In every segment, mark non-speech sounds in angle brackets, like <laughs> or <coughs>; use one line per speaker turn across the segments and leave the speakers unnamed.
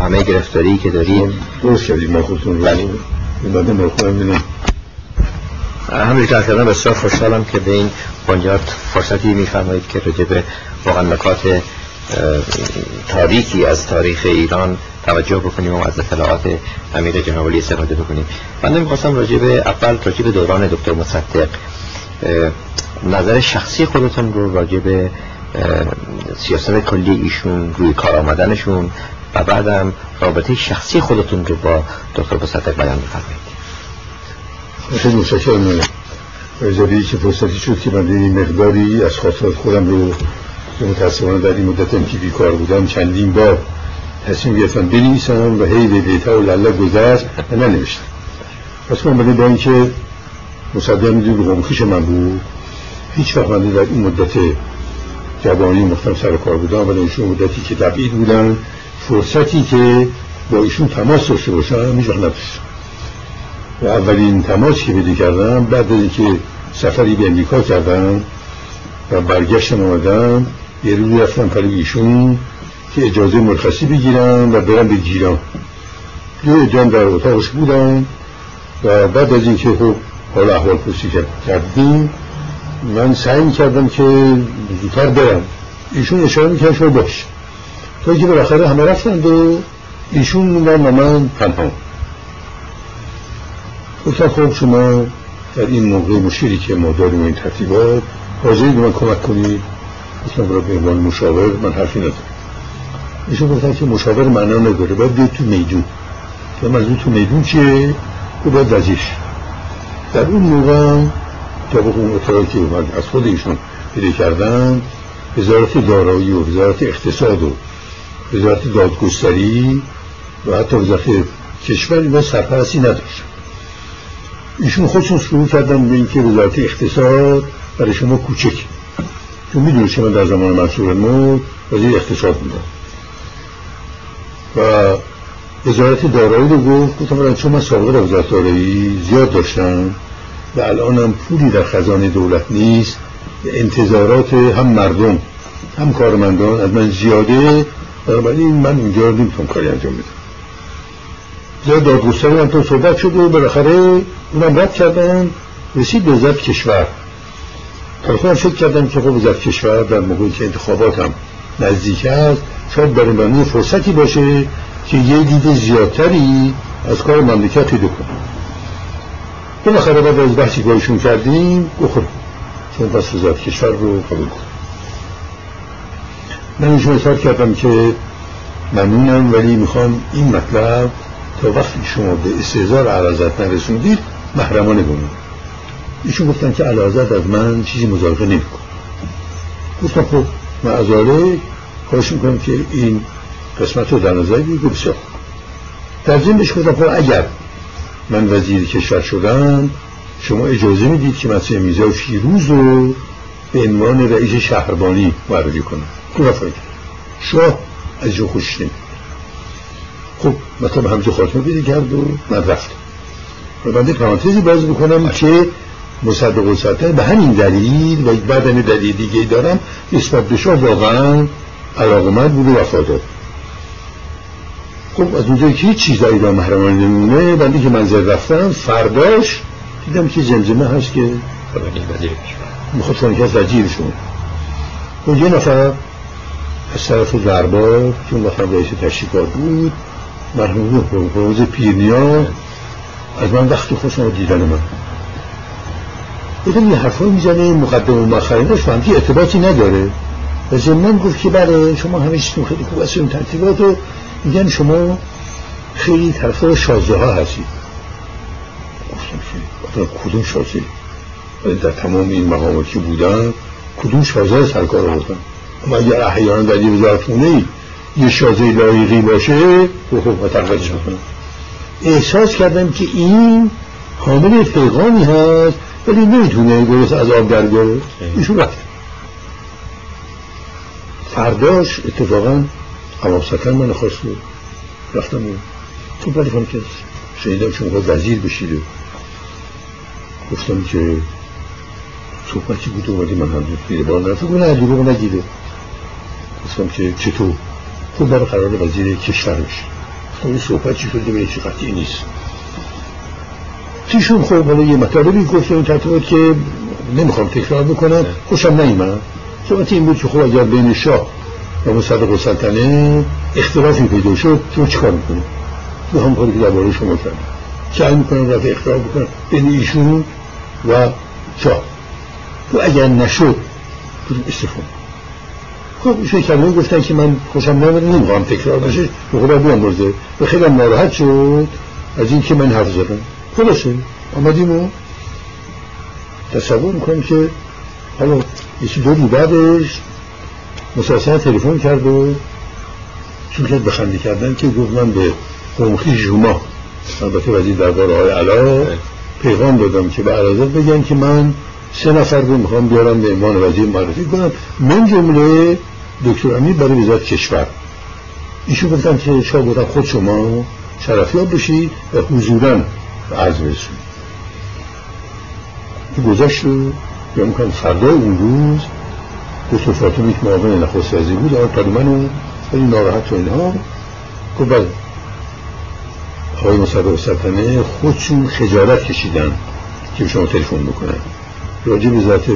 همه گرفتاری که دارید
درست کردید من خودتون
بله.
بعد مرخونم
همین که کردم بسیار خوشحالم که به این بنیاد فرصتی میفرمایید که راجع به واقعا نکات تاریکی از تاریخ ایران توجه بکنیم و از اطلاعات امیر جنابالی استفاده بکنیم. من نمی‌خواستم راجع به اول راجع به دوران دکتر مصدق نظر شخصی خودتون رو راجع به سیاست کلی ایشون روی کار آمدنشون و بعدم رابطه شخصی خودتون رو با دکتر مصدق بیان بفرمایید
خیلی متشکرم. اجازه که فرصتی شد که من این مقداری از خاطرات خودم رو متاسفانه در این مدت که بیکار بودم چندین بار تصمیم گرفتم بنویسم و هی به بیتا و لله گذشت و ننوشتم. پس من با اینکه مصدق می‌دونی غمخیش من بود هیچ وقت من در این مدت جوانی مختم سر کار بودم و ایشون مدتی که تبعید بودن فرصتی که با ایشون تماس داشته باشم هیچ وقت و اولین تماس که بده کردم بعد از اینکه سفری به امریکا کردم و برگشتم آمدم یه روی رفتم پلی ایشون که اجازه مرخصی بگیرم و برم به گیران یه جان در اتاقش بودم و بعد از اینکه خب حال احوال پرسی کردیم من سعی کردم که زودتر برم. ایشون اشاره می‌کرد شما باش. تا که بالاخره همه رفتند و ایشون موندن و من پنهان گفتم خب شما در این موقع مشکلی که ما داریم این ترتیبات حاضرید من کمک کنید. گفتم برای به عنوان مشاور من حرفی ندارم ایشون گفتن که مشاور معنا نداره باید بیاد تو میدون. که منظور تو میدون چیه؟ تو باید وزیر در اون موقع طبق اون اطلاعی که از خود ایشون پیدا کردن وزارت دارایی و وزارت اقتصاد و وزارت دادگستری و حتی وزارت کشور اینا سرپرستی نداشت. ایشون خودشون شروع کردن به اینکه وزارت اقتصاد برای شما کوچک. چون می‌دونید شما در زمان منصور نو وزیر اقتصاد بودن و وزارت دارایی رو گفت گفتم چون من سابقه وزارت دارایی زیاد داشتم و الان هم پولی در خزانه دولت نیست انتظارات هم مردم هم کارمندان از من زیاده بنابراین من اینجا نمی‌تونم کاری انجام بدم. زیاد دادگستری من تو صحبت شد و بالاخره اونم رد کردن. رسید به وزارت کشور. تا فکر کردم که خب وزارت کشور در موقعی که انتخابات هم نزدیک است شاید برای من فرصتی باشه که یه دید زیادتری از کار مملکت پیدا کنم. بالاخره بعد از بحثی که کردیم بخوریم. چون پس وزارت کشور رو قبول کن من ایشون اصحار کردم که ممنونم ولی می‌خوام این مطلب تا وقتی شما به استعزار عرضت نرسوندید محرمانه بمون ایشون گفتن که علازت از من چیزی مزارفه نمی کن گفتم خب من ازاله کارش می‌کنم که این قسمت رو در نظر بگیر بسیار در بهش گفتم خب اگر من وزیر کشور شدم شما اجازه می‌دید که مثل میزا فیروز رو به عنوان رئیس شهربانی معرفی کنم. گفت شاه از جو خوش نمید خب مثلا همجا خاتمه بیده کرد و من رفتم. و بنده پرانتزی باز بکنم که مصدق و به همین دلیل و بعد این دلیل دیگه دارم نسبت به شاه واقعا علاقمند بود و وفادار. خب از اونجایی که هیچ چیزایی را محرمانه نمونه بنده که منزل رفتم فرداش دیدم که زمزمه هست که می‌خواد که از وزیرشون. و یه نفر از طرف دربار چون وقتا رئیس تشریفات بود مرحوم روز پیرنیا از من وقتی خوشم دیدن من. بودم یه حرفای می‌زنه مقدم و مخرینش فهمتی ارتباطی نداره. و زمین گفت که بله شما همه چیزتون خیلی خوب است این ترتیبات رو. میگن شما خیلی طرفدار شازده ها هستید. گفتم که کدوم شازده؟ در تمام این مقامات که بودن کدوم شازده سرکار آوردن اما اگر احیانا در یه وزارتخونه یه شازه لایقی باشه خب تقویدش می‌کنم احساس کردم که این حامل پیغامی هست ولی نمی‌تونه درست از آب در ایشون رفت. فرداش اتفاقا عواستن من خواست رفتم و تو بلی خانم که شنیدم شما وزیر بشید. گفتم که صحبتی بود؟ اومدی من هم دیده بار نرفت گفت نه دروغ نگیده گفتم که چطور؟ تو برای قرار وزیر کشور بشه این صحبت چی شده به چی قطعی نیست. تیشون خب حالا یه مطالبی گفت این تطبیقات که نمی‌خوام تکرار بکنم. خوشم نیمن صحبت این بود که خب اگر بین شاه و مصدق سلطنه اختلافی پیدا شد شما چیکار می‌کنید به هم کاری که درباره شما کردم سعی می‌کنم رفع اختلاف بکنم بین ایشون و شاه. تو اگر نشد کدوم استفاده خب ایشون کلمه گفتن که من خوشم نمیاد نمی‌خوام تکرار بشه. به خدا بیامرزه و خیلی ناراحت شد. از این که من حرف زدم. خلاصه آمدیم و تصور می‌کنم که حالا یکی دو بعدش مسلسل تلفن کرد و شروع کرد بخنده کردن که گفت من به قومخی جوما البته وزیر دربار آقای علا پیغام دادم که به علازت بگن که من سه نفر رو می‌خوام بیارم به عنوان وزیر معرفی کنم. من جمله دکتر امیر برای وزارت کشور. ایشون گفتن که شاه بودن خود شما شرفیاب بشید و حضورا عرض برسونید گذشت رو یا می‌کنم فردا اون روز دکتر فاطمی که معاون نخست وزیر بود آقای پریمن خیلی ناراحت و اینها گفت بله. آقای مصدق سلطنه خودشون خجالت کشیدن که شما تلفن بکنن. راجع به ذات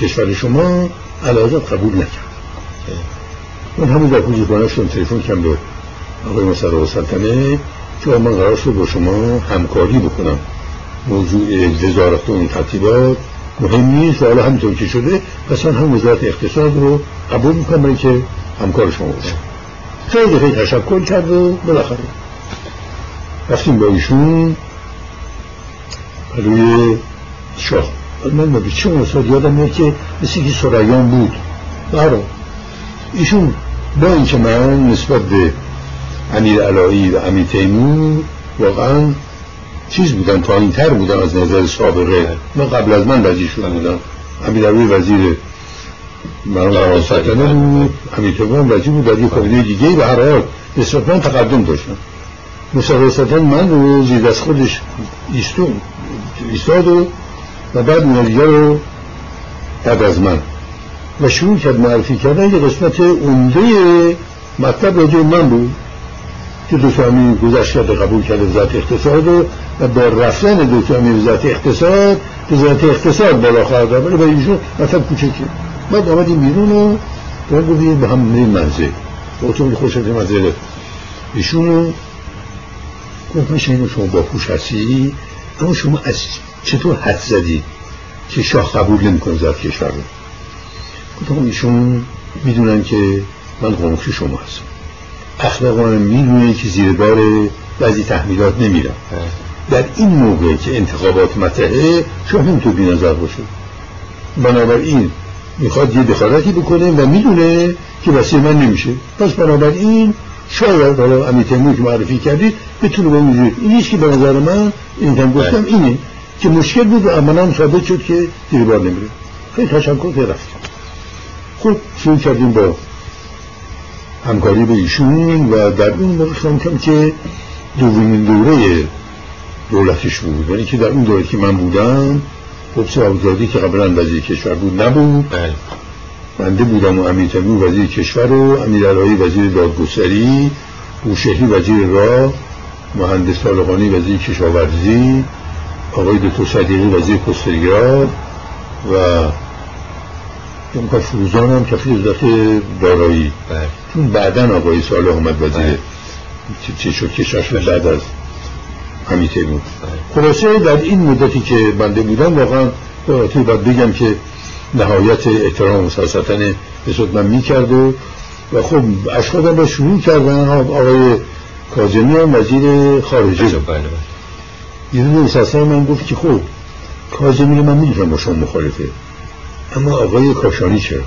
کشور شما علاوه قبول نکرد. من همون در کنه شدم تلفن کم به آقای مصدق سلطنه که من قرار شد با شما همکاری بکنم. موضوع وزارت این ترتیبات مهم نیست و حالا همینطور که شده پس من هم وزارت اقتصاد رو قبول می‌کنم که همکار شما باشم. خیلی خیلی تشکر کرد و بالاخره. رفتیم با ایشون روی شاه. من به چه اصاد یادم میاد که مثل که سرایان بود. برای ایشون با اینکه من نسبت به امیر علایی و امیر تیمور واقعا چیز بودن پایین تر بودن از نظر سابقه. من قبل از من وزیر شده بودم. امیر علایی وزیر مرام سلطنه بود. امیر تیمور وزیر بود در یک کابینه دیگه و هر حال نسبت من تقدم داشتم. مصطفی من رو زیر از خودش ایستاد و و بعد اون رو بعد از من. و شروع کرد معرفی کردن یه قسمت عمده مطلب راجع من بود که دوستامی گذشت کرده قبول کرده وزارت اقتصاد و با رفتن دوستامی وزارت اقتصاد وزارت اقتصاد بالا خواهد ولی برای ایشون مطلب کوچکی. بعد آمدیم بیرون و باید گفتیم به هم میریم منزل. اتومبیل خوش منزل. ایشون رو گفت میشه شما با پوش هستی؟ اما شما از چطور حد زدی که شاه قبول نمی‌کنه زد کشور رو؟ گفتم ایشون می‌دونن که من قومخی شما هستم. اخلاقا می‌دونه که زیر بار بعضی تحمیلات نمیرم در این موقع که انتخابات مطرحه شما نمیتون بی نظر باشه بنابراین می‌خواد یه دخالتی بکنه و می‌دونه که وسیع من نمیشه. پس بنابراین شاید حالا امی که معرفی کردید بتونه به این نیست که به نظر من این هم گفتم بله. اینه که مشکل بود و عملا ثابت شد که دیر بار نمیره خیلی تشکر که رفت خب شروع کردیم با همکاری به ایشون و در اون موقع کم که دومین دوره دولتش بود یعنی که در اون دوره که من بودم خب که قبلا وزیر کشور بود نبود بله. بنده بودم و امیر وزیر کشور و امیر علایی وزیر دادگستری بوشهری وزیر راه مهندس طالقانی وزیر کشاورزی آقای دکتر صدیقی وزیر پستگراد و اون فروزان هم کفی وزارت دارایی بله. چون بعدا آقای سال آمد وزیر بله. چه شد که بعد از همیته بود بله. خلاصه در این مدتی که بنده بودم واقعا باید بگم که نهایت احترام و ساستن به من می‌کرد و و خب اشخاص با شروع کردن آقای کاظمی هم وزیر خارجه یه دونه من گفت که خب کاظمی من می‌دونم با شما مخالفه. اما آقای کاشانی چرا؟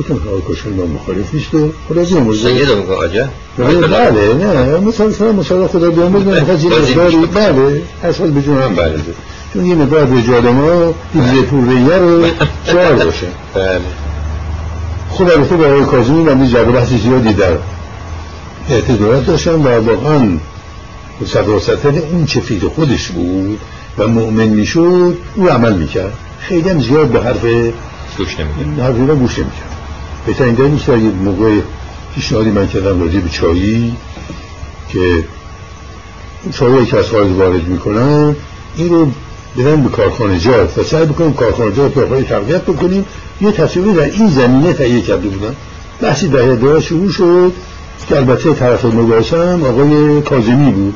آقای کاشانی با مخالف نیست و خدا بیامرزه
سید میگه آجا
بله نه مثلا مثلا خدا بیامرزه می‌خواد یه مقداری بله اصلا به جون هم بله چون یه مقدار رجال ما دیگه پور ریه رو چهار باشه. بله. خب البته با آقای کاظمی من جرد بحثی زیادی در اعتدارت داشتم و واقعا صدر سطح اون چه فکر خودش بود و مؤمن می‌شد او عمل می‌کرد. خیلی هم زیاد به حرف
گوش نمی‌کرد
حرف گوش نمی‌کرد. بهترین دلیل نیست یه موقع پیشنهادی من کردم راجع به چایی که چایی که از خارج وارد می‌کنن این رو بدن به کارخانه جات و سعی بکنیم جات رو تقویت بکنیم. یه تصویری در این زمینه تهیه کرده بودن. بحثی در دو شروع شد که البته طرف مباحثه هم آقای کاظمی بود.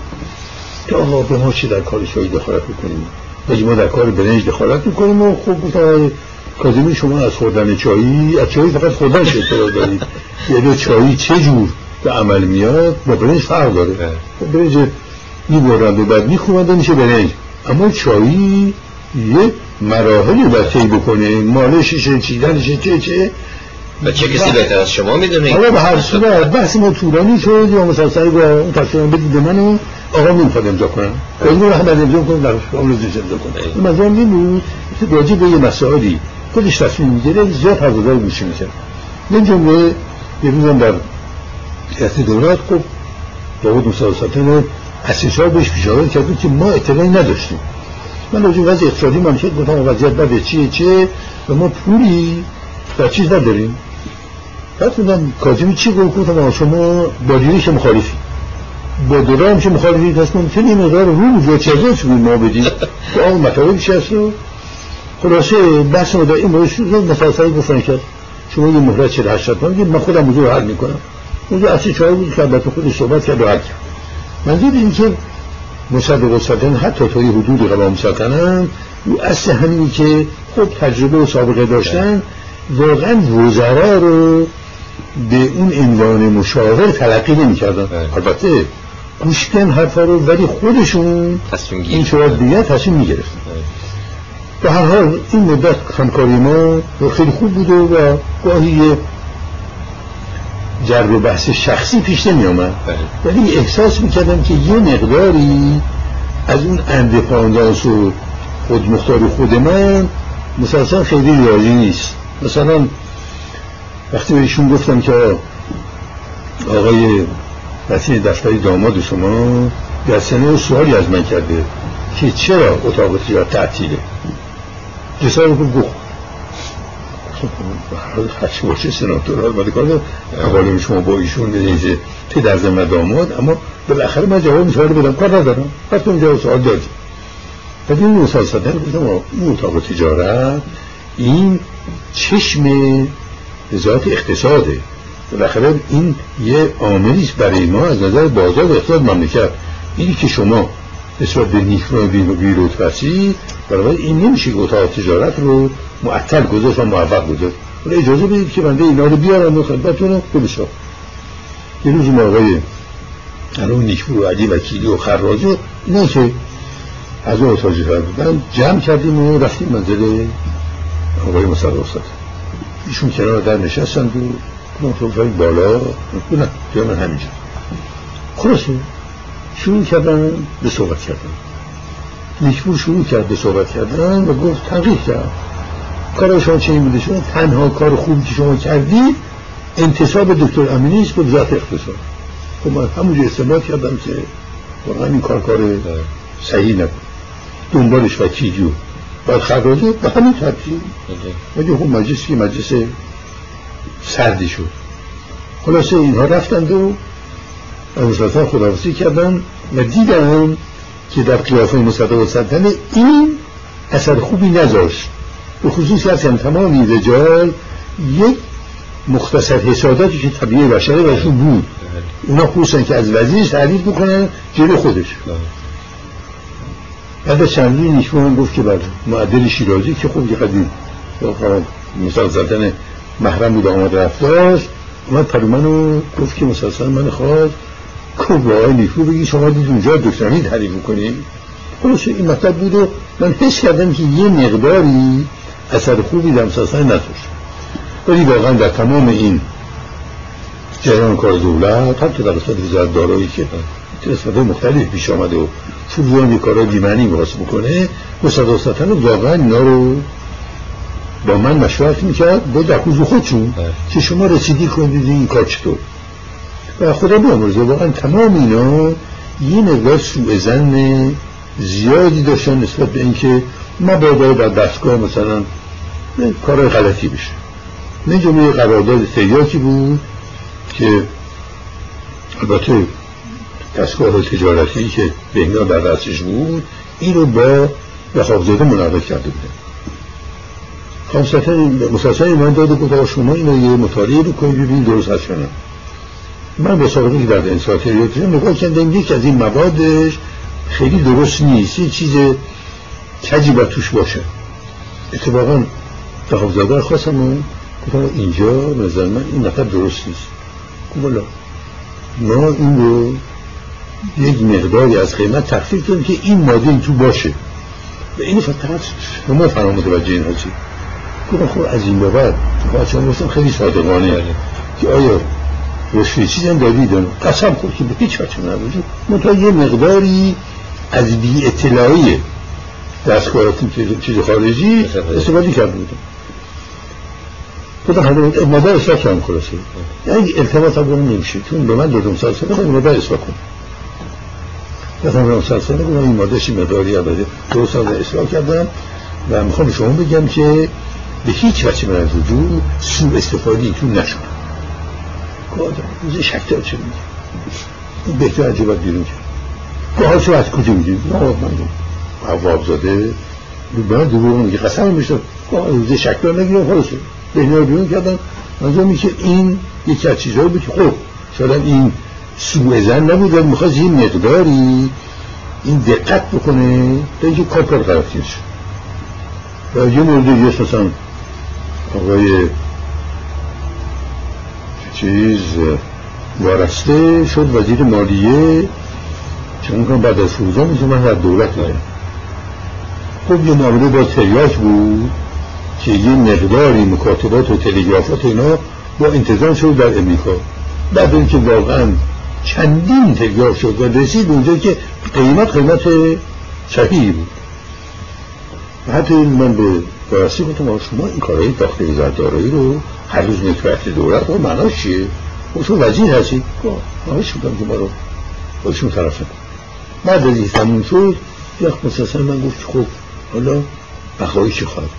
که آقا به ما چی در کار چای دخالت بکنیم؟ ما در کار برنج دخالت می‌کنیم و خب گفتم کاظمی شما از خوردن چایی از چایی فقط خوردنش اطلاع دارید؟ یعنی چایی چه جور به عمل میاد؟ با برنج فرق داره. خب برنج می‌برند و بعد میخوندن میشه برنج. اما چایی یه مراحلی باید طی بکنه. مالششه چیدنشه چه چه.
و چه کسی بهتر از شما می‌دونه؟
حالا به هر صورت <laughs> بحث ما طولانی شد. یا مثلا سعی با اون تصمیم بدید به منو. آقا نمی‌خواد امضا کنم. کلی رو هم امضا کنم در اون روز امضا کنم مثلا این بود راجع به یه مسائلی خودش تصمیم می‌گیره زیاد حضور گوشی میشه من جمله یه روزم در ریاست دولت خب داود مساوساتن اسیسا بهش پیشاورد کرد که ما اطلاعی نداشتیم. من راجع وضع اقتصادی مملکت گفتم وضعیت بده چیه چیه؟ و ما پولی در چیز نداریم. بعد من کاظمی چی گفت؟ گفتم شما با دیریش مخالفی؟ با دلار هم مخالفی؟ پس ممکنه این مقدار رو و چه ما بدیم. که آقا مطالب چی هست رو خلاصه بحث ما در این مورد شد مسلسل گفتن کرد شما یه مهلت 48 تومن من خودم موضوع حل می‌کنم. موضوع اصلی چای بود که البته خودش صحبت کرد و حل کرد. منظور این که مصدق و حتی تا یه حدود قوام سلطنت او اصل همینی که خب تجربه و سابقه داشتن واقعا وزرا رو به اون عنوان مشاور تلقی نمی کردن بله. البته گوش کن حرفا رو ولی خودشون این شورا دیگه تصمیم می گرفتن بله. به هر حال این مدت همکاری ما خیلی خوب بوده و گاهی جرب بحث شخصی پیش نمی آمد بله. ولی احساس می کردم که یه مقداری از اون اندپاندانس و خودمختاری خود من مسلسل خیلی ریاضی نیست. مثلا وقتی به ایشون گفتم که آقای وسیع دفتری داماد شما در سنه سوالی از من کرده که چرا اتاق تجارت تعطیله؟ جسار رو گفت. هرچی باشه سناتور ها کار اقالیم شما با ایشون نیزه پدر زمه داماد اما بالاخره من جواب سوال بدم. کار ندارم. وقتی اون جواب سوال دادی بعد این مثال صدر گفتم این اتاق تجارت این چشم وزارت اقتصاده. بالاخره این یه عاملی برای ما از نظر بازار اقتصاد مملکت. اینی که شما نسبت به نیکو و بیروتبسی برای این نمیشه اتاق تجارت رو معطل گذاشت و موفق گذاشت. ولی اجازه بدید که بنده اینا رو بیارم و خدمتتون بشم یه روز موقع الان نیکو و علی وکیلی و خراجی اینا که از اون تجارت بودن جمع کردیم و رفتیم منزل آقای مصدق استاد. ایشون کنار در نشستند و کنم بالا. نه من همینجا. خلاصه. شروع کردن به صحبت کردن. نیکبور شروع کرد به صحبت کردن و گفت تنقیح کرد. کار شما چه این بوده؟ شما تنها کار خوبی که شما کردید انتصاب دکتر امینی است به وزارت اقتصاد. خب من همونجا استعمال کردم که واقعا این کار کار صحیح نبود. دنبالش وکیلی و باید خراجه به همین ترتیب. ولی خب مجلس که مجلس سردی شد. خلاصه اینها رفتند و از خداوسی کردن و دیدن که در قیافه مصدق سلطنه این اثر خوبی نذاشت به خصوص از تمامی رجال یک مختصر حساداتی که طبیعه بشره برشون بود. اونا خصوصا که از وزیرش تعریف بکنن جلو خودش. بعد از چندی نیشمان گفت که بعد معدل شیرازی که خوب یه قدیم مثال زدن محرم بود آمد رفت داشت اومد پرومنو گفت که مسلسل من خواست آقای نیکو بگی شما دید اونجا دکترانی تعریف کنید خلاص این مطلب بود و من حس کردم که یه مقداری اثر خوبی در مسلسل نداشت ولی واقعا در تمام این جریان کار دولت حتی در قسمت وزارت دارایی که قسمت مختلف پیش آمده و فوزان یه کارهای بیمعنی می‌خواست بکنه مصدق ستن واقعا اینا رو با من مشورت می‌کرد با دکوز خودشون بله. که شما رسیدی کنید این کار چطور. و خدا بیامرزه واقعا تمام اینا یه مقدار سوء زن زیادی داشتن نسبت به اینکه مبادا در دستگاه مثلا کار غلطی بشه. نه جمعه قرارداد تیاکی بود که البته دستگاه تجارتی که بهنا در رسش بود این رو با رخابزاده منعقد کرده بودن. خانساتن مسلسل من داده بود شما اینو یه مطالعه رو کنید ببینید درست هست من به سابقه که در انسات نگاه کردم یک از این موادش خیلی درست نیست. یه چیز کجی باید توش باشه. اتفاقا رخابزاده خواستم گفتم اینجا نظر من این نفر درست نیست. گفت ما این رو یک مقداری از قیمت تخفیف کنیم که این ماده این تو باشه. و این فقط شما فرام متوجه این حاجی. گفتم خب از این بعد. تو شما گفتم خیلی صادقانه. بله. که آیا روشوی چیزی هم دادید قسم خود که به هیچ وجه نبود منتها یه مقداری از بی اطلاعی دستگاهات چیز خارجی استفاده. کرده بودم. خدا حضرت مادر اصلاح کنم خلاصه. یعنی التماس هم نمیشه چون به من دادم سال سنه خود مادر اصلاح کن. گفتم رام سال سنه گفتم این مادرشی مداری بده دو سال اصلاح کردم. و می‌خوام شما بگم که به هیچ وجه من از وجود سو استفادی تو نشد. گفتم روز شکتر چه میگه بهتر عجبت بیرون کرد گاه چه از کجا میگه نه من عواب زاده به من دروغ میگه قسم میشتم روز شکتر نگیرم خلاصه بهنار بیرون کردن. منظور که این یکی از چیزهایی بود که خب شاید این سوء زن نبود می‌خواست این مقداری این دقت بکنه تا اینکه کار کار قرار و یه مورد یه مثلا آقای چیز وارسته شد وزیر مالیه. چون بعد از فروزان میشه من در دولت بودم خب یه معامله با تریاک بود که یه مقداری مکاتبات و تلگرافات اینا با انتظام شد در امریکا. بعد اینکه واقعا چندین تلگراف شد و رسید اونجا که قیمت قیمت صحیحی بود. حتی من به برسی گفتم شما این کارهای داخل وزارت دارایی رو هر روز نکبت دولت و معناش چیه؟ و شما وزیر هستی؟ آهش بودم که ما رو باشون طرف بعد از این تموم شد یک مسلسل من گفت خب حالا بقایی چی خواهد؟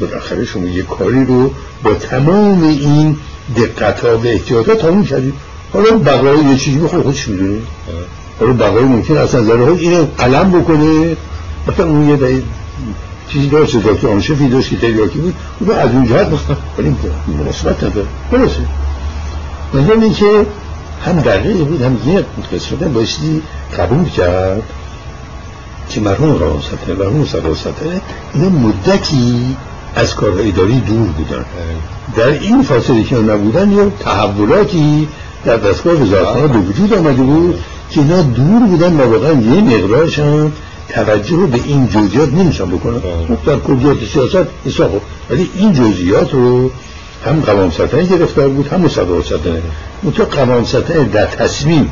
بالاخره شما یه کاری رو با تمام این دقت ها به احتیاطات تموم کردید. حالا بقای یه چیزی بخواه خودش می‌دونه. حالا بقای ممکن اصلا ذره های اینو قلم بکنه. مثلا اون یه دهی چیزی داشت دکتر آنشفی داشت که تریاکی بود اون از اون جهت ولی مناسبت نداره. برسه مثلا این که هم دقیقه بود هم یه قسمت بایستی قبول کرد که مرحوم قوانسطه مرحوم صداسطه اینا مدتی از کارهای اداری دور بودن. در این فاصله که نبودن یا تحولاتی در دستگاه وزارتخانه به وجود آمده بود که اینا دور بودن و واقعا یه مقدارشان توجه به این جزئیات نمیشن بکنن خب در کلیات سیاست اصلاح ولی این جزئیات رو هم قوام سطحه گرفتار بود هم مصدر سطحه منطقه قوام سطحه در تصمیم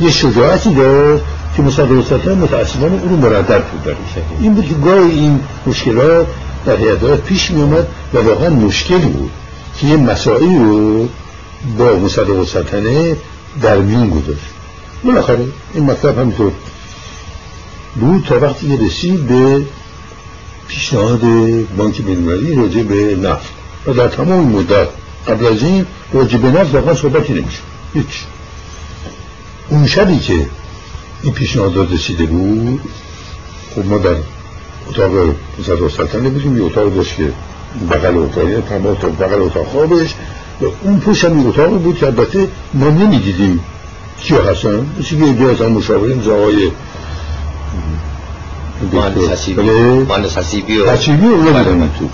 یه شجاعتی داشت که مصدر سطحه متاسفانه اون رو مردد بود این بود که گاهی این مشکلات در هیئت پیش می اومد و واقعا مشکل بود که یه مسائلی رو با مصدق سلطنه در میون گذاشت. بالاخره این مطلب همینطور بود تا وقتی که رسید به پیشنهاد بانک بینالمللی راجع به نفت. و در تمام مدت قبل از این راجع به نفت واقعا صحبتی نمیشه هیچ. اون شبی که این پیشنهاد رسیده بود خب ما در اتاق صدر سلطنه بودیم یه اتاق داشت که بغل اتاق تمام بغل اتاق خوابش. و اون پشت هم اتاق بود که البته ما نمی‌دیدیم کیا هستن. مثل که یکی از هم مشاورین زهای
مهندس حسیبی مهندس حسیبی
و حسیبی بودن تو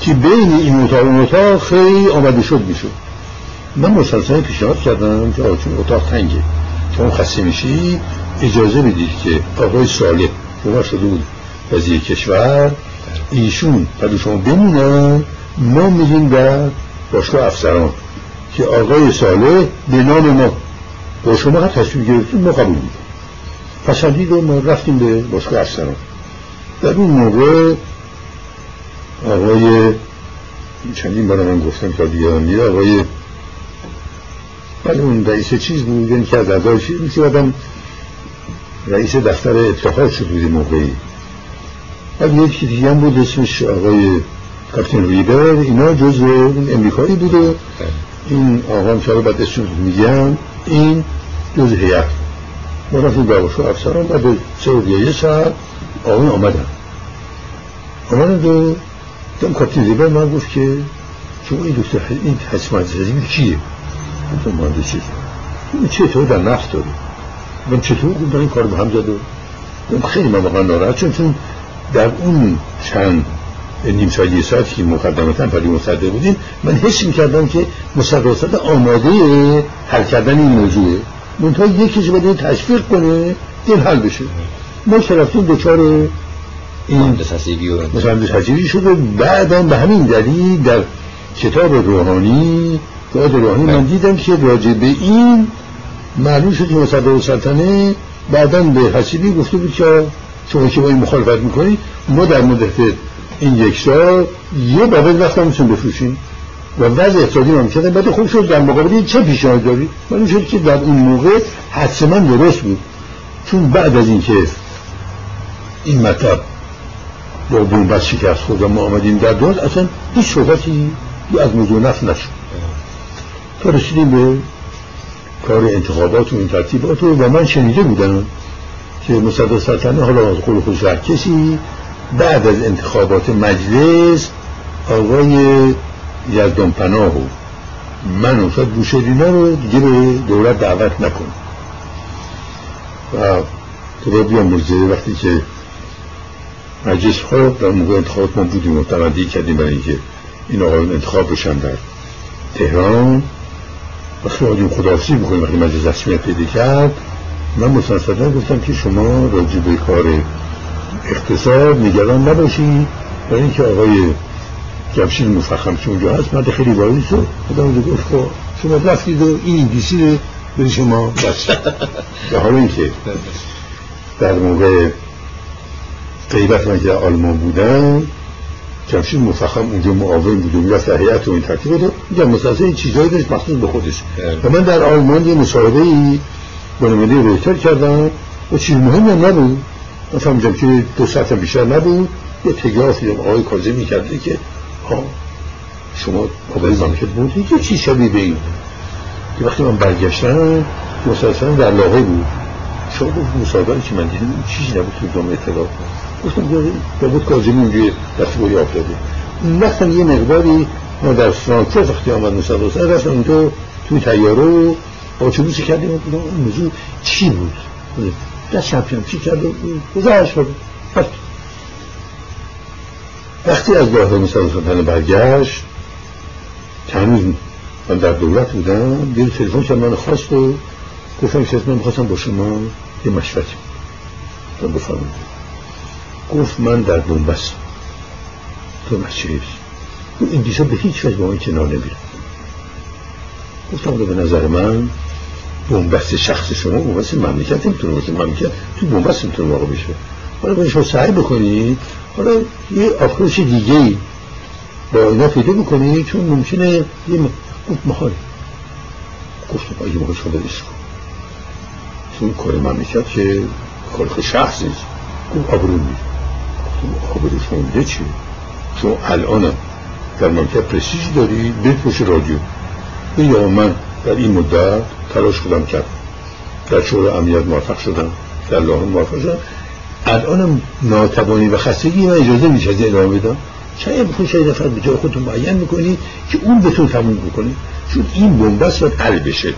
که بین این اتاق و اتاق خیلی آمده شد می‌شد. من مسلسل پیشنهاد کردم که چون اتاق تنگه. چون خسته میشی اجازه بدید که آقای صالح شما شده بود. وزیر کشور. ایشون بعد شما بمونن ما میگیم در باشگاه افسران که آقای ساله به نام ما. با شما هم تصویر گرفتیم ما قبول میدیم پسندید و ما رفتیم به باشگاه افسران در اون موقع آقای چندین برای من گفتم تا دیگه هم آقای ولی اون رئیس چیز بود یعنی که از اعضای چیز میشه آدم رئیس دفتر اتحاد شد بود موقعی. بعد یکی دیگه هم بود اسمش آقای کاپتن ریبر اینا جز اون امریکایی بود و این آقا هم شاید بعد اسمش میگم؟ این جز هیئت ما رفتیم با افسران و به و یه ساعت آقای آمدن. آمدن دو دم کاپتین زیبر من گفت که شما این دکتر این حسم عزیزی کیه؟ گفتم مهندس چیز این چطور در نفت داره؟ من چطور گفتم این کار به هم زده؟ خیلی من واقعا ناراحت چون چون در اون چند نیم ساعت یه ساعت که مقدمتا پلی مصدق بودیم من حس می‌کردم که مصدق آماده حل کردن این موضوعه. منتها یکی باید تشویق کنه این حل بشه. ما شرفتیم دچار این مهندس حسیبی شده. بعدا به همین دلیل در کتاب روحانی کتاب روحانی من دیدم که راجع به این معلوم شد که مصدق سلطنه بعدا به حسیبی گفته بود که شما که با این مخالفت می‌کنی ما در مدت این یک سال یه بابت وقت می‌تونیم بفروشیم. و وضع اقتصادی کردن بعد خوب شد در مقابل چه پیشنهاد داری؟ من شد که در اون موقع حتما درست بود. چون بعد از اینکه این مطلب با بومبست شکست خود ما آمدیم در دوست اصلا هیچ صحبتی از موضوع نفت نشد. تا رسیدیم به کار انتخابات و این ترتیبات و من شنیده بودم که مصدق سلطنه حالا از قول خودش کسی بعد از انتخابات مجلس آقای یزدان پناه و من و شاید بوشهرینا رو دیگه به دولت دعوت نکن. و تو بیام مرزه وقتی که مجلس خواب در موقع انتخابات ما بودیم و تمدی کردیم برای اینکه این آقایون انتخاب بشن در تهران. و خیلی خداحافظی بکنیم وقتی مجلس رسمیت پیدا کرد. من مستنصدا گفتم که شما راجع به کار اقتصاد نگران نباشید. برای اینکه آقای جمشید مفخم که اونجا هست مرد خیلی باریست و خودم گفت خب شما رفتید و این انگلیسی رو به شما بس <laughs> به حال اینکه در موقع غیبت من که آلمان بودم جمشید مفخم اونجا معاون بود و می‌رفت در هیئت و این ترتیب بود میگم مسلسل این چیزایی داشت مخصوص به خودش. و من در آلمان یه مصاحبه ای با نماینده رویتر کردم و چیز مهمی هم نبود. من فهمیدم که دو ساعت بیشتر نبود. یه تگراف دیدم آقای کاظمی کرده که ها شما قبل مملکت بودید یه چیز شبیه به این که وقتی من برگشتم مسلسل در لاغه بود. شما گفت مصاحبه که من دیدم چیزی نبود تو دام اطلاع گفتم بود کاظمی اونجا دستگاهی آفتاده اون وقت یه مقداری ما در فرانکفورت وقتی آمد مسلسل رفتم اونجا توی تیاره اتوبوسی کردیم. اون موضوع چی بود؟ دست چمپیون چی کرد و گذاشت شد وقتی از مثلا سلطان برگشت هنوز من در دولت بودم دیر تلفن که من خواست و گفتم که من می‌خواستم با شما یه مشورتی تا بفرمون گفت من در بومبست تو مسیحی این دیشا به هیچ وجه با این کنار نمیره گفتم به نظر من بومبست شخص شما بومبست مملکت نمی‌تونه باشه. مملکت تو بومبست می‌تونه واقع بشه. حالا شما سعی بکنید. حالا یه آفروش دیگه ای با اینا پیدا بکنید چون ممکنه یه گفت محال گفتم اگه محال شما بریس کن. چون کار مملکت که خود شخص نیست. گفت آبرو گفتم آبرو شما چی؟ شما الان در مملکت پرسیج داری پشت رادیو. یا من در این مدت تلاش خودم کرد در شورای امنیت موفق شدم. در لاهون موفق شدم. الانم ناتوانی و خستگی من اجازه میشه از ادامه بدم. شاید بخون شاید نفر به جای خودتون معین می‌کنی که اون بتون تموم بکنی چون این بنبست باید حل بشه.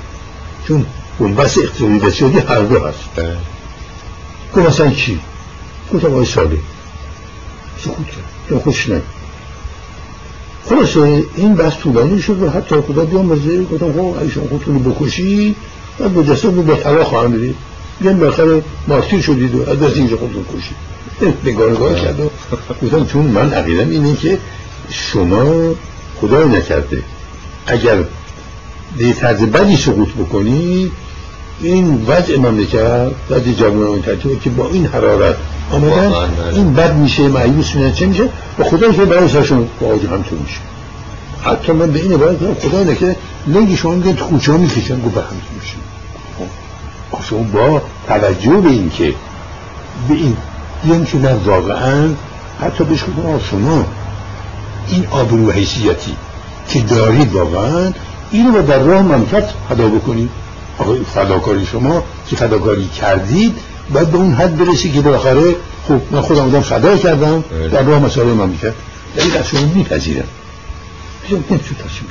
چون بنبست اقتصادی بسیاری هر دو هست. بله. گفت مثلا چی؟ گفتم آقای ساله سکوت کرد خوش نه خلاصه این بحث طولانی شد و حتی خدا بیامرزه. گفتم خب اگه شما خودتون رو بکشی بعد با جسد رو به طلا خواهم بدید بیان بالاخره مارتیر شدید و از دست اینجا خودتون کشید. نگاه نگاه کرد و گفتم چون من عقیدم اینه که شما خدا نکرده. اگر به طرز بدی سقوط بکنی این وضع مملکت وضع جوان این ترتیبه که با این حرارت آمدن این بد میشه معیوس میشه چه میشه؟ و خدا که برای سرشون با آجو همطور میشه. حتی من به این عبارت خدا که لنگ شما میگن تو خوچه ها می‌کشن میشه خب شما با توجه به این که به این بیان که نه واقعا حتی بهش کنم شما این آبرو حیثیتی که دارید واقعا اینو با در راه مملکت هدا بکنید. آقای فداکاری شما که فداکاری کردید باید به اون حد برسی که بالاخره خب من خودم بودم فدا کردم بله. در راه مسائل مملکت یعنی از شما میپذیرم. پیشم نمیتون تصمیم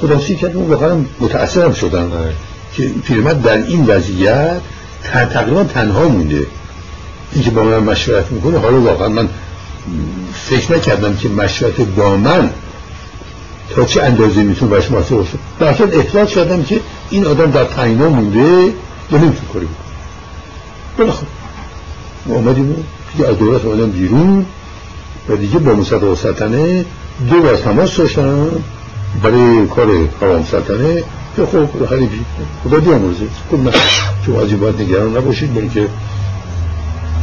خداسی کردم واقعا متأثرم شدم. بله. که پیرمرد در این وضعیت تقریبا تنها مونده. اینکه با من مشورت می‌کنه حالا واقعا من فکر نکردم که مشورت با من تا چه اندازه می‌تونه باش موثر باشه. در احتمال کردم که این آدم در تنها مونده یا نمی‌تونه کاری بکنه. بالاخره ما آمدیم دیگه از دولت آمدم بیرون و دیگه با مصدق سلطنه دو بار تماس داشتم برای کار قوام سلطنه. که خب خیلی خدا بیامرزه. خب نه چون از باید نگران نباشید برای که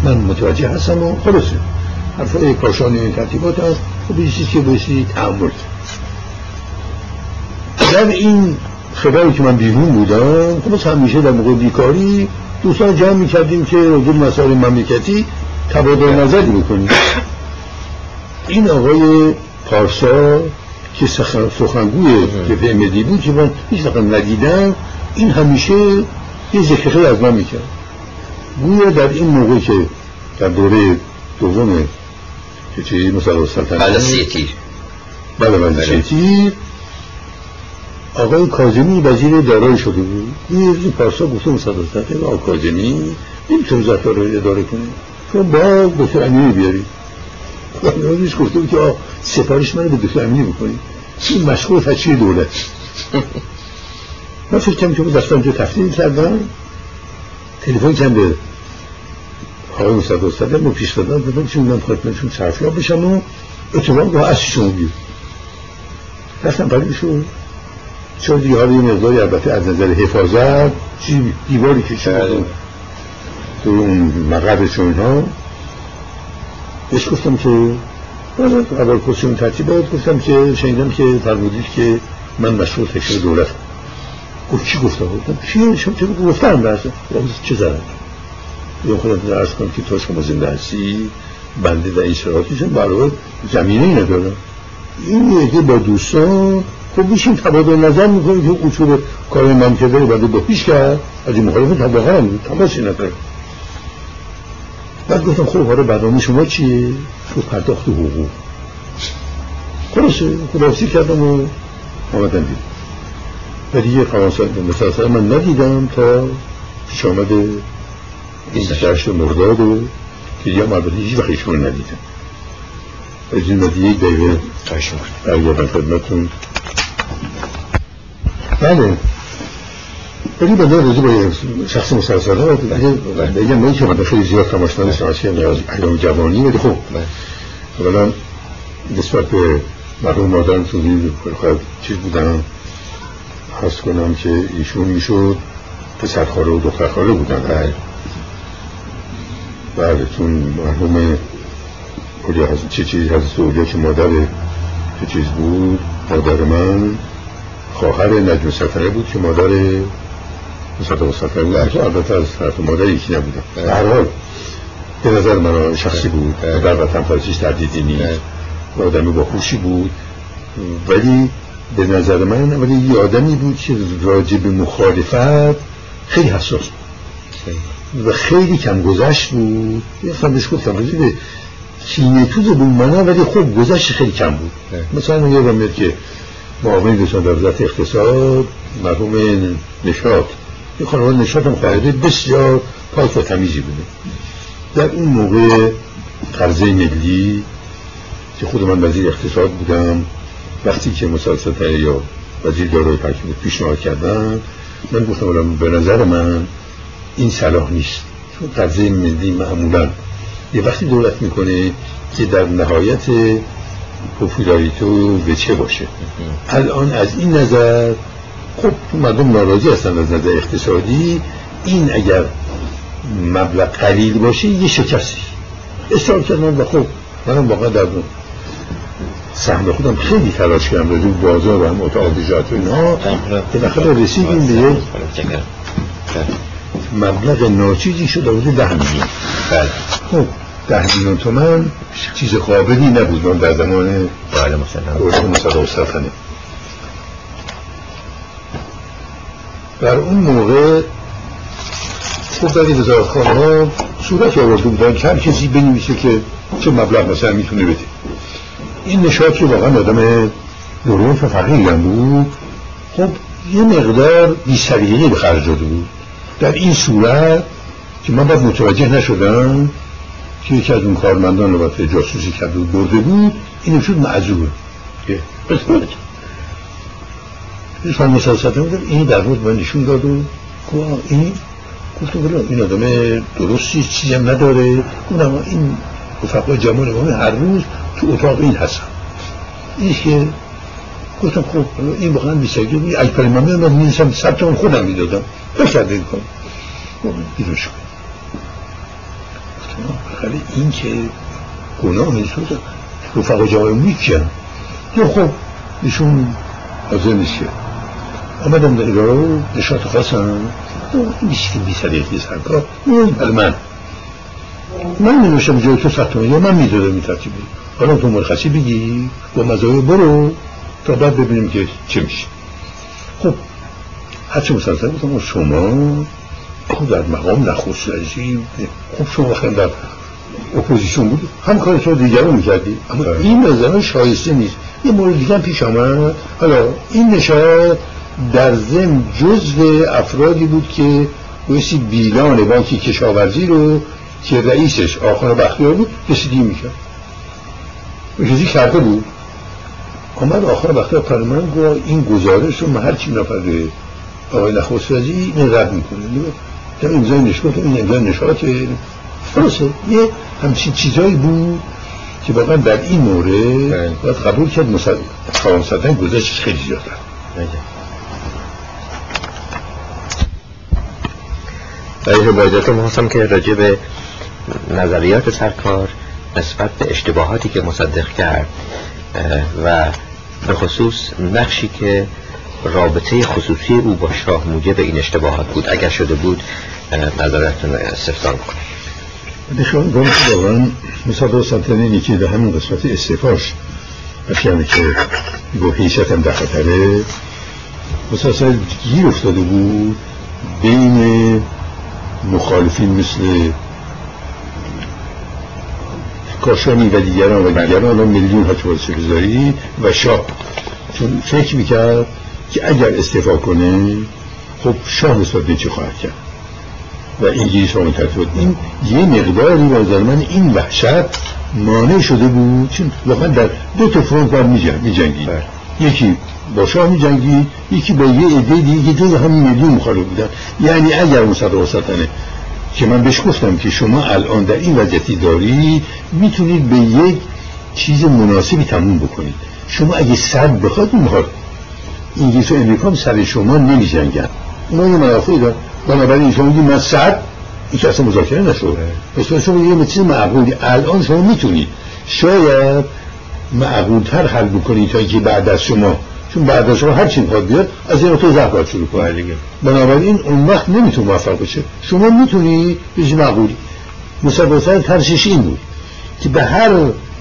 من متوجه هستم و خلاصه. حرفای کاشان این ترتیبات هست. خب یه چیزی که بایستی تعمل در این خبری که من بیرون بودم خب همیشه در موقع بیکاری دوستان جمع می‌کردیم که راجع مسائل مملکتی تبادل نظری بکنیم. این آقای پارسا که سخنگوی که ملی بود که من هیچ وقت ندیدم این همیشه یه ذکر از من می‌کرد گویا در این موقع که در دوره دوم که چی مثلا سلطنت
بله سی تیر
بله بله سی تیر آقای کاظمی وزیر دارایی شده بود این پارسا گفته مصدق آقای کاظمی نمی‌تونه وزارت رو اداره کنه چون با دکتر امیری بیاری خانوادش گفته بود که سفارش منو به دکتر امیری بکنی این مشغول تشکیل دولت من فکر کنم که دستان اینجا تفصیل کردم تلفن کردم به آقای مصدق صدر رو پیش دادم دادم که من خدمتشون صرفیاب بشم و اتفاق با اصل شما بیاد رفتم برایشون چون دیگه حالا یه مقداری البته از نظر حفاظت چی دیواری که شد بله. تو اون مقبشون ها. بهش گفتم که اول کسی ترتیبات گفتم که شنیدم که فرمودید که من مشهور تکشیر دولت. گفت چی گفته بودم چی؟ شما چه گفتم درسته چه زدم یا خودم درس کنم که تا شما زنده هستی؟ بنده در این شرایطیشم برای زمینه ای ندارم. این یکی با دوستان خب میشیم تبادل نظر می‌کنیم که اصول کار من که داره باید با پیش کرد. از این مخالفه طبقه هم بود. تماسی نداره بعد گفتم خب حالا برنامه شما چیه؟ تو پرداخت حقوق. خلاصه خدافسی کردم و آمدم دید و دیگه مثلا من ندیدم تا پیش آمده این جشت مرداد و که دیگه هم البته هیچ وقت ایشون ندیدم. از این مدی یک دقیقه. برگردم خدمتون بله. ولی بنده روزی با شخص مسلسلات بگم من که من خیلی زیاد تماش نداشتم از که ایام جوانی ولی خب اولا نسبت به مرحوم مادرم توضیح خواهد چیز بودم حس کنم که ایشون می‌شد پسرخواره و دخترخواره بودن. بله بله چون مرحوم چه چیزی هست اولیا که مادر چیز بود؟ مادر من خواهر نجم سفره بود که مادر مصدق سفره بود که البته از طرف مادر یکی نبودم به هر حال به نظر من شخصی بود. در وطن فرسیش تردیدی نیست و آدمی با خوشی بود. ولی به نظر من ولی یه آدمی بود که راجع به مخالفت خیلی حساس بود. و خیلی کم گذشت بود. یه بهش گفتم راجع به کینه توز بود منه ولی خب گذشت خیلی کم بود. مثلا یادم میاد که معاون رسان در وزارت اقتصاد مرحوم نشاد یه خانواد نشاد هم خواهده بسیار پاک و تمیزی بوده. در اون موقع قرضه ملی که خود من وزیر اقتصاد بودم وقتی که مسلسل یا وزیر دارای پاکی بود پیشنهاد کردن من گفتم به نظر من این صلاح نیست. چون قرضه ملی معمولا یه وقتی دولت می‌کنه که در نهایت پوپولاریتو به چه باشه؟ الان از این نظر خب مردم ناراضی هستن از نظر اقتصادی. این اگر مبلغ قلیل باشه یه شکستی. اصرار کردن و خب منم واقعا در سهم خودم خیلی تلاش کردم راجع بازار و هم متعادجات و اینها بالاخره رسیدیم به یک مبلغ ناچیزی شد حدود ده میلیون. بله. خب ده میلیون تومن چیز قابلی نبود. من در زمان بله مثلا مصدق سلطنه در اون موقع خب در این وزارتخانه ها صورت آورده بودن که هر کسی بنویسه که چه مبلغ مثلا می‌تونه بده. این نشاط که واقعا آدم درون و فقیری بود. خب یه مقدار بی به خرج داده بود. در این صورت که من باید متوجه نشدم که یکی از اون کارمندان رو جاسوسی کرده بود برده بود این شد معذور قسمت فهم مسلسل بودم این در مورد من نشون داد و این گفتم بلا این آدم درستی چیزی هم نداره اونم این رفقای جمال امامی هر روز تو اتاق این هستم این که گفتم خب این واقعا میسگی بود اگه کلمه من می‌رسم ثبت اون خودم می‌دادم کرده این کن بیرون شد گفتم این که گناه نیست رفقا جمال میکن یا خب ایشون حاضر نیست در رو نشاط که بی صدیقی سرکار این من. من می جای تو ستمه یا من می‌دادم این ترتیب. حالا تو مرخصی بگی. با مزایای برو تا بعد ببینیم که چه میشه. خب هرچه مسلسل بودم شما خب در مقام نخست رجیم خب شما وقتی در اپوزیشن بود هم کار تو دیگر رو می‌کردی. اما بله. این نظر شایسته نیست. یه مورد دیگه پیش آمد. حالا این نشاد در ضمن جزو افرادی بود که بایستی بیلان بانکی کشاورزی رو که رئیسش آخر بختیار بود رسیدی می‌کرد. رسیدی کرده بود. آمد آخر بختیار پر من گفت این گزارش رو من هر چی نفر آقای نخست وزیر این رد می‌کنه. در امضای نشکات این امضای نشکات فرسه یه همچین چیزایی بود که واقعا در این مورد بله. باید قبول کرد. فرانسدن گذاشتش خیلی زیادر
برای روایداتم خواستم که راجع به نظریات سرکار نسبت به اشتباهاتی که مصدق کرد و به خصوص نقشی که رابطه خصوصی او با شاه موجب این اشتباهات بود اگر شده بود نظرتون استفسار کنید
نشان گم واقعا مصدق سلطنه که در همین قسمت استفاش اشیانه که با حیثت هم در خطره. مسلسل گیر افتاده بود بین مخالفین مثل کاشانی و دیگران و دیگران میلیون حتی بذاری و شاه. چون فکر می‌کرد که اگر استفا کنه خب شاه نسبت به چی خواهد کرد؟ و انگلیس ها بود این یه مقداری نظر من این وحشت مانع شده بود چون واقعا در دو تا فرانت بر می جنگی بله. یکی با شاه جنگی یکی با یه عده دیگه که جز همین میلیون مخالف بودن. یعنی اگر مصدق سلطنه که من بهش گفتم که شما الان در این وضعیتی داری می‌تونید به یک چیز مناسبی تموم بکنید. شما اگه صد بخواد می‌خواد انگلیس و امریکا سر شما نمی جنگن اونا یه منافعی دارن بنابراین شما میگید من صد این که اصلا مذاکره نشد مثلا شما یه چیز معقولی. الان شما می‌تونید. شاید معقولتر حل بکنید تا اینکه بعد از شما چون بعد از شما هر چی می‌خواد بیاد از این تو زهر باید شروع کنید دیگه. بنابراین اون وقت نمیتون موفق بشه. شما می‌تونی بشه معقولی. مسابقه ترشش این بود که به هر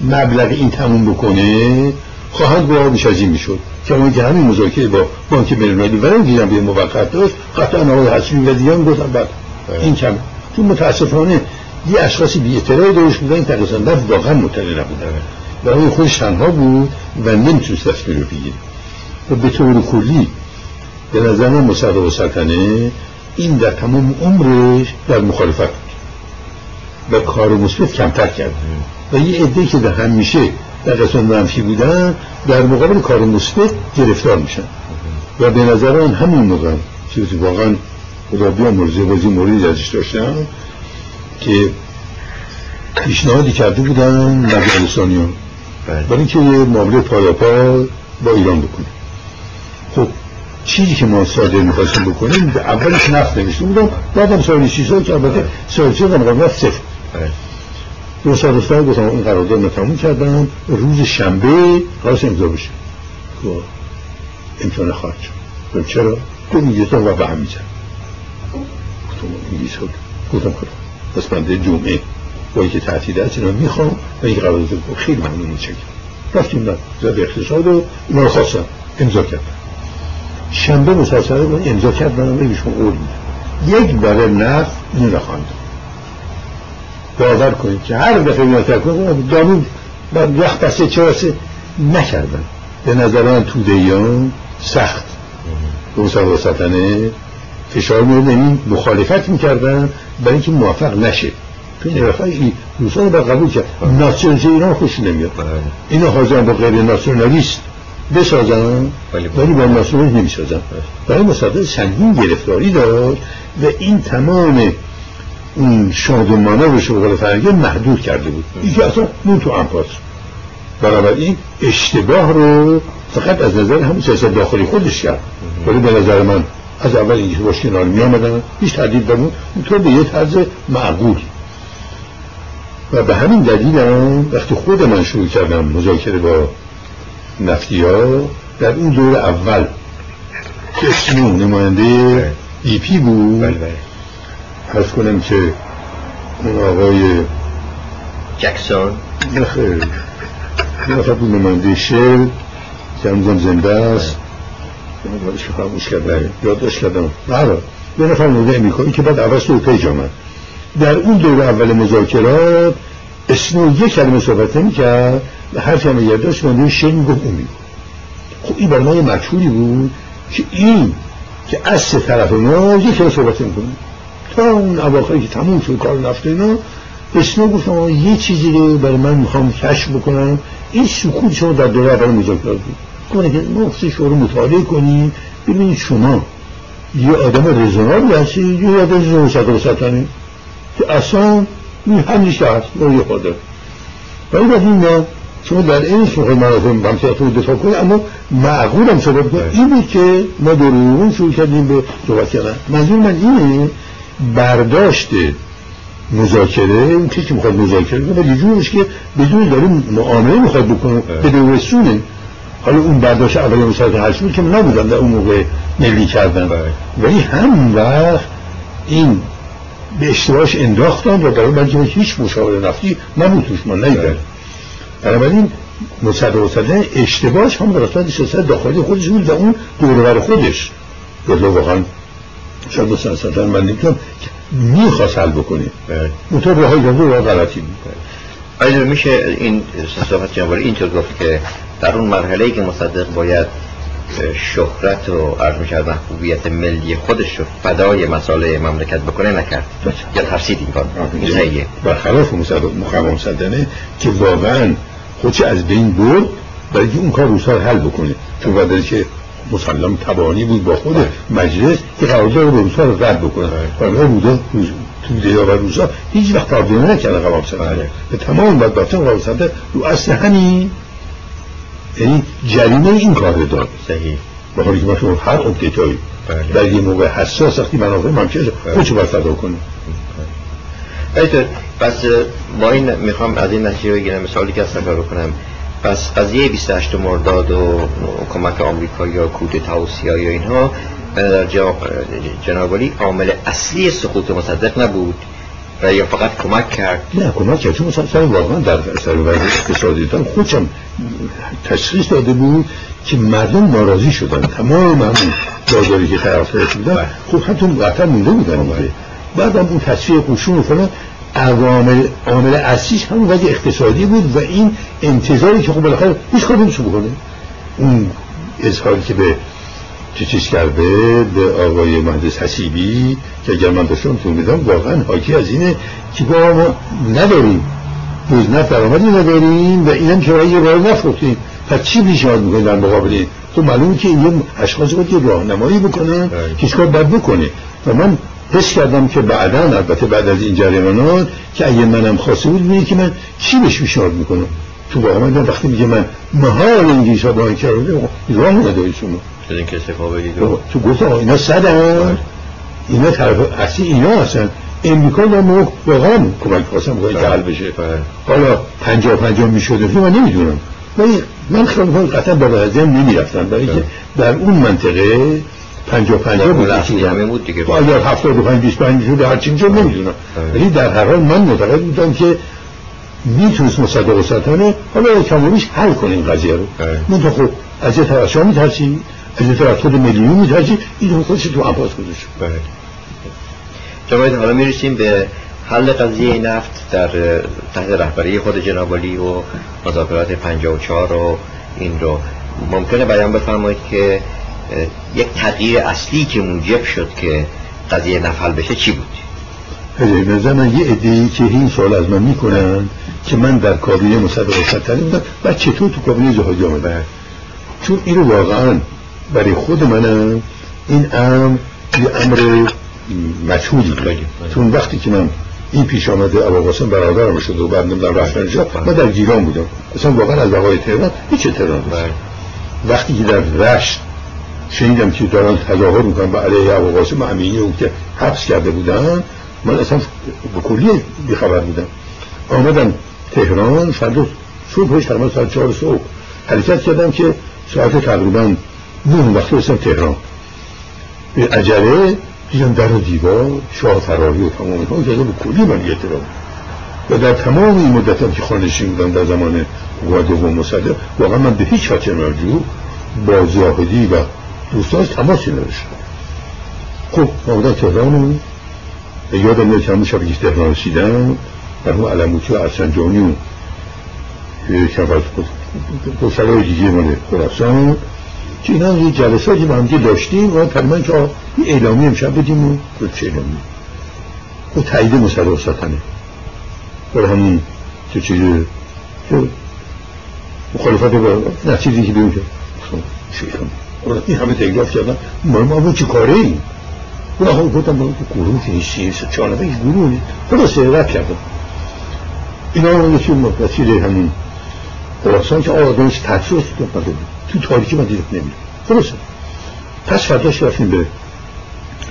مبلغ این تموم بکنه خواهد با بیش از این می‌شد. که اون که همین مذاکره با بانک بین‌المللی و دیدم به موقت داشت قطعا آقای حسینی و دیگران گفتن بعد این کم چون متاسفانه یه اشخاصی بی اطلاعی داشت بودن این تقریبا واقعا مطلع نبودن. برای خودش تنها بود و نمی‌تونست تصمیم رو بگیره. و به طور کلی به نظر مصدق و سلطنه این در تمام عمرش در مخالفت بود. و کار مثبت کمتر کرد. و یه عده که در همیشه در قسمت منفی بودن در مقابل کار مثبت گرفتار میشن. و به نظر من همون موقع چیزی واقعا خدا مرزه بازی موردی ازش داشتم که پیشنهادی کرده بودن نبیلستانیان بله. برای اینکه یه معامله پالاپا با ایران بکنه خب چیزی که ما صادر می‌خواستیم بکنیم اولش نفت نمیشته بودم. بعدم سال چیزهایی که البته سال چیز هم صفر. بله. دو سال رفتن گفتم این قرارداد رو کردم. روز شنبه قرارش امضا بشه. گفت امتحان خواهد شد. چرا؟ تو میگه و به هم میزن گفتم انگلیس ها گفتم خدا. پس بنده جمعه. با اینکه تعطیل هست اینا می‌خوام و این قرارداد خیلی ممنون متشکرم رفتیم در زد اقتصاد و اینا رو خواستم. امضا کردم. شنبه مسلسل رو امضا کرد من بگیشون قول یک برای نفت این رو خواندم. باور کنید که هر دفعه میاد کنم دامون وقت بسته چه واسه؟ نکردم. به نظر من تودهیان سخت. به مسلسلتنه فشار میاد این مخالفت می‌کردن برای اینکه موفق نشه. تو این رفعه این روسا رو قبول کرد. ناسیونالیست ایران خوش نمیاد. اینا حاضرن با غیر ناسیونالیست بسازن. ولی با ناسیونالیست نمی‌سازن. برای مصدق سنگین گرفتاری داشت و این تمام اون شادمانه رو شغل فرنگی محدود کرده بود. این اصلا نون تو انپاس این اشتباه رو فقط از نظر همون سیاست داخلی خودش کرد. ولی به نظر من از اول اینکه باش کنار می آمدن هیچ تردید بمون اونطور به یه طرز معقول. و به همین دلیل هم وقتی خود من شروع کردم مذاکره با نفتی ها در اون دور اول اسمو نماینده ای پی بود. بله بله. کنم که اون آقای
جکسون.
نخیر. نفر بود نماینده شل که همونزم زنده است. یادش فراموش کردم. یادداشت کردم. بله. یه نفر مورد امریکایی که بعد عوض تو پیج آمد. در اون دور اول مذاکرات اسنو یک کلمه صحبت نمی کرد و هر کلمه یادداشت من شیر می‌گفت اون می‌گفت. خب این برای ما بود که این که اصل طرف ما یک کلمه صحبت نمی تا اون اواخری که تموم شد کار نفت اینا اسنو گفت یه چیزی رو برای من می‌خوام کشف بکنم. این سکوت شما در دوره اول مذاکرات بود. کنه که شما رو مطالعه کنیم ببینید شما یه آدم رزونابی هستی یه آدم رزونابی صد که اصلا این همیشه هست یه خاطر ولی بعد این شما در این شما منافع ممسیت رو دفاع کنید اما معقول هم صحبت کنید این بود که ما در شروع کردیم به صحبت کردن. منظور من اینه برداشت مذاکره اون کسی که می‌خواد مذاکره کنه ولی جورش که بدون داره معامله می‌خواد بکنه به رسونه. حالا اون برداشت اولی مساعد هشت بود که من نبودم در اون موقع ملی کردن. ولی هم وقت این به اشتباهش انداختن و برای من هیچ مشاور نفتی نبود توش من نیدن بنابراین مصدق صدقه اشتباهش هم در سیاست داخلی خودش بود و اون دورور خودش. گفت واقعا شاید مصدق من نمی‌تونم می‌خواست حل بکنیم منطور راه های رو غلطی بود.
آیا میشه این صحبت جنبالی اینطور گفت که در اون مرحله که مصدق باید شهرت و عرض می‌کرد محبوبیت ملی خودش رو فدای مسائل مملکت بکنه نکرد. یا ترسید این کار.
برخلاف مقام مصدقه که واقعا خودش از بین برد برای اون کار روسا حل بکنه. چون بعد که مسلم تبانی بود با خود مجلس که قرارداد رو روسا رو رد بکنه. و بوده توده یا و روسا هیچ وقت تابدیه نکرده قوام به تمام بدبختان قوام صدقه رو اصل همین یعنی جریمه این کار رو داد.
صحیح.
با حالی که ما شما هر اپدیتایی بله. در یه موقع حساس وقتی منافع ممکنه خودشو باید فدا کنه
بله. پس با این می‌خوام از این نتیجه بگیرم مثالی که استفاده کنم. پس قضیه 28 مرداد و کمک آمریکا یا کود تاوسیا یا اینها در جنابالی عامل اصلی سقوط مصدق نبود. و یا فقط کمک کرد؟
نه کمک کرد. چون مثلا واقعا در سر وضع اقتصادی دارم خودشم تشخیص داده بود که مردم ناراضی شدن. تمام همون بازاری که خراب بودن. خب حتی قطر مونده بودن بعد هم اون تصفیه قشون فلان عوامل عامل اصلیش همون وضع اقتصادی بود و این انتظاری که خب بالاخره هیچ کار نمیشه بکنه. اون اظهاری که به چه چیز کرده به آقای مهندس حسیبی که اگر من داشتم تو میدم واقعا حاکی از اینه که با ما نداریم. روز درآمدی نداریم و اینم که یه راه نفروختیم. پس چی پیشنهاد می‌کنیم در مقابل این؟ خب معلومه که این اشخاص باید یه راهنمایی بکنن بله. که کار بد بکنه. و من حس کردم که بعدا البته بعد از این جریانات که اگه منم خواسته بود که من چی بهش پیشنهاد می‌کنم؟ تو واقعا من وقتی میگه من مهار انگلیس ها با این کرده راه نداری شما
این که
تو گفت اینا صدن. اینا طرف اصلی اینا هستن. امریکا با ما واقعا کمک خواستم باید که حل بشه حالا پنجا پنجا می‌شده من نمی‌دونم. ولی من خیلی قطعا با نمی نمی‌رفتم برای که در اون منطقه پنجا پنجا بود.
بود دیگه.
اگر هفتاد و پنج بیست پنج شده هر چی نمی‌دونم. ولی در هر حال من معتقد بودم که می‌تونست مصدق و سلطانه حالا کمونیش حل کنه این قضیه رو. من تو خب از یه طرف شما میترسی از این طرف خود میلیون میترجی این خودش تو انپاس گذاشت.
بله. جناب حالا می‌رسیم به حل قضیه نفت در تحت رهبری خود جنابالی و مذاکرات 54 و این رو. ممکنه بیان بفرمایید که یک تغییر اصلی که موجب شد که قضیه نفل بشه چی بود؟
نظر من یه عده که این سوال از من می‌کنن که من در کابینه مصدق ستنی بودم و چطور تو کابینه جهادی آمدن چون این واقعا برای خود منم این امر یه امر مجهولی بود. چون وقتی که من این پیش آمده ابو قاسم برادرم شد و بعد نمی‌دونم رفتن جا من در گیران بودم. اصلا واقعا از بقای تهران هیچ تهران بله. وقتی که در رشت شنیدم که دارن تظاهر می‌کنن به علیه ابو قاسم امینی اون که حبس کرده بودن من اصلا به کلی بیخبر بودم آمدم تهران فردا صبحش تقریبا ساعت چهار صبح حرکت کردم که ساعت تقریبا نه وقتی رسیدم تهران. به عجله دیدم در و دیوار شاه فراری و تمام اینها اجازه به کلی من اعتراف و در تمام این مدت که خانشین بودم در زمان قواد دوم مصدق واقعا من به هیچ وجه مرجوع با زاهدی و دوستان تماسی نداشتم. خب آمدن تهران و یادم میاد همون شب که تهران رسیدم اون علموتی و ارسنجانی و چند از پسرهای دیگه مال خراسان که اینا یه جلساتی با همگه داشتیم و تقریبا که یه اعلامی امشب بدیم و چه اعلامی. و تایید مصدق ستنه برای همون چه چیزه مخالفت با نتیجی که بیون که شیخم. این همه تگراف کردن. ما ما چه کاره ایم آقا گفتم با گروه که هیچی چهار نفر هیچ گروه نیست خلاصه رد کردم اینا یکی وسیله همین خراسان که آدمش تحصیل بود تو تاریکی من دیدم نمیده خلاصه پس فرداش رفتیم به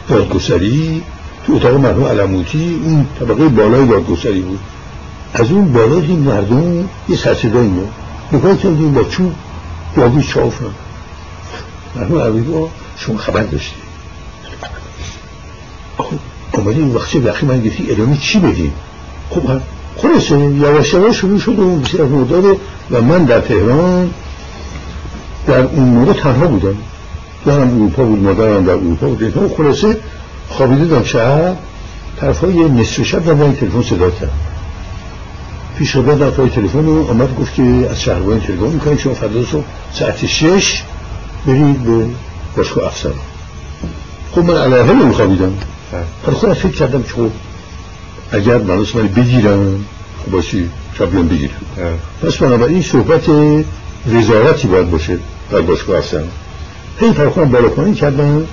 دادگستری تو اتاق مرحوم علموتی اون طبقه بالای دادگستری بود از اون بالا این مردم یه سرصدایی میاد نگاه کردیم با چوب یابی چاف مرحوم علموتی شما خبر داشتی خب این وقت وقتی من گفتی ادامه چی بدیم؟ خب خلاصه یواش یواش شروع شد اون بسیار مداره و من در تهران در اون موقع تنها بودم. دارم اروپا بود مادرم در اروپا بود. خب خلاصه خوابیده دم شهر طرف های نصف شب در این تلفن صدا کرد پیش خبر در پای تلفن رو آمد گفت که از شهر باید تلفن می‌کنید شما فردا صبح ساعت شش برید به باشگاه افسر. خب من علاقه رو خوابیدم. پر خودم فکر کردم که خب اگر منوس من بگیرم خب باشی شب بیان بگیر. پس بنابراین صحبت وزارتی باید باشه در باشگاه هستن هی پر خودم بالا پایین کردم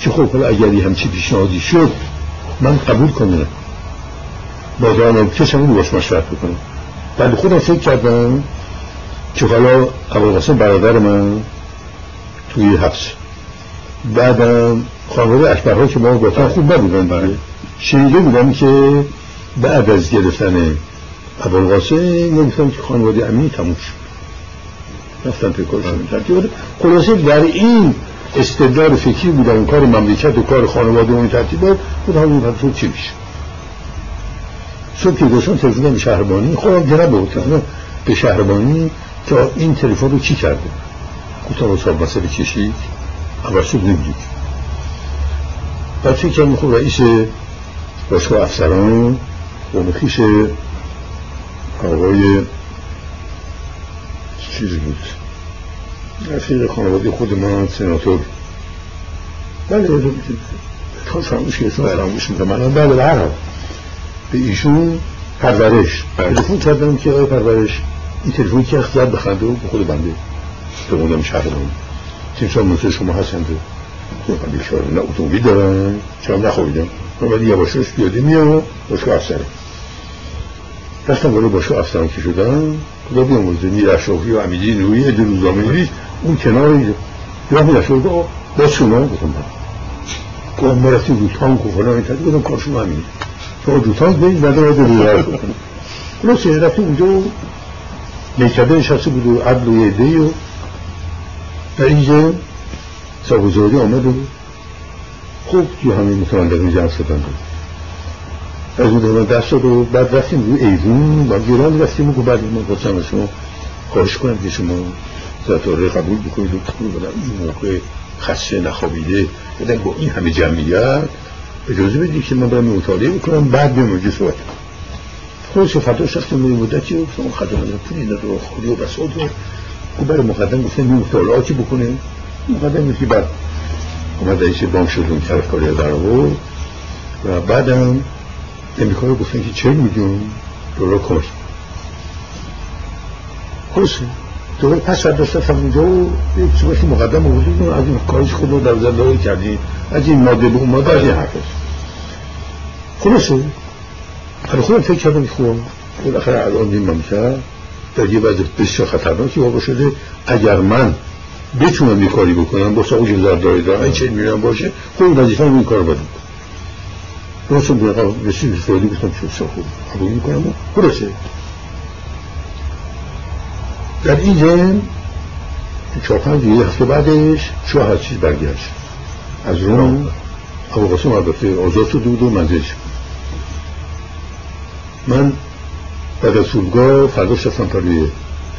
که خب حالا اگر همچی پیشنهادی شد من قبول کنم. با دارم کسم رو باش مشورت بکنم. بعد خودم فکر کردم که حالا قاسم برادر من توی حبس. بعدم خانواده اکبرها که ما گفتن خوب نبودن برای شنیده بودم که بعد از گرفتن ابوالقاسم نمیفتم که خانواده امینی تموم شد. رفتن پیکارشون ترتیب خلاصه در این استدلال فکری بودن اون کار مملکت و کار خانواده و این ترتیبات بود همون ترتیب چی میشه. صبح که گوشان تلفن به شهربانی خودم جنب بود به شهربانی که این تلفن رو چی کرده؟ گفتم اصاب مسئله کشید صبح نمی‌دید. بعد فکر کردم خب رئیس باشگاه افسران و خیش آقای چیزی بود. رفیق خانواده خود ما سناتور. بله تا فراموش که اسم فراموش می‌کنم. من بله به به ایشون پرورش. بله. تلفن کردم که آقای پرورش این تلفنی که اختیار بخنده و به خود بنده. به قدم شهرمان. تیم مثل شما هستند بیچاره نه اتومبیل دارن چرا نخوابیدم؟ من ولی یواشاش بیاده میام باشگاه افسرم. رفتم بالا باشگاه افسرم که شدم. خدا بیامرزه میر اشرافی و امیدی نوری ادی روزنامه نویس اون کنار راه میر اشرافی گفت با شما گفتم من گفت ما رفتیم رو تانک و فلان این گفتم کار شما همینه. شما رو تانک برید بعد رو رو رو خلاصه رفتیم اونجا میکده نشسته بود و عدل و یه و در اینجا سابوزاری آمد و خوب یه همه متمندقی جمع شدن از اون دارم دست شد و بعد رفتیم روی ایوون و گران رفتیم و بعد ما گفتم شما خواهش کنم که شما ستاره قبول بکنید و این موقع خسته نخوابیده بودن با این همه جمعیت. اجازه بدی که من برم مطالعه بکنم بعد به موجه صحبت خودش فتاش هست که مدتی گفتم خدا نظر پولی نداره خوری و بساط و برای مقدم گفتن این مطالعاتی بکنه؟ مقدم که بعد اومد رئیس بانک شد اون طرف کاری در و بعدم امریکا رو گفتن که چه میلیون دلار کمک. خلاصه. دوباره پس برداشتم اونجا و یک مقدم آوردیم از این کارش خود رو در زندگی کردیم. از این ماده به اون ماده از این حرف خلاصه. حالا خودم فکر کردم خوب بالاخره الان این ممکن در یه وضع بسیار خطرناکی واقع شده. اگر من بتونم یه کاری بکنم با ساقوش زرداری دارم این چه میرم باشه. خود وظیفه این کار بدم راستم به رسید فعلی گفتم چه خوب قبول می‌کنم. خلاصه در این زن چهار پنج یه هفته بعدش شاه هر چیز برگشت. از روم ابو قاسم البته آزاد شده بود و منزلش من بعد از صبحگاه فردا شستم پروی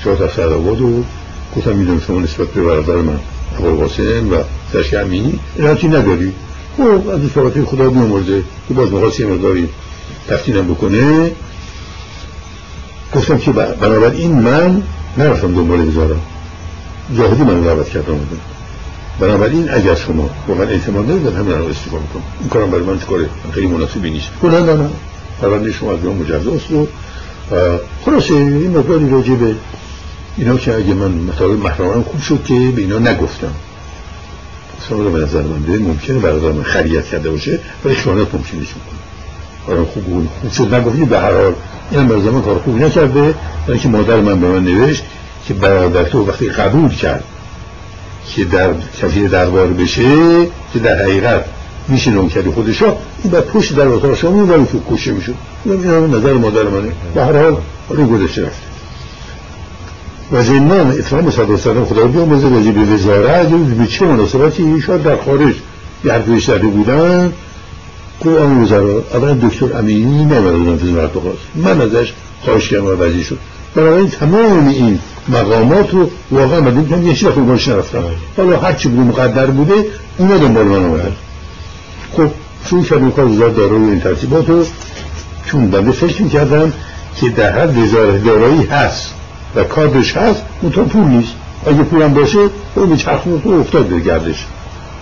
شاه در آباد و گفتم می‌دونم شما نسبت به برادر من ابو قاسم و سرش امینی رنچی نداری؟ خب از صحبت خدا بیامرزه که باز مقاسی مقداری تفتینم بکنه. گفتم که بنابراین من نرفتم دنبال هزارم زاهدی من دعوت کرد آمدم بنابراین اگر شما واقعا اعتماد دارید همین رو استفاده کنم این کارم برای من کار خیلی مناسبی نیست. نه نه نه. پرونده شما از من مجزاست و خلاصه این مقداری راجع به اینا که اگه من مطابق محرمانم خوب شد که به اینا نگفتم. اصلا به نظر من ممکنه برادر من خریت کرده باشه ولی خیانت ممکنه نیست کارم خوب خوب شد نگفتی به هر حال این برای زمان کار خوبی نکرده. برای که مادر من به من نوشت که برادر تو وقتی قبول کرد که در کفیر دربار بشه که در حقیقت میشه نوکری خودشا این بعد پشت در اتاق شما ولی تو کشه می‌شد. این نظر مادر منه. به هر حال حالا گذشته رفته و زمان اتفاق صدر سلام خدا بیامرزه راجع به وزارت به چه مناسبتی شاید در خارج گردوش داده بودن. قرآن وزرا اولا دکتر امینی نمی‌دونم وزارت بخواست من ازش خواهش کردم و وزیر شد. بنابراین تمام این مقامات رو واقعا من دیدم یه چیز خوب باش نرفتم. حالا هر چی بوده مقدر بوده اونا دنبال من آمدن کردم کار وزارت دارایی این ترتیبات رو چون بنده فکر می‌کردم که در هر وزارت دارایی هست و کارش هست اون پول نیست. اگه پولم باشه اون به چرخ افتاد به گردش.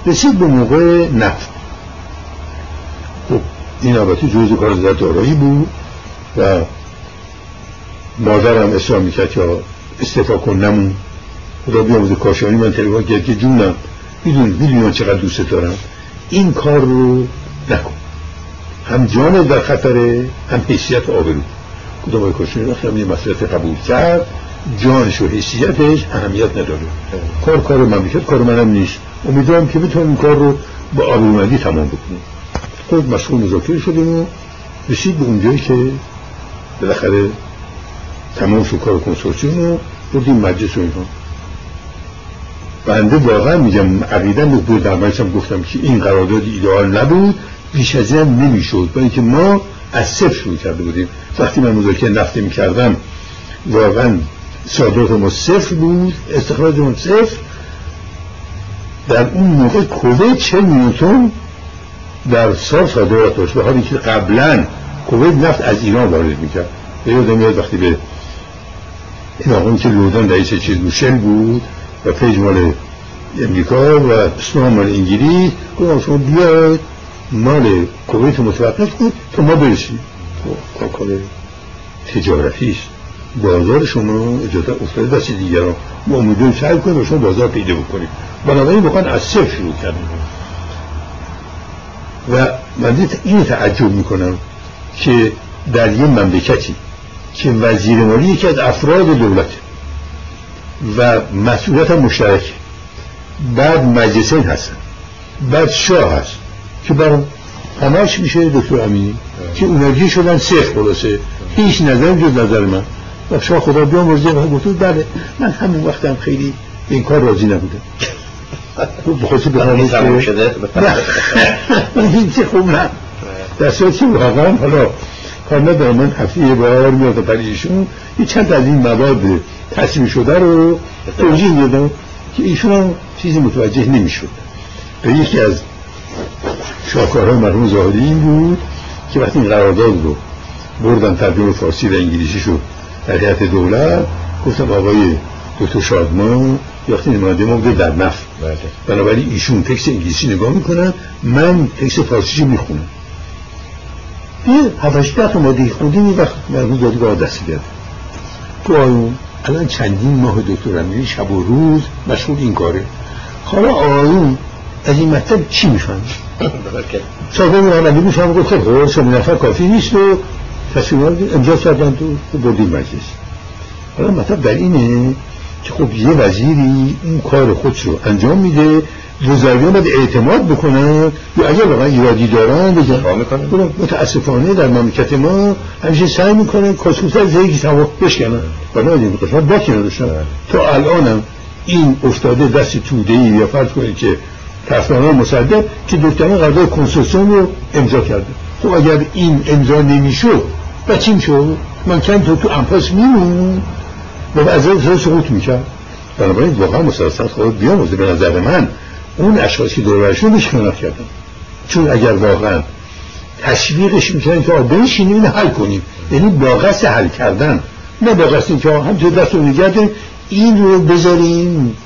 رسید به موقع نفت. خب این البته جزء کار وزارت دارایی بود و مادرم اصرار می‌کرد که استفا کن نمون. خدا بیاموزه کاشانی من تلفن کرد که جونم میدون می‌دونی چقدر دوست دارم. این کار رو نکن. هم جان در خطره هم حیثیت آبرو. کدام آقای کاشانی رفتم یه مسئلت قبول کرد جانش و حیثیتش اهمیت نداره. کار کار مملکت کار منم نیست. امیدوارم که بتونم این کار رو با آبرومندی تمام بکنم. خود مشغول مذاکره شدیم و رسید به اونجایی که بالاخره تمام شد کار کنسورسیوم رو بردیم مجلس و اینها بنده واقعا میگم عقیدم بود در هم گفتم که این قرارداد ایدئال نبود. بیش از این نمی‌شد. برای اینکه ما از صفر شروع کرده بودیم. وقتی من مذاکره نفتی می‌کردم واقعا صادرات ما صفر بود استخراج ما صفر. در اون موقع کویت چهل میلیون در سال صادرات داشت. به حالی که قبلا کویت نفت از ایران وارد می‌کرد. یادم میاد وقتی به این آقایی که لودان رئیس چیز شل بود و پیج مال امریکا و اسنو هم مال انگلیس گفتم شما بیاید. مال کویت متوقف بود تا ما برسیم خب کار تجارتی است بازار شما اجازه افتاده دست دیگران ما امیدواریم سعی کنیم شما بازار پیدا بکنیم. بنابراین بخوان از صفر شروع کردیم و من این تعجب می‌کنم که در یه مملکتی که وزیر مالی یکی از افراد دولت و مسئولیت مشترک بعد مجلسین هستن بعد شاه هست. که بر همش میشه دکتر امینی که اونجی شدن صفر خلاصه. هیچ نظر جز نظر من. و شاه خدا بیا مرزه و گفت بله من همون وقتم خیلی این کار راضی نبودم. <laughs> بخواست به همون
شده؟ <laughs>
این چه خوب نه در صورتی واقعا حالا کارمند من هفته یه بار میاد پریشون یه چند از این مواد تصمیم شده رو توجیه دادم که ایشون هم چیزی متوجه نمی‌شد. و یکی از شاکارهای مرحوم زاهدی این بود که وقتی این قرارداد رو بردن ترجمه فارسی و انگلیسی شد در هیئت دولت گفتم آقای دکتر شادمان وقتی نماینده ما بوده در نفت. بله. بنابراین ایشون تکست انگلیسی نگاه می‌کنن من تکست فارسی می‌خونم. یه هفتش ده ماده خوندیم این وقت دستی کرد تو آیون الان چندین ماه دکتر امیری شب و روز مشغول این کاره. حالا آیون از این مطلب چی میفهم صاحب محمدی میفهم گفت خیلی خوب شما نفر کافی نیست و تصمیمات امضا کردن تو بردیم مجلس. حالا مطلب در اینه که خب یه وزیری این کار خودش رو انجام میده وزراریان باید اعتماد بکنن یا اگر واقعا ایرادی دارن بگن متاسفانه در مملکت ما همیشه سعی می‌کنن کسکوس از یکی سوا بشکنن. بنابراین قسمت باکی نداشتن. تا الانم این افتاده دست توده ای یا فرض کنید که طرفداران مصدق که دکتران قرارداد کنسوسیون رو امضا کرده. خب اگر این امضا نمی‌شد و چی می‌شد؟ من چند تو تو انفاس میمون و از این سقوط می‌کرد. بنابراین واقعا مسلسل خود بیاموزه. به نظر من اون اشخاصی دورشون بهش خیانت کردن. چون اگر واقعا تشویقش می‌کنن که بنشینیم اینو حل کنیم. یعنی با حل کردن. نه با قصد که همینطور دست رو نگردیم این رو بذاریم.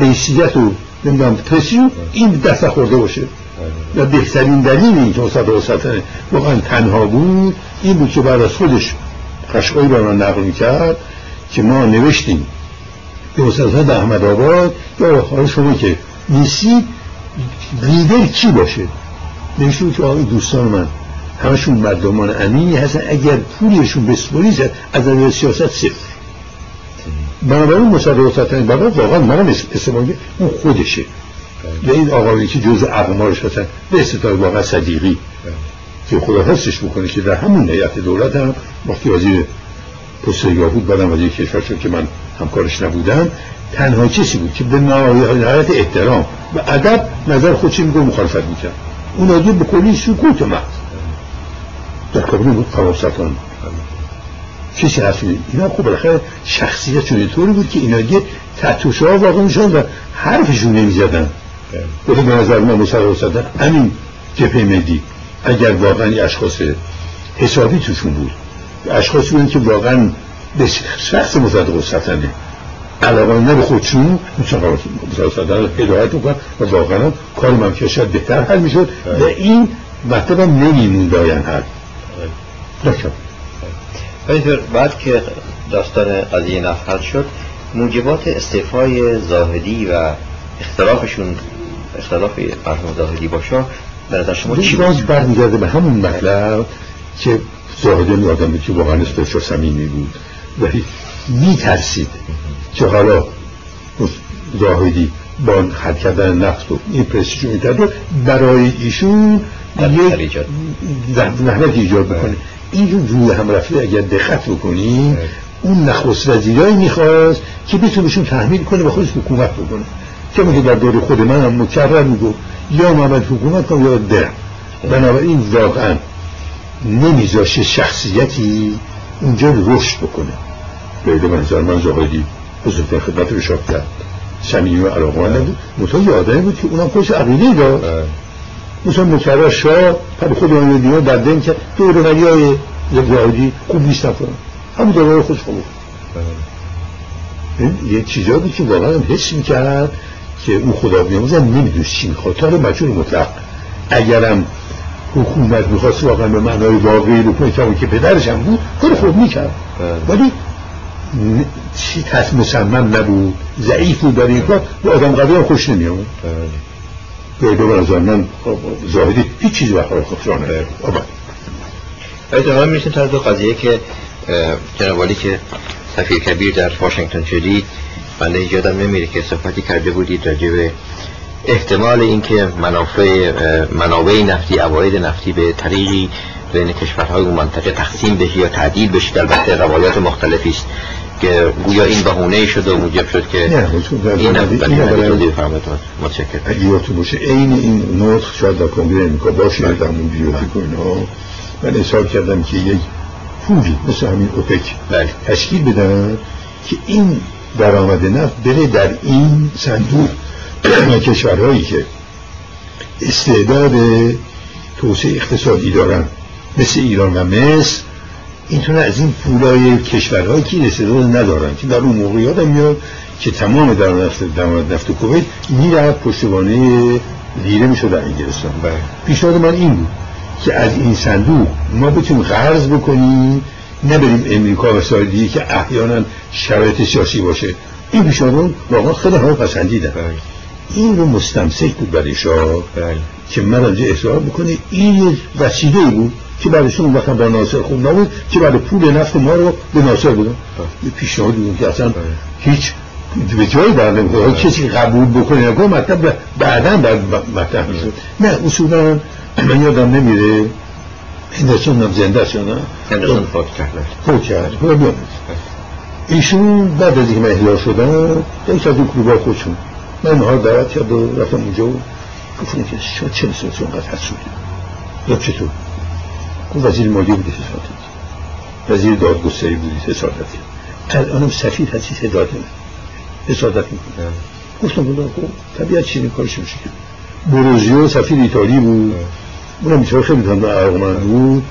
حیثیت و نمی‌دونم تسی این دست خورده باشه. و بهترین دلیل این که و سلطنه واقعا تنها بود. این بود که بعد از خودش قشقایی به من نقل می‌کرد که ما نوشتیم. به استاد احمد آباد. یا حال شما که نیستی لیدر کی باشه؟ نوشتیم که آقای دوستان من. همشون مردمان امینی هستن. اگر پولیشون بسپوری زد از نظر سیاست صفر. بنابراین مصادقات بابا واقعا منم استفاده اون خودشه. و این آقایی که جز اقمارش هستن به استطاع واقعا صدیقی. که خدا حسش بکنه که در همون نیت دولت هم وقتی وزیر پسترگاه بود بعدم وزیر کشور شد که من همکارش نبودم تنها کسی بود که به نهایت احترام و ادب نظر خودش میگه مخالفت می‌کرد. اون آدم به کلی سکوت محض در کابینه بود کسی هست اینا خب بالاخره شخصیت طوری بود که اینا دیگه تحتوشه ها واقع میشن و حرفشون نمی‌زدن. بله به نظر من مصرح صدر همین جپه مدی اگر واقعا اشخاص حسابی توشون بود. اشخاصی بودن که واقعا به شخص مصدق سلطنه علاقه نه به خودشون مصدق سلطنه هدایت می‌کنن و واقعا کار ممکشت بهتر حل می‌شد. و این مطلب هم نمیمون داین حل
همینطور بعد که داستان قضیه نفت حل شد موجبات استعفای زاهدی و اختلافشون اختلاف مرحوم زاهدی با شاه به نظر شما چی
باز برمیگرده به همون مطلب که زاهدی آدمی که واقعا بسیار صمیمی بود. ولی میترسید که حالا زاهدی با حل کردن نفت و این پرسیجو میترد برای ایشون یک زحمت ایجاد بکنه این روی هم رفته اگر دقت بکنیم اون نخست وزیرایی می‌خواست که بتونشون تحمیل کنه و خودش حکومت بکنه. که میگه در دور خود من هم مکرر میگو. یا محمد حکومت کن یا در. بنابراین واقعا نمیذاشه شخصیتی اونجا رشد بکنه. به منظر من زهادی بزرگترین خدمت رو شاب کرد. و علاقه نبود یه آدمی بود که اونم خودش عقیده داشت. مثلا مکرر شاه پر خود اون دیگه در دن که دور ولی های زهادی خوب نیستن کنن همون دوره خودش خوب یه چیزا بود که واقعا حس می‌کرد که اون خدا بیاموزن نمی‌دونست چی می‌خواد. تا مجور مطلق. اگرم حکومت می‌خواست واقعا به معنای واقعی رو کنه که پدرش هم بود کار خوب می‌کرد. بله. ولی چی تصمیم مصمم نبود ضعیف بود برای این کار به آدم قوی هم خوش نمیامد نظر من زاهدی هیچ چیزی بخواه
ولی تمام می‌رسیم تا دو قضیه که جنوالی که سفیر کبیر در واشنگتن شدید بنده یادم نمیره که صحبتی کرده بودید راجع به احتمال اینکه منافع منابع نفتی عواید نفتی به طریقی بین کشورهای اون منطقه تقسیم بشه یا تعدیل بشه البته روایات مختلفی است. که گویا این بهونه شده و موجب شد که
نه این این متشکرم. اگه یادتون باشه عین این نطق شاید در کنگره امریکا باشه در اون بیوتیک و اینها من اصحاب کردم که یک پولی مثل همین اوپک بله. تشکیل بدن که این درآمد نفت بره در این صندوق کشورهایی که استعداد توسعه اقتصادی دارن مثل ایران و مصر اینطور از این پولای کشورهایی که استعداد ندارن که در اون موقع یادم میاد که تمام در نفت درآمد نفت کویت می‌رفت پشتوانه لیره می‌شد در انگلستان بله. پیشنهاد من این بود که از این صندوق ما بتونیم قرض بکنیم نبریم امریکا و سایدی که احیانا شرایط سیاسی باشه این پیشنهاد واقعا خیلی پسندیدن بله. این رو مستمسک بود برای شاه بله. که من احضار بکنه این وسیله بود که برایشون وقتا با ناصر خوب نبود که برای پول نفت ما رو به ناصر بودن یه پیشنهاد بود که اصلا هیچ به جایی در نمی‌خواد کسی قبول بکنه نگاه مطلب بعدا بعد مطلب میشه. نه اصولا من یادم نمیره. هندرسون هم زنده شد نه؟
هندرسون فوت کرد.
فوت کرد. ایشون بعد از اینکه من احیا شدم یک از اون کلوبا خودشون من نهار دعوت کرد و رفتم اونجا و گفتم که شاید چه مثل چون قد حد شدی یا چطور؟ گفت وزیر مالی بودی حسادت وزیر دادگستری بودی حسادت الانم سفیر هستی حسادت حسادت می‌کنه گفتم بودم خب طبیعت چیزی کارش میشه که. بروزیو سفیر ایتالی بود. اونم بیچاره خیلی تند علاقمند بود.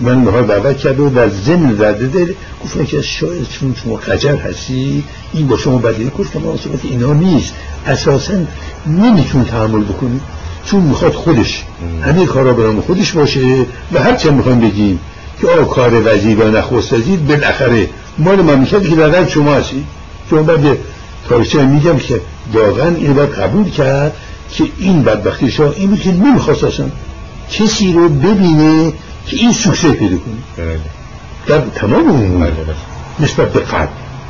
من نهار دعوت کرد و در ضمن زده دل گفتم که شاید چون شما خجر هستی این با شما بدیه. گفتم آسابت اینا نیست. اساسا نمیتون تحمل بکنی. چون می‌خواد خودش همه کارا برام خودش باشه و هر چه می‌خوام بگیم که آه کار وزیر و نخست وزیر بالاخره مال مملکتی که در شما هستی چون بعد تاریخچه میگم که واقعا این باید قبول کرد که این بدبختی شاه این بود که نمی‌خواست اصلا کسی رو ببینه که این سوکسه پیدا کنه بله. در تمام اون بله، بله. نسبت به قلب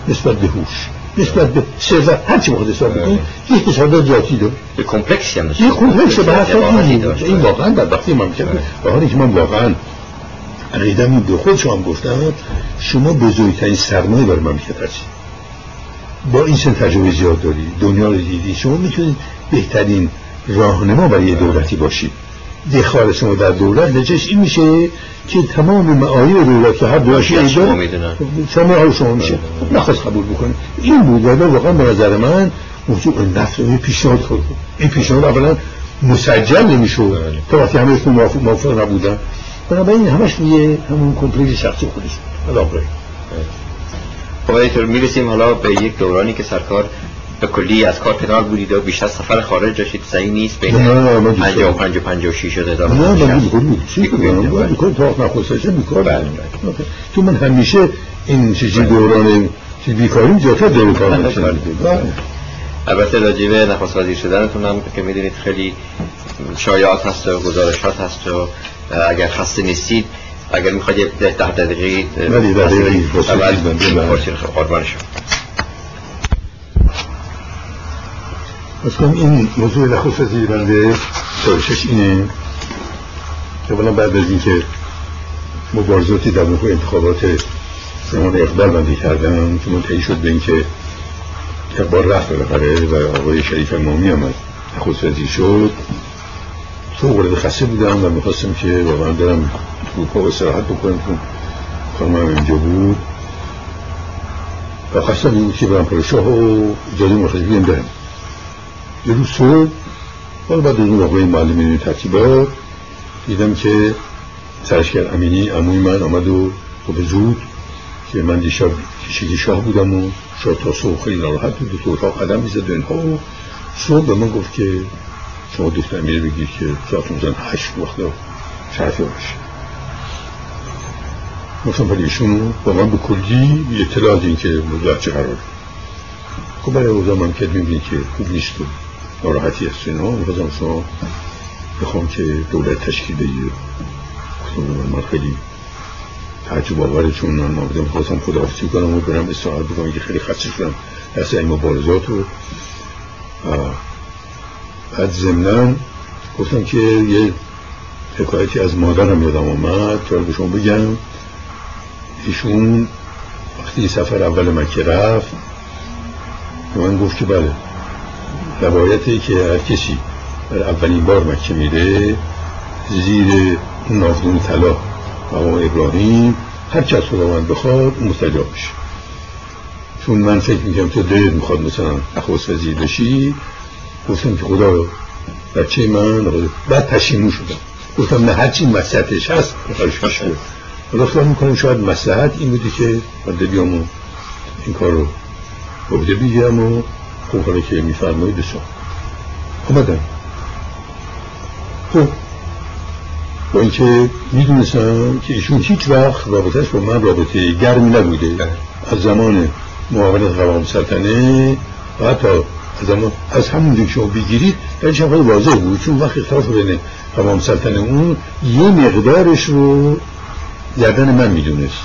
نسبت به هوش نسبت به ثروت هر چی بخواد حساب بکنید یه حسادت ذاتی داره.
یه کمپلکسی هم
یه کمپلکس به هر این این واقعا بدبختی من کرد به حالی که من واقعا عقیدم این به خود شما گفتم. شما بزرگترین سرمایه برای مملکت هستید با این سن تجربه زیاد داری دنیا رو دیدی شما می‌تونید بهترین راهنما برای دولتی باشید. دخالت شما در دولت نتیجهش این میشه که تمام معایب دولت که هر دولتی
می‌دونن.
شما شما میشه. نخواست قبول بکنه. این بود. واقعا به نظر من موضوع نفت این پیشنهاد خود این پیشنهاد اولا مسجل نمیشه بله. تا وقتی همه اسم موافق, موافق نبودن. بنابراین همش یه همون کمپلیت شخصی خودش. حالا
خب می‌رسیم حالا به یک دورانی که سرکار به کلی از کار کنار بودید و بیشتر سفر خارج داشتید صحیح نیست؟ بین 55 و 56 هزار
نه من بیکار چی بیکار تا نخواستشه بیکار بله تو من همیشه این چیزی دوران بیکاری زیادتر دور کار بله.
البته راجبه نخواست وزیر شدنتون هم که می‌دونید خیلی شایعات هست و گزارشات هست و اگر خسته نیستید اگر می‌خواید یه ده دقیقی
ولی ده دقیقی
قربان شد
از کنم این موضوع نخست از بنده سایشش اینه. که اولا بعد از اینکه مبارزاتی در موقع انتخابات زمان اقبال بنده کردم که منتهی شد به اینکه اقبال رفت بالاخره و آقای شریف امامی هم نخست وزیر شد. تو ورد خسته بودم و می‌خواستم که واقعا برم اروپا استراحت بکنم. چون هم اینجا بود. و خواستم این که برم پر شاه و اجازه مرخصی بیم برم یه روز صبح حالا بعد از اون آقای معلمین ترتیبات دیدم که سرشکر امینی اموی من آمد و به زود که من دیشب کشیدی شاه بودم و شاه تا صبح خیلی ناراحت بود تو اتاق قدم می‌زد و اینها. و صبح به من گفت که شما دکتر امیر بگید که ساعت مثلا هشت وقت شرفه باشه گفتم ولی ایشون با من به کلی اطلاع این که موضوع چه قرار خب برای اوضاع من که می‌بینید که خوب نیست. ناراحتی هست اینا. می‌خواستم شما بخوام که دولت تشکیل بگیر گفتم من خیلی تعجب آوره چون من بودم خواستم خداحافظی کنم و برم استراحت بکنم که خیلی خسته شدم. دست این مبارزات رو. بعد ضمنا گفتم که یه حکایتی از مادرم یادم آمد تا به شما بگم. ایشون وقتی سفر اول مکه رفت به من گفت که بله. روایتی که هر کسی اولین بار مکه میره زیر نافدون طلا و ابراهیم هر چه از خداوند بخواد مستجاب میشه. چون من فکر می‌کنم تو دلت می‌خواد مثلا نخست وزیر بشی گفتم که خدا بچه من بعد پشیمون شدم. گفتم نه هرچی مسلحتش هست بخواهش پیش بود خدا می‌کنم شاید مسلحت این بودی که من بیام این کار رو عهده بگیرم و خوب حالا که میفرمایید بسا آمدم خب با اینکه می‌دونستم که ایشون هیچ وقت رابطهش با من رابطه گرمی نبوده. بله. از زمان معاونت قوام سلطنه و حتی از, زمان از همون که شما بگیرید در خیلی واضح بود. چون وقت اختلاف بین قوام سلطنه اون یه مقدارش رو گردن من می‌دونست.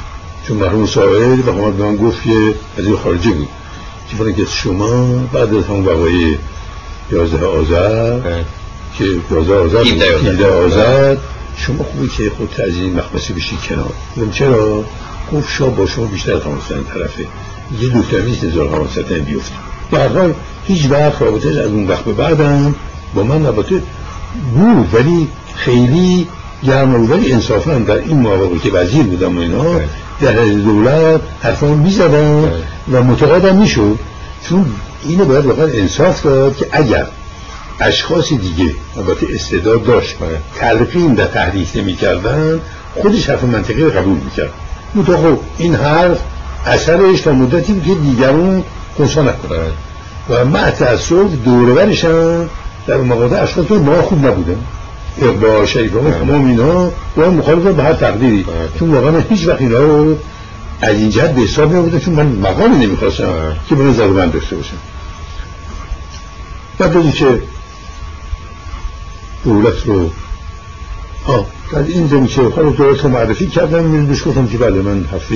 چون مرحوم سائل و همه به من گفت که از این خارجه بود. که که شما بعد از همون وقایع یازده آذر بله. که یازده آذر آذر. شما خوبی که خود از این مخمسی بشید کنار چرا؟ گفت شاه با شما بیشتر خواستن طرفه. یه دکتر نیست نزار خواستن بیفته. در حال هیچ وقت رابطه از اون وقت به بعدم با من رابطه بود ولی خیلی گرم ولی انصافا در این مواقعی که وزیر بودم و اینا بله. در دولت حرفان می‌زدن. و متقادم می‌شد. چون اینو باید واقعا انصاف داد که اگر اشخاص دیگه البته استعداد داشت تلقین و تحریف نمی‌کردن خودش حرف منطقی رو قبول می‌کرد. خب این حرف اثرش تا مدتی که دیگرون خونسا نکنن. و مع تأثیر دورورش هم در مقاطع اشخاص ما خوب نبودن. با شریف ها تمام اینا با مخالف به هر تقدیری. چون واقعا هیچ وقت اینا رو از این جهت به حساب نمیبودن چون من مقامی نمی‌خواستم که من ضرورت داشته باشم بعد که دولت رو ها در این زمین که خود دولت رو معرفی کردم میرون بهش گفتم که بله من هفته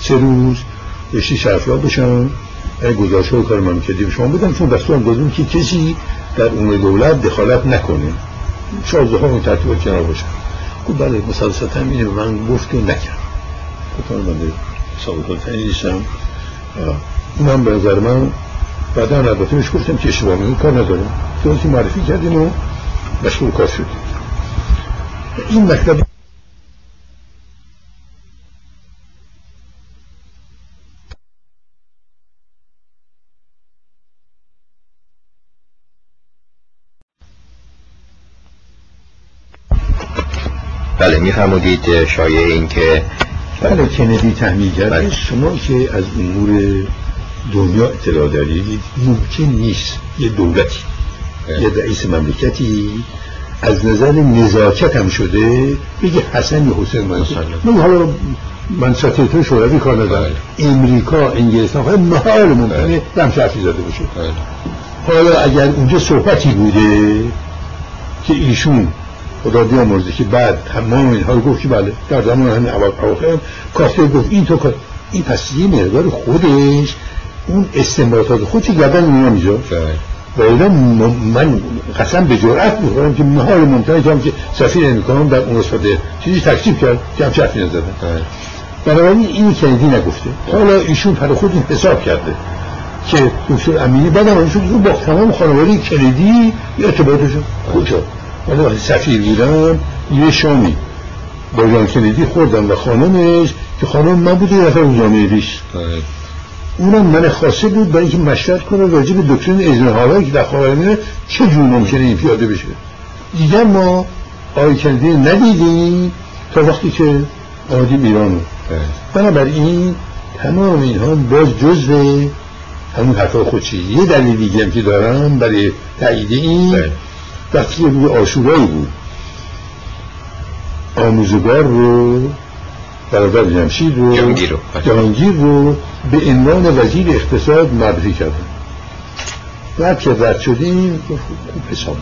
سه روز رشتی شرفیاب بشم گذاشته و کار من کردی شما بدم چون دستور دادیم که کسی در اون دولت دخالت نکنه. شازده ها ترتیب کنار باشن گفت بله مسلسل اینه. من گفت که نکرد. گفتم من سابقات نیستم اونم به نظر من بعدا البته بهش گفتم که اشتباه میگه کار ندارم. که معرفی کردیم و مشغول کار شدیم این مطلب
میفرمودید شایع این که
بله کندی تحمیل کرد بله. شما که از امور دنیا اطلاع دارید ممکن نیست یه دولتی بله. یه رئیس مملکتی از نظر نزاکت هم شده بگه حسن یا حسین منصور من حالا من ساتیتون شوروی کار ندارم بله. امریکا انگلستان خواهد محال ممکنه دم شرفی زده باشه حالا اگر اونجا صحبتی بوده که ایشون خدا بیامرزه که بعد تمام اینها رو گفت که بله در زمان همین اواخر کاسته گفت. این تو این پس یه مقدار خودش اون استنباطات خودش گردن اینا میجا و اینا من قسم به جرأت می‌خورم که محال ممکنه که هم که سفیر امریکا در اون رسفاده چیزی تکسیب کرد که هم چرفی نزدن بنابراین این کندی نگفته. حالا ایشون پر خود حساب کرده که دکتر امینی بعدم ایشون با تمام خانواده کلیدی ارتباطشون. کجا؟ ولی سفیر بودم یه شامی. با جان کلیدی خوردم و خانمش که خانم من بود یه نفر جامعه ریش اونم من خاصه بود برای اینکه مشورت کنه راجع به دکترین ازنهارهایی که در خاورمیانه چه جور ممکنه این پیاده بشه. دیگر ما آقای کلیدی ندیدیم تا وقتی که آمدیم ایرانو بنابراین تمام اینها باز جزء همون حرفای خودشی. یه دلیل دیگه هم که دارم برای تایید این که روی آشورایی بود. آموزگار رو برادر جمشید رو جهانگیر رو. به عنوان وزیر اقتصاد معرفی کردن. بعد که رد شدیم خوب حساب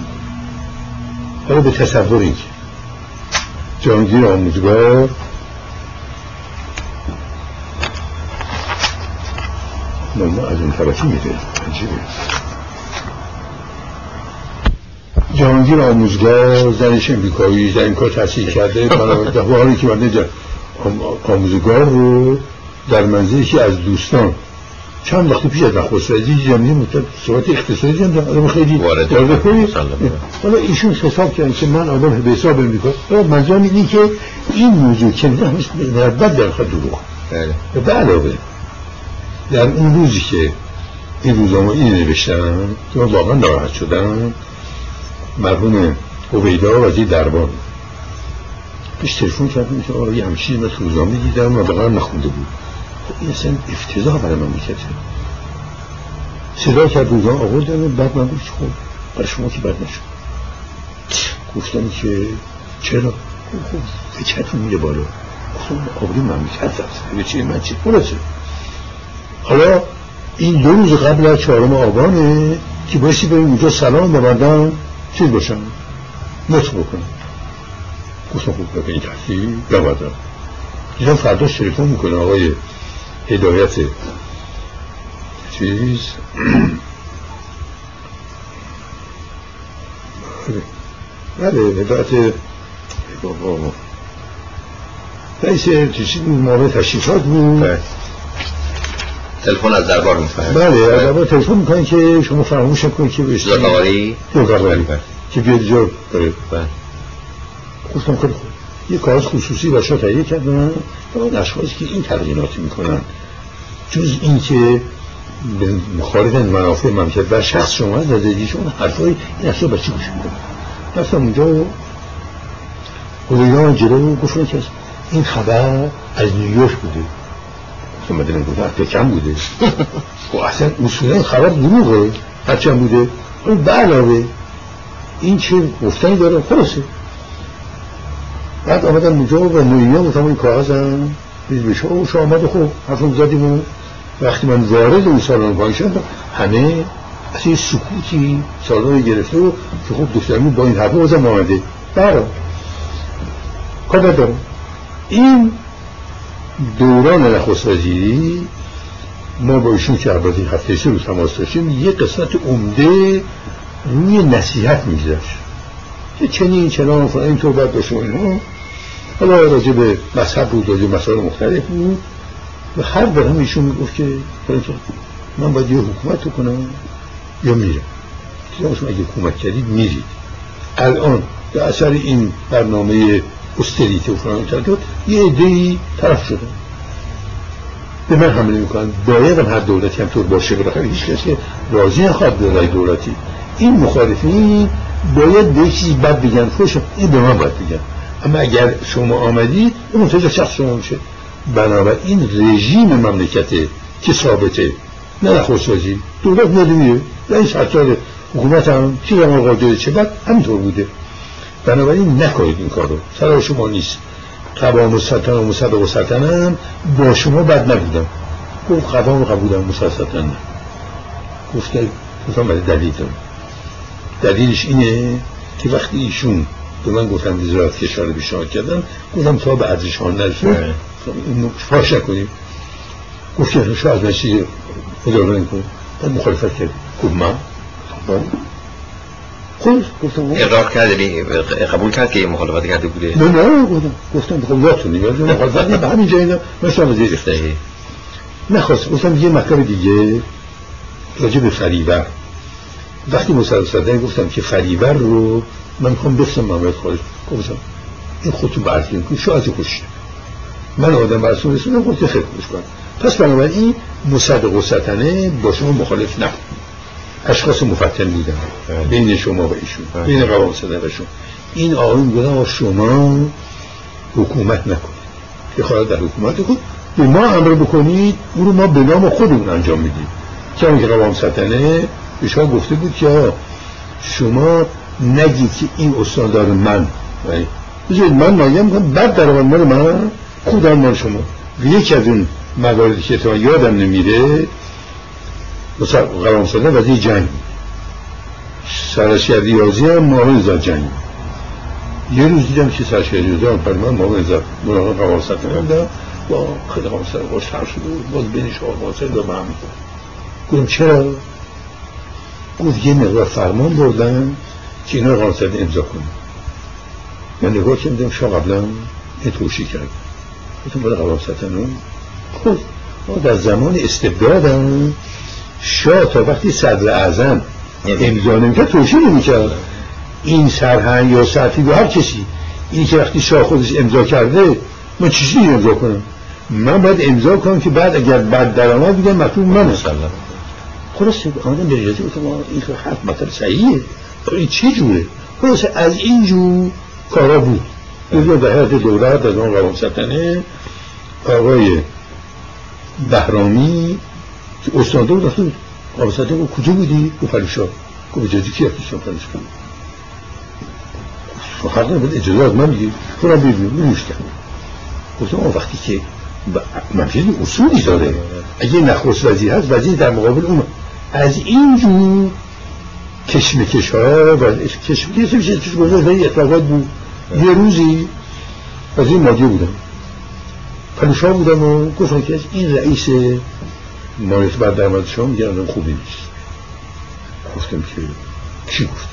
حالا به تصور این که جهانگیر آموزگار ما از اون طرفی میده. عجیبه. جهانگیر آموزگار زنش امریکایی در این کار تحصیل کرده <laughs> در حالی که من آموزگار رو در منزل که از دوستان. چند وقتی پیش از نخست وزیر جمعی مدت صحبت اقتصادی هم آدم خیلی وارد حالا ایشون حساب کردن که من آدم به حساب می‌کنم منظورم اینه که این موضوع که نه بد در خود دروغ. بله. به علاوه در اون روزی که این روزنامه این نوشتم که من واقعا ناراحت شدم. مرحوم عبیدا وزیر دربار پیش تلفن کردم که آره یه همچین من روزنامه دیدم و واقعا نخونده بود. خب این اصلا افتضاح برای من می‌کرد. صدا کرد روزنامه آوردن و بعد من گفت خب برای شما که بد نشد. گفتم که چرا؟ خب فکرتون میره بالا. گفتم آبری من می‌کرد به چی من چی؟ خلاصه حالا این دو روز قبل از چهارم آبانه که بایستی بریم اونجا سلام ببردم چیز باشم نطق بکنم گفتم خوب این تحصیل ببردم دیدم فرداش تلفن می‌کنه آقای هدایت. چیز؟ بله هدایت. بابا. رئیس معامل تشریفات بود. بله.
تلفن از دربار میفرد
بله از دربار تلفن می‌کنن که شما فراموش کنید که بهش
زرقاواری
زرقاواری که بیاد جا بره گفتم خیلی خوب. یه کاغذ خصوصی باشا تهیه کردن. اون اشخاصی که این تلقیناتی می‌کنن. جز این که به مخالف منافع مملکت و شخص شما از زندگی شما حرفای این اصلا بچه گوش میدن رفتم اونجا و خدایان جلو گفتن که این خبر از نیویورک بوده. گفتم مدنم گفتم کم بوده. <laughs> خب اصلا اصولا خبر دروغه. هرچند بوده اون بعلاوه این چه گفتنی داره؟ خلاصه. بعد آمدن اونجا و موینا گفتم این کاغذ هم بیز بشه. و شو آمد خب حرفم زدیم و وقتی من وارد اون سالن پایین شدم همه از این سکوتی سالن گرفته و که خب دخترمی با این حرفه بازم آمده. برا کار دارم این دوران نخست وزیری ما با ایشون که عبادی هفته سه روز تماس داشتیم یه قسمت عمده روی نصیحت میگذشت که چنین چنان فلان اینطور باید باشه اینو حالا راجع به مذهب بود راجع مسائل مختلف بود. و هر برم ایشون می‌گفت که من باید یه حکومت کنم یا میرم. که اگه حکومت کردید میرید. الان به اثر این برنامه استریت و فلان کرد یه عده‌ای طرف شدن به من حمله می‌کنن. باید هم هر دولتی هم طور باشه بالاخره هیچ کسی راضی نخواهد به دولتی. این مخالفین باید به چیزی بد بگن خوش این به من باید بگن. اما اگر شما آمدید اون منتجه شخص شما میشه. بنابراین رژیم مملکته که ثابته نه وزیر دولت میاد رئیس حتی حکومت هم چی هم قادر چه بعد همینطور بوده. بنابراین نکنید این کارو. سر شما نیست. قوام السلطنه و مصدق السلطنه هم با شما بد نبودم گفت قوام قبولم مصدق السلطنه گفت گفتم دلیل دارم دلیلش اینه که وقتی ایشون به من گفتن وزارت کشور رو پیشنهاد کردن گفتم تا به ارزش ها نرسه. اینو فاش نکنیم. گفت که شو از من چیزی اداره نکنیم بعد مخالفت کرد گفت من
خود گفتم اقرار کرده قبول کرد که مخالفت کرده بوده؟
نه نه گفتم گفتم بخوام یادتون نگاه مخالفت به همین جایی نه مثلا وزیر اختیاری نخواست گفتم یه مکان دیگه راجع به فریبر وقتی مصدق صدقه گفتم که فریبر رو من می‌خوام بفتم محمد خالص گفتم این خودتون برزیم کن شاید خوشه من آدم برسون رسونم گفت خیلی خوش کنم پس بنابراین مصدق و سطنه با شما مخالف نبود. اشخاص مفتن بله. بین شما و ایشون بله. بین قوام صدقشون این آقایون بودن شما حکومت نکنید که خواهد در حکومت کن به ما امر بکنید اون رو ما به نام خودمون انجام میدیم. چون که قوام سطنه به شما گفته بود که شما نگید که این استاندار من. بذارید من نایم کنم بعد در مال من خودم مال شما. یکی از اون مواردی که تو یادم نمیره مثلا قرام ساده وزیر جنگ سرشی ریاضی هم زد جنگ یه روز دیدم که سرشی ریاضی هم پر من معاون زد مراقب هم دارم با خیلی ساده خوشتر شده باز بینش آقا ساده به من گفتم چرا؟ گفت یه مقدار فرمان بردن که اینا قرام ساده امضا کنه من نگاه کردم شا قبلا این توشی کرد. گفتم باید قرام ساده خب ما در زمان استبدادم شاه تا وقتی صدر اعظم امضا نمی‌کرد توشی نمی‌کرد. این سرهنگ یا سرتی به هر کسی این که وقتی شاه خودش امضا کرده من چیزی امضا کنم؟ من باید امضا کنم که بعد اگر بعد درآمد بگم مطلوب من خلاصه آمدم به ریاضی گفتم این حرف مطلب صحیحه. این چه جوره؟ خلاصه از این جو کارا بود. اونجا به حد دولت از اون قوام ستنه آقای بهرامی که استاده بود رفته قوام ستنه کجا بودی؟ گفت پریشا گفت اجازه کی هستیشم پریشا حق نبود اجازه از من میگی خودم ببینیم نمیشتم گفتم اون وقتی که منفیز اصولی داره. اگه نخست وزیر هست وزیر در مقابل اون از این جو کشمکش ها و کشمکش میشه توش گذاشت. اتفاقات بود. یه روزی از این مادیه بودم. پلوشا بودم و گفتم که این رئیس مالیت بر درمد شما میگه آدم خوبی نیست. گفتم که کی گفت؟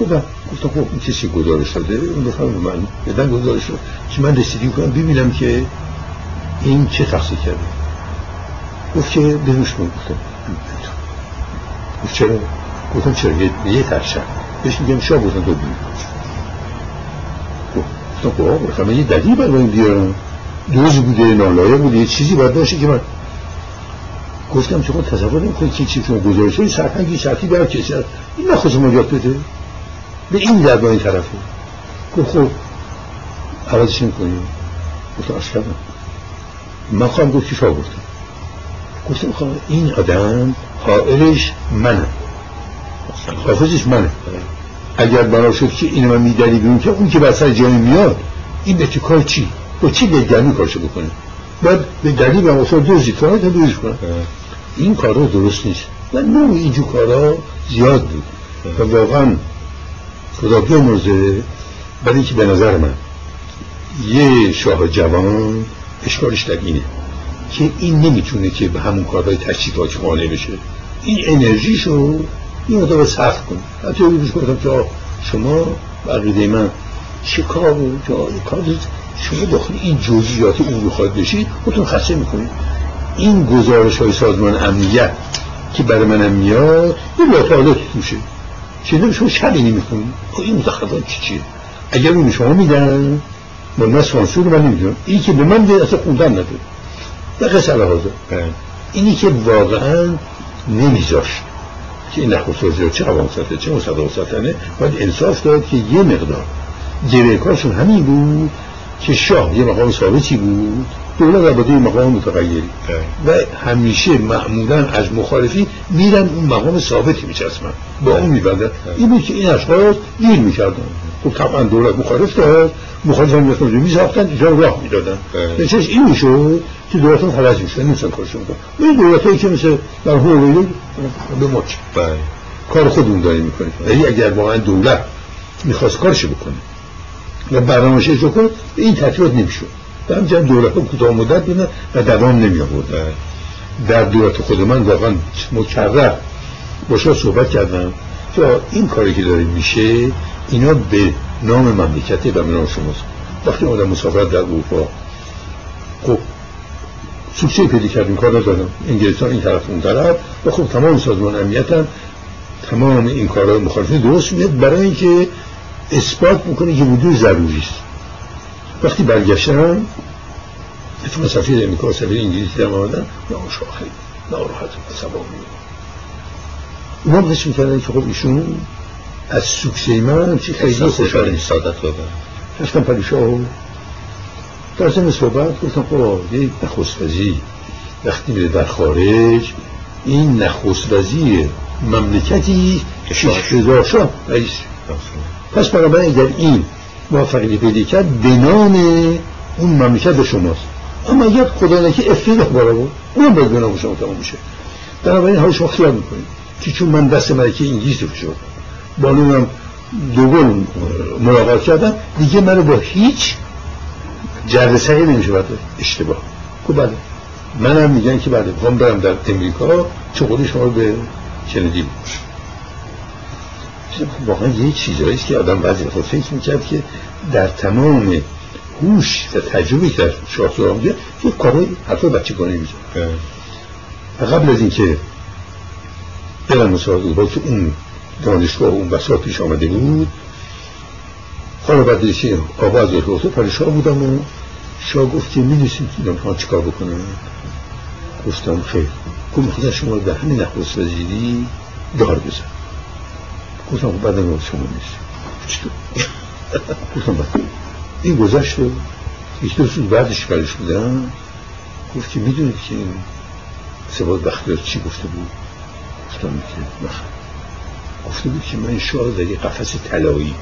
گفتم گفتم خب این کسی گزارش داده اون دفعه من بدن گزارش داده که من رسیدی کنم؟ ببینم که این چه تقصیر کرده. گفت که بروش من گفتم. گفت چرا؟ گفتم چرا؟ یه ترشن بهش میگم شاه بودن دو بیم گفتم خب گفتم یه دلیل باید این بیارم. دوز بوده نالایه بوده یه چیزی باید باشه که من گفتم خود تصور نمی‌کنید که چی شما گزارش های سرپنگی شرطی باید کسی این نخواست مجاد بده. به این در با این طرفه گفت خب عوضش نکنیم گفتم اصلا من خواهم گفت که شاه گفتم گفتم خواهم این آدم حائلش منم حافظش منه. اگر بنا شد که اینو من میدنی بیرون که اون که بسر جایی میاد این به کار چی؟ با چی دلگرمی کارشو بکنه؟ باید به دلیل به اصلا دوزی تو تا دوزی کنه. این کارا درست نیست. و نوع اینجور کارا زیاد بود. و واقعا خدا بیامرزه برای که به نظر من یه شاه جوان اشکالش در اینه که این نمی‌تونه که به همون کارهای تشریفات خانه بشه. این انرژیشو این رو صرف کن. حتی روش گفتم که شما بقیده من چه کار بود؟ کار شما داخل این جزئیات اون می‌خواد بشید خودتون خسته می‌کنید. این گزارش های سازمان امنیت که برای منم میاد این لطالت توشه چیزی شما شبی نمی‌کنید. این متخلفات چی چیه؟ اگر اون شما میدن من من سانسور من نمی‌دونم. این که به من اصلا خوندن نداره. به قصه حاضر. بله. اینی که واقعا نمیذاشت که این نخست وزیر چه سطحه چه سطحه باید انصاف داد که یه مقدار جریکاشون همین بود که شاه یه مقام ثابتی بود دولت در مقام متغیری و همیشه معمولا از مخالفی میرن اون مقام ثابتی میچسبن. با اون میبندن. این بود که این اشخاص گیر می‌کردن. خب طبعا دولت مخالف داد مخالف هم می‌سازن میساختن اینجا راه می‌دادن. نشش این می‌شد که دولت هم خلاص می‌شدن نمیسن کارشون کن این دولت هایی که مثل در هولی به مچ کار خودمون داریم می‌کنیم. ولی اگر واقعا دولت می‌خواست کارش بکنه و برنامه‌اش اجرا کنه این تطبیقات نمی‌شد. در همچنین ها کوتاه مدت بودن و دوام نمی آوردن در دولت خود من واقعا مکرر باشا صحبت کردم. که این کاری که داره میشه اینا به نام مملکته و به نام شماست. وقتی آدم مسافرت در اروپا خب سوکسه پیدا کردیم کار ندارم. انگلستان این طرف اون طرف. و خب تمام سازمان امنیت هم تمام این کارهای مخالفین درست میاد برای اینکه اثبات می‌کنه که وجود ضروری است. وقتی برگشتم اتفاق سفیر امریکا سفیر انگلیسی در آمدن ناشاخه ناراحت و سبا اونا حس می‌کردن که خب ایشون از سوکسه من چی خیلی خوشحال
سادت بابا
رفتم پریشاه در زمین صحبت گفتم خب یه نخست وزیر. وقتی میره در خارج این نخست وزیر مملکتی هزار شاه رئیس پس برای اگر این موفقیت پیدا کرد به نام اون مملکت به شماست. اما اگر خدا نکه افتیده بارا بود. اون باید به نام شما تمام میشه بنابراین حال شما خیال می‌کنید که چون من دست ملکه انگلیس رو شد بالونم دوگل ملاقات کردم دیگه من با هیچ جرد سعی نمیشه باید اشتباه. خب بله. من هم میگن که بله بخوام برم در امریکا چه قولی شما به کندی بود واقعا یه چیزهایی که آدم بعضی وقتا فکر می‌کرد که در تمام هوش و تجربه که در شاه سرام یه کارهای حتی بچه گانه میشه و قبل از اینکه برم مساعده با که اون دانشگاه اون بسا پیش آمده بود. حالا بعد که آواز یک روزه پریشان بودم و شاه گفت که می‌دونستید که اینا چیکار بکنن؟ گفتم خیر. گفت می‌خواستن شما در همین نخست وزیری دار بزن. گفتم بعد شما نیست گفتم بعد این گذشت و یک دو سوز بعدش کارش بودم گفت که می‌دونید که این سواد بختیار چی گفته بود گفتم که نخیر گفته بود که من شاه در یه قفس طلایی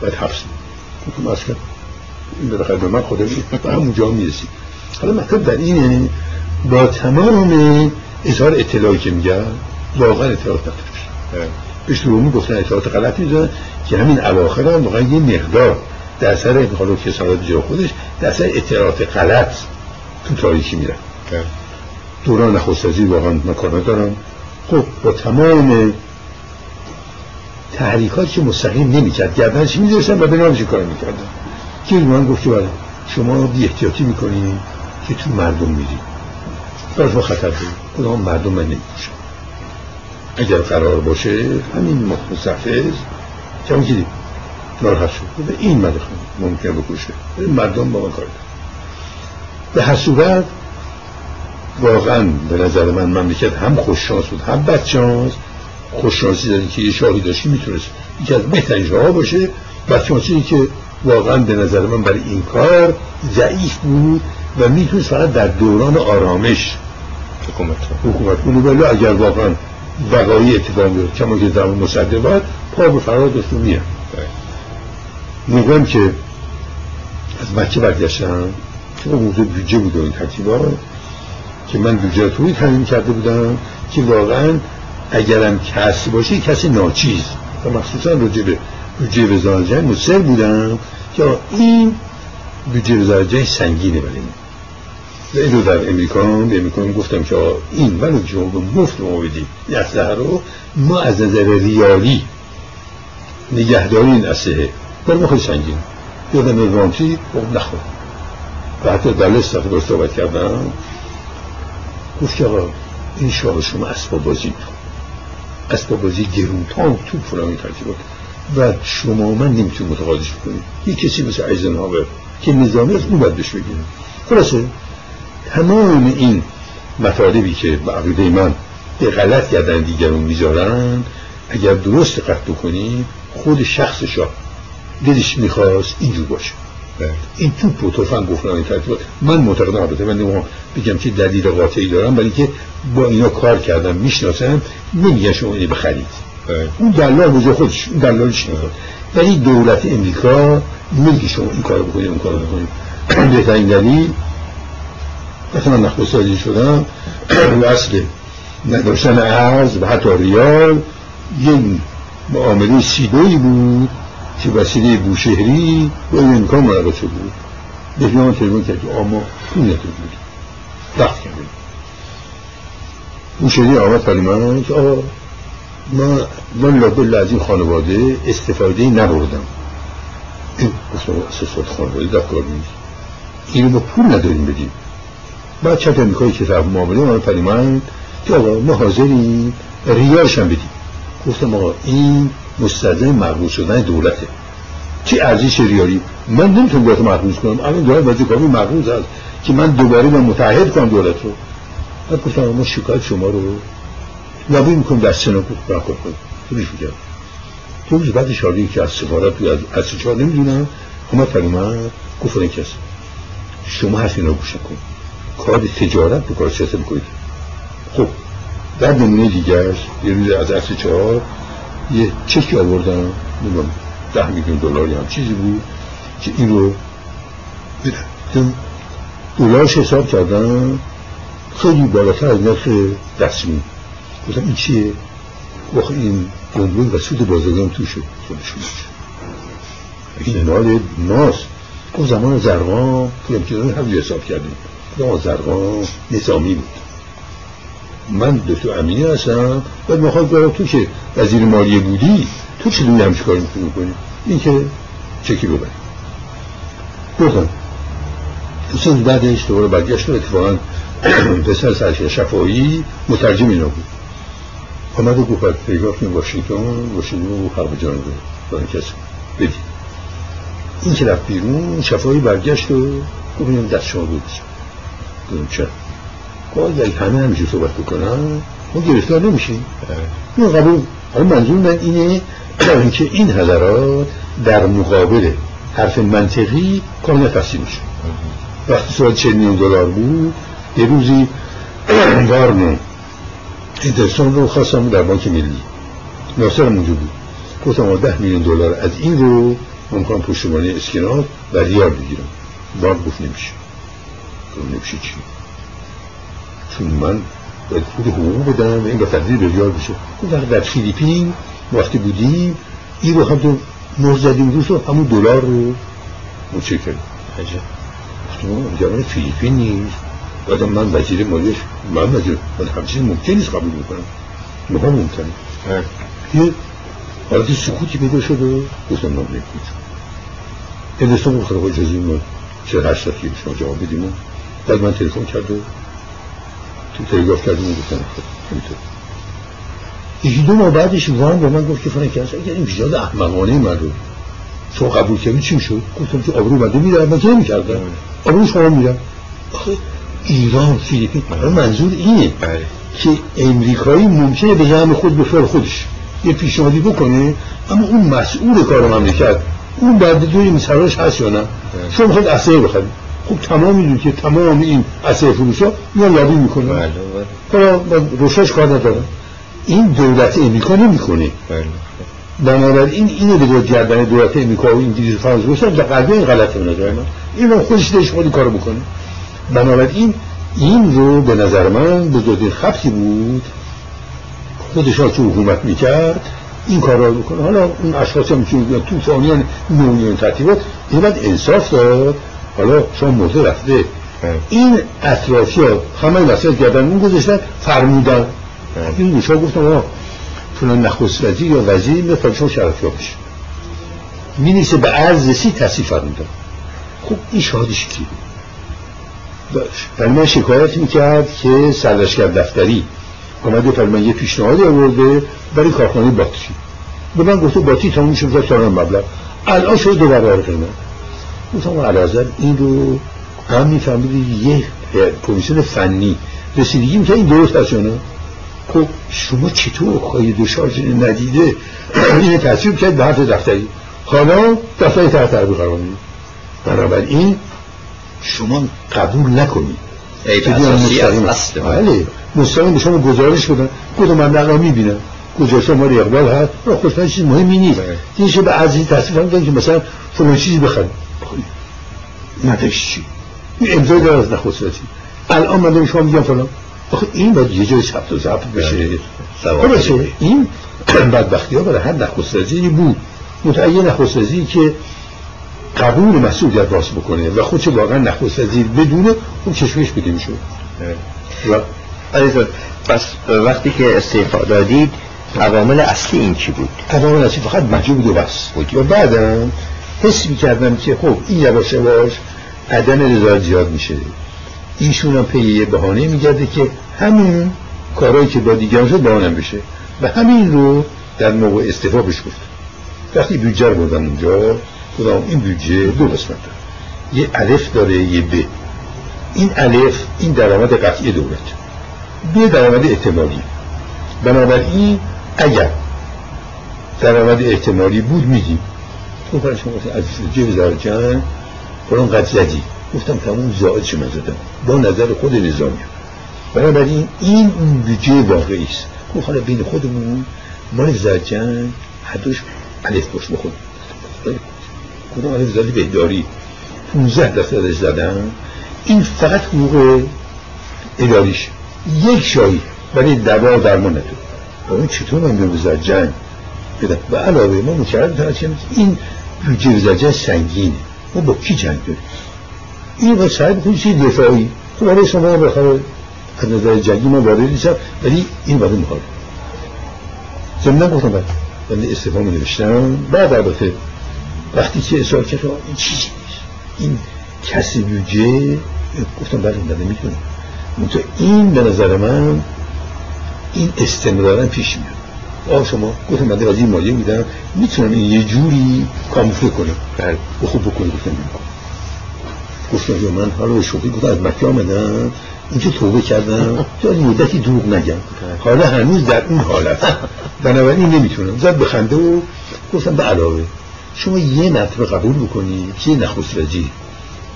باید حبس گفتم از این بالاخره به من خدا به همونجا می‌رسی حالا مطلب در اینه با تمام اظهار اطلاعی که میگن واقعا اطلاعات نداشت بهش رومی گفتن اطلاعات غلط میزن که همین اواخر هم واقعا یه مقدار در سر حالا کسانات جا خودش در سر اطلاعات غلط تو تاریخی میرن دوران نخستازی واقعا مکانه دارم خب با تمام تحریکات که مستقیم نمی‌کرد گردنش میداشتن و به نامش کار می‌کردن؟ که من گفت که بله شما بی احتیاطی می‌کنید که تو مردم میری باز با خطر بود کدام مردم من نمی‌کشم اگر قرار باشه همین مخصفز کمی که ناراحت شد به این مدخل ممکن بکشه. مردم با من کار به هر صورت واقعا به نظر من مملکت هم خوششانس بود هم بدشانس. خوششانسی داری که یه شاهی داشتی می‌تونست یکی از بهترین شاهها باشه. بدشانسی که واقعا به نظر من برای این کار ضعیف بود و می‌تونست فقط در دوران آرامش حکومت حکومت کنه. ولی اگر واقعا وقایی اتفاق بیاد کما که در مصدقات پا به فرار داشت میاد موقعم که از مکه برگشتم که موضوع بودجه بود این ترتیبات که من بودجه توی تعیین کرده بودم که واقعا اگرم کسی باشه کسی ناچیز. و مخصوصا راجع به بودجه وزارت جنگ مصر بودم که این بودجه وزارت جنگ سنگینه برای و این رو در امریکا به امریکا گفتم که این ولو جواب مفت ما بدیم اسلحه رو ما از نظر ریالی نگهداری این اسلحه برای ما خیلی سنگین. یادم رانتی خب نخواه و حتی در لست باش صحبت کردم. گفت که آقا این شاه شما اسباب بازی اسباب بازی گرونتان تو فلان ترتیبات و شما من نمی‌تونم متقاضیش کنیم یه کسی مثل ایزنهاور که نظامی از اون باید بهش بگیریم خلاصه؟ تمام این مطالبی که به عقیده من به غلط گردن دیگرون می‌ذارن اگر درست قطع بکنیم خود شخص شاه دلش می‌خواست اینجور باشه. بله. این توپ و گفتن این ترتیبات من معتقدم البته من بگم که دلیل قاطعی دارم ولی که با اینا کار کردم می‌شناسم نمیگن شما اینو بخرید. بله. اون دلال بوده خودش اون دلالش نمی‌خواد ولی دولت امریکا میگه شما این کارو بکنید اون کارو بکنید <clears throat> بهترین دلیل من نخست سازی شدم. رو اصل نداشتن ارز و حتی ریال. یه معامله سیدوی بود که وسیله بوشهری با این امکان مراقب شده بود. به جان تلفن کرد که آما پول نداری بود دخت کردیم. بوشهری آمد برای من که آقا من من لابل از این خانواده استفاده نبردم. این گفتم اساس خانواده در کار نیست. اینو ما پول نداریم بدیم. بعد چند امریکایی که طرف معامله من پریمند که آقا ما حاضریم ریالش هم بدیم. گفتم آقا این مستلزم مقبول شدن دولته. چه ارزش ریالی من نمی‌تونم دولت مقبول کنم. الان دولت وزیر کاری مقبول هست که من دوباره من متحد کنم دولت رو. بعد گفتم ما شکایت شما رو لابی می‌کنم در سنا برکت کنم خودش میگم تو روز بعد شادی که از سفارت از از چهار نمی‌دونم اومد پریمند گفت این کسی شما حرف رو گوش کن کار تجارت به کار سیاست می‌کنید؟ خب در نمونه دیگر یه روز از عرص چهار یه چکی آوردم نمی‌دونم ده میلیون دلار هم چیزی بود که این رو دلارش حساب کردم خیلی بالاتر از نرخ رسمی گفتم این چیه؟ واقعا این گمرون و سود بازرگان تو شد خودشون این مال ناست گفت زمان زرقان پولم که هم حساب کردیم. زرقان نظامی بود. من دکتر امینی هستم و می‌خواد برای تو که وزیر مالیه بودی؟ تو چه دوی همچه کار می‌تونی کنی این که چکی ببری گفتم دوستان بعدش دوباره برگشت و اتفاقا <clears throat> پسر سرش شفایی مترجم اینا بود. آمد و گفت پیگاه کنیم واشنگتن واشنگتن و خلق جان رو کسی بدید این که رفت بیرون شفایی برگشت و گفتم دست شما بود. چرا گفت اگه همه همیشه صحبت بکنم ما گرفتار نمیشیم. نه قبول. حالا منظور من اینه که این حضرات در مقابل حرف منطقی کاملا تفسیر میشه. وقتی سوال چه میلیون دلار بود یه روزی وارن هندرسون رو خواستم در بانک ملی. ناصر اونجا بود. گفتم ده میلیون دلار از این رو ممکن پشتوانه اسکنات و ریال بگیرم. بانک گفت نمیشه. نمیشه چی چون من باید خود حقوق بدم این به ریال بشه گفت در فیلیپین وقتی بودیم این رو هم تو مر زدیم روش رو همون دلار رو مچه کردیم گفتم جوان فیلیپین نیست. بعد من وزیر مالیش من وزیر من همچین ممکن نیست قبول می‌کنم مهم ممکنه یه حالت سکوتی پیدا شد و گفتم من نمی‌کنم هندستان گفت خب اجازه ما چه هشت شما جواب بدیم؟ بعد من تلفن کرد و تو تلگراف کردیم و گفتم خب اینطور. یکی دو ماه بعدش وان به من گفت که فرانک اگر این پیشنهاد احمقانه من رو شما قبول کردی چی شد گفتم که آبرو بنده میدارم من که نمی‌کردم. آبرو شما میدم آخه ایران فیلیپین منظور اینه بله. که امریکایی ممکنه به جمع خود به فر خودش. یه پیشنهادی بکنه اما اون مسئول کار مملکت اون بعد دوی مسئلهش هست یا نه؟ بله. شما می‌خواد اسعه بخرید. خب تمام می‌دونید که تمام این اسعه فروش ها میان لابی می‌کنه بله حالا روشش کار ندارم. این دولت امریکا نمی‌کنه. بنابراین اینو به گردن دولت امریکا و انگلیس و فرانسه گفتن در قلبه این غلطه به نظر من این خودش دلش خودی کارو بکنه بنابراین این رو به نظر من بزرگترین خبتی بود خودش ها که حکومت می‌کرد این کار رو بکنه حالا اون اشخاص هم که توفانیان نوعیان ترتیبات این باید انصاف داد. حالا شما مرده رفته. این اطرافی ها همه وسط گردن اون گذاشتن فرمودن. این گوشا گفتم آه فلان نخست وزیر یا وزیر میفرد شما ها بشه می نیسه به عرض سی تصیف فرمودن. خب این شهادش کی ولی من شکایت می‌کرد که سرلشکر دفتری آمده پر من یه پیشنهادی آورده برای کارخانه باتری به من گفته باتری تموم شد سالان مبلغ. الان شد دو برابر قیمت گفتم علازر این رو هم می‌فهمید یه کمیسیون فنی. رسیدگی می‌کنه این درست هست خب شما چطور خواهی دو شارژ ندیده؟ این تصویب کرد به حرف دفتری. حالا دفتری تحت قرار بنابراین شما قبول نکنید بله مستقیم به شما گزارش بدن. کدوم من دقیقا می‌بینم گزارش ما اقبال هست. را خوشتن چیز مهمی نیست. دیشه به عزیز تصریف هم که مثلا فلان چیزی بخریم نداشت چی. این امضای دار از نخست الان من شما میگم فلان. آخه این باید یه جای ثبت و ضبط بشه. خب این <clears throat> بدبختی ها برای هر نخست بود. متعین نخست که قبول مسئولیت راست بکنه و خودش واقعا نخست وزیر بدونه اون کشمش بده میشه
و پس وقتی که استعفا دادید عوامل اصلی این چی بود؟
عوامل اصلی فقط مجبور و بس بود. و بعدم حس می‌کردم که خب این یواش یواش عدم رضایت زیاد میشه. ایشون هم پی یه بهانه میگرده که همین کارهایی که با دیگران شد بهانه بشه. و همین رو در موقع استعفا بش گفت. وقتی بودجه رو بردم اونجا خدا این بودجه دو قسمت داره. یه الف داره یه ب. این الف این درآمد قطعی دولت. ب درآمد احتمالی. بنابراین اگر درآمد احتمالی بود میگیم تو شما از جه زرجن قد زدی. گفتم تمام زائد شما زدم. با نظر خود نظامی. بنابراین این بودجه واقعی است. خب حالا بین خودمون مال زرجن حدوش الف باش بخود کدوم الف زدی بهداری 15 درصدش زدن این فقط حقوق اداریش. یک شایی. برای دوا درمان نداره اون چطور من به جنگ بدم و علاوه ما مکرد این بودجه جنگ سنگینه. ما با کی جنگ داریم این با صاحب خود چی دفاعی. خب برای شما بخواه از نظر جنگی ما وارد نیستم ولی این برای محال زمین گفتم بعد بنده استفاده نوشتم. بعد البته وقتی که اصال کرد این چیزی نیست. این کسی بودجه گفتم بله بله می‌تونم منطقه این به نظر من این استمرارا پیش میاد. آه شما گفتم من از این مالیه میدم می‌تونم این یه جوری کامفله کنم. بله. خوب بکنم گفتم. گفتم یا من حالا به شوخی بود از مکه آمدم اینکه توبه کردم. <laughs> تا مدتی دروغ نگم. حالا هنوز در اون حالت. بنابراین نمی‌تونم. زد بخنده و گفتم به علاوه شما یه مطلب قبول بکنی که نخست وزیر.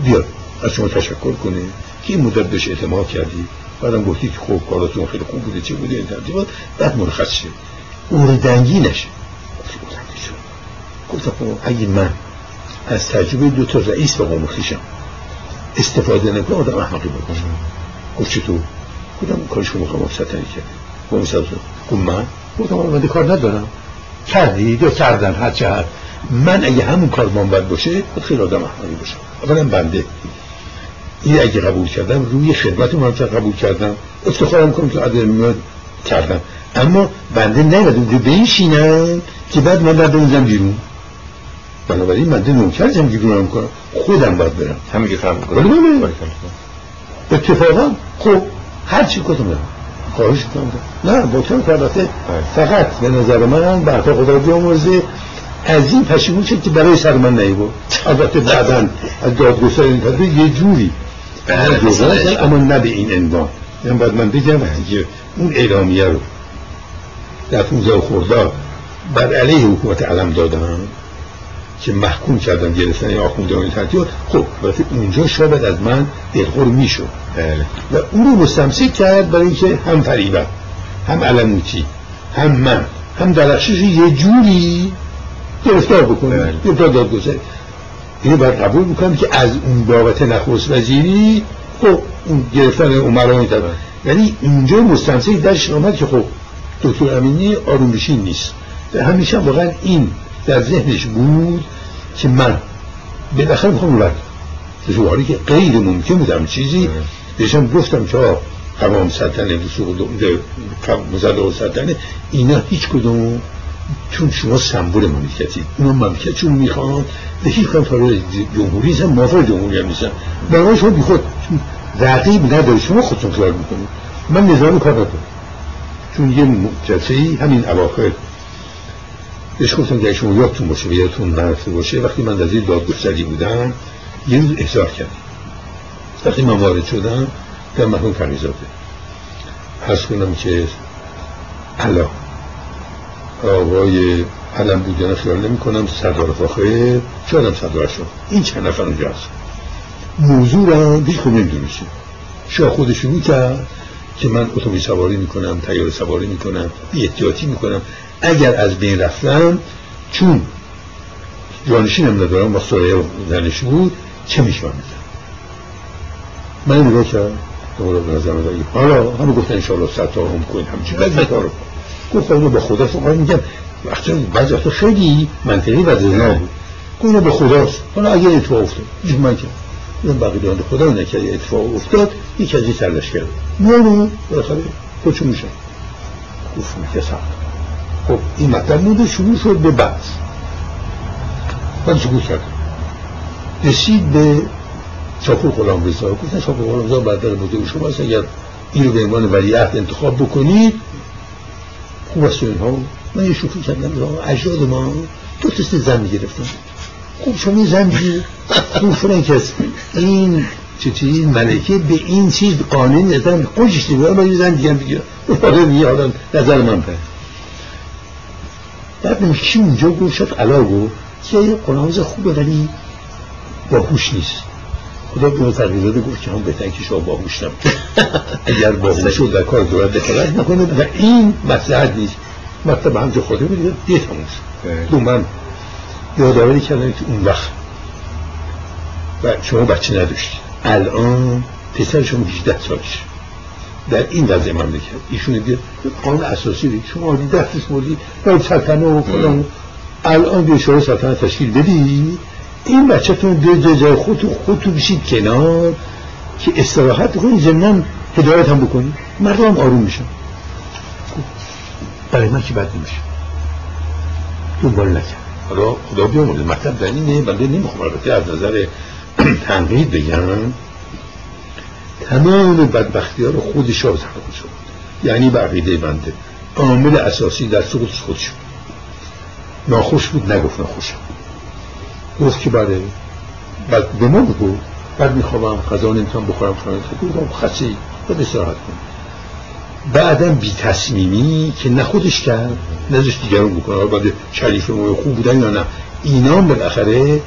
بیاد از شما تشکر کنه. که این مدت بهش اعتماد کردی. بعدم گفتی که خوب کاراتون خیلی خوب بوده چه بوده این ترتیبات. بعد مرخص شه. اوردنگی نشه گفتم خب اگه من از تجربه دو تا رئیس به قوم استفاده نکنم آدم احمقی بکنم گفت چطور؟ گفتم کارش شما خواهم ستنی کرد قوم گفت من؟ گفتم من کار ندارم. کردی یا کردن هر چه من اگه همون کار من باید باشه خیلی آدم احمقی باشم. اولا بنده. این اگه قبول کردم روی خدمت من قبول کردم. افتخارم کنم که عدل میاد کردم. اما بنده نگرد اونجا بنشینم که بعد من بعد بنزم بیرون. بنابراین بنده نوکر زم بیرونم کنم. خودم باید برم.
همین که فهم
کنم اتفاقا خب هر چی کتم دارم خواهش کنم نه با تو البته فقط به نظر من بعدا خدا بیامرزه. از این پشیمون شد که برای سر من نیبود البته بعدا از دادگستر این یه جوری. اما نه به این اندام یعنی باید من بگم اون اعلامیه رو در 15 خرداد بر علیه حکومت علم دادم که محکوم کردن گرفتن این ترتیبات خب وقتی اونجا شاید از من دلخور می‌شد بله. و اون رو مستمسک کرد برای اینکه هم فریبت هم علموتی هم من هم درخشش یه جوری گرفتار بکنه بله. یه دادگستر اینو باید قبول می‌کنم که از اون بابت نخست وزیری خب اون گرفتن عمرانی بله. یعنی اونجا مستمسک درش آمد که خب دکتر امینی آرومشین نیست. و همیشه واقعا این در ذهنش بود که من بالاخره می‌خوام رد حالی که غیر ممکن بودم چیزی بهشم گفتم که تمام سلطنه مزده و سلطنه اینا هیچ کدوم چون شما سمبول مملکتی اونا مملکت چون می‌خوان. به هیچ کنم جمهوری هم موافق جمهوری هم نیستن. برای شما بی خود رقیب نداری شما خودتون خیال می‌کنید. من نظام کار ندارم. چون یه جلسه ای همین اواخر بهش گفتم که شما یادتون باشه و یادتون نرفته باشه وقتی من این دادگستری بودم یه روز احضار کردم. وقتی من وارد شدم در محمود فریزاده هست کنم که علا آقای علم بودن خیال نمی کنم سردار فاخر شادم سردار شد این چند نفر اونجا هست موضوع را هیچ خود نمیدونیشه شاه خودش رو کرد که من اتومبیل سواری می‌کنم تیار سواری می‌کنم بی احتیاطی می‌کنم. اگر از بین رفتم چون جانشینم ندارم با سایه زنش بود چه میشه من من نگاه کرد دوباره به نظر حالا همه گفتن انشاءالله ست تا هم کنید همچین بعد کارو گفت اینو به خدا میگم. وقتی بعضی وقتا خیلی منطقی و زنا بود گفت اینو به خداست. حالا اگه اتفاق افتاد من کرد این بقیه خدا نکرد اتفاق افتاد یک از این کرد نه بالاخره خودشون میشن گفت میگه خب این مطلب بوده شروع شد به بحث. من سکوت کردم. رسید به شاپور غلام رضا. گفتن شاپور غلام رضا برادر بوده شما هست. اگر این رو به عنوان ولیعهد انتخاب بکنید خوب است اینها. من یه شوخی کردم. اجداد ما دو تست زن می‌گرفتن خب شما زن بگیر خوب کس این چطوری ملکه. به این چیز قانون نظرم خوشش دیگه من یه زن دیگه بگیرم آره دیگه حالا نظر من پر بعد کی اونجا گفت؟ شد علا گفت. که قناز خوبه ولی باهوش نیست. خدا به تقریزاده گفت که هم بهتر که شما باهوش نبود <laughs> اگر باهوش شد در کار دولت دخالت نکنه. و این مسئله نیست. مطلب همجا خوده بودید تموز دو من یادآوری کردم که اون وقت. و شما بچه نداشتید. الان پسر شما 18 سالش در این وضع مملکت ایشون دیگه قانون اساسی دید شما آدی دستش مردی باید سلطنه و فلان. الان به شما سلطنه تشکیل بدی این بچهتون دو جای خودتون خودتون بشید کنار که استراحت کنید. زمنان هدایت هم بکنید. مردم هم آروم میشن. برای من که بد نمیشه دنبال نکرد. حالا خدا بیامونه مطلب در اینه بنده نمی‌خوام البته از نظر <clears throat> تنقید بگم. تمام بدبختی ها رو خود شاه سبب شد یعنی بقیده بنده. عامل اساسی در سقوطش خودش بود. ناخوش بود نگفت ناخوش گفت که بعد بعد به ما بگو. بعد می‌خوام غذا نمی‌تونم بخورم خانه گفتم خسته ای. بعد استراحت کنم بعدم بی تصمیمی که نه خودش کرد نزش دیگرون بکنه. بعد شریف ما خوب بودن یا نه اینا بالاخره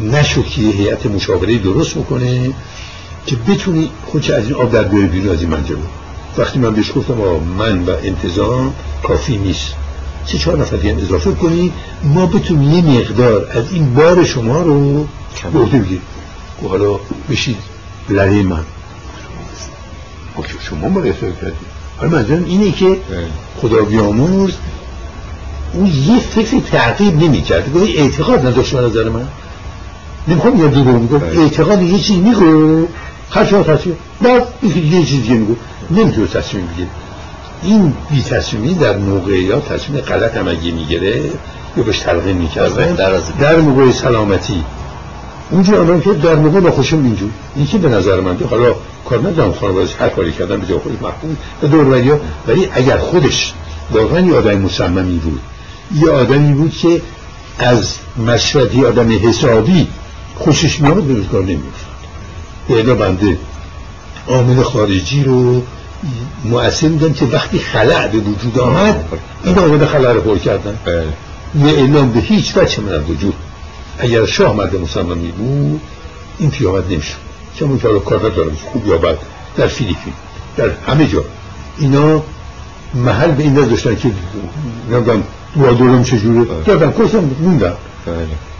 نشد که هیئت مشاوره درست بکنه که بتونی خودش از این آب در بیاره بیرون از این منجبه وقتی من بهش گفتم من و انتظام کافی نیست. سه چهار نفر دیگه اضافه کنی ما بتونیم یه مقدار از این بار شما رو برده بگیریم. و حالا بشید لره من. شما ما احساس کردیم حالا منظورم اینه که خدا بیاموز اون یه فکر تعقیب نمی کرد اعتقاد نداشت به نظر من. نمی‌خوام یاد دیگه میگم اعتقاد یه چیزی میگو هر شما تصمیم بعد یه چیز دیگه میگو نمی‌تونه تصمیم بگیره. این بی تصمیمی در موقعیات تصمیم غلط هم اگه می‌گیره یا بهش تلقین می‌کرد. در موقع سلامتی. اونجور آنان که در موقع ناخوشم اینجور. این که به نظر من حالا کار ندارم خانواده هر کاری کردن به جای خودش محبوب به دور ولی اگر خودش واقعا یه آدم مصممی بود یه آدمی بود که از مشرد آدم حسابی خوشش میاد به کار نمیفت به بنده عامل خارجی رو مؤثر میدن که وقتی خلع به وجود آمد این آمده خلع رو پر کردن. بله. یه اعلام به هیچ بچه من وجود اگر شاه مرد مصممی بود این پیامد نمی‌شد. چه اون کار کار ندارم خوب یا بد در فیلیپین در همه جا. اینا محل به این داشتن که نمی‌دونم دو دورم چجوره بله. دادم کسیم موندم بله.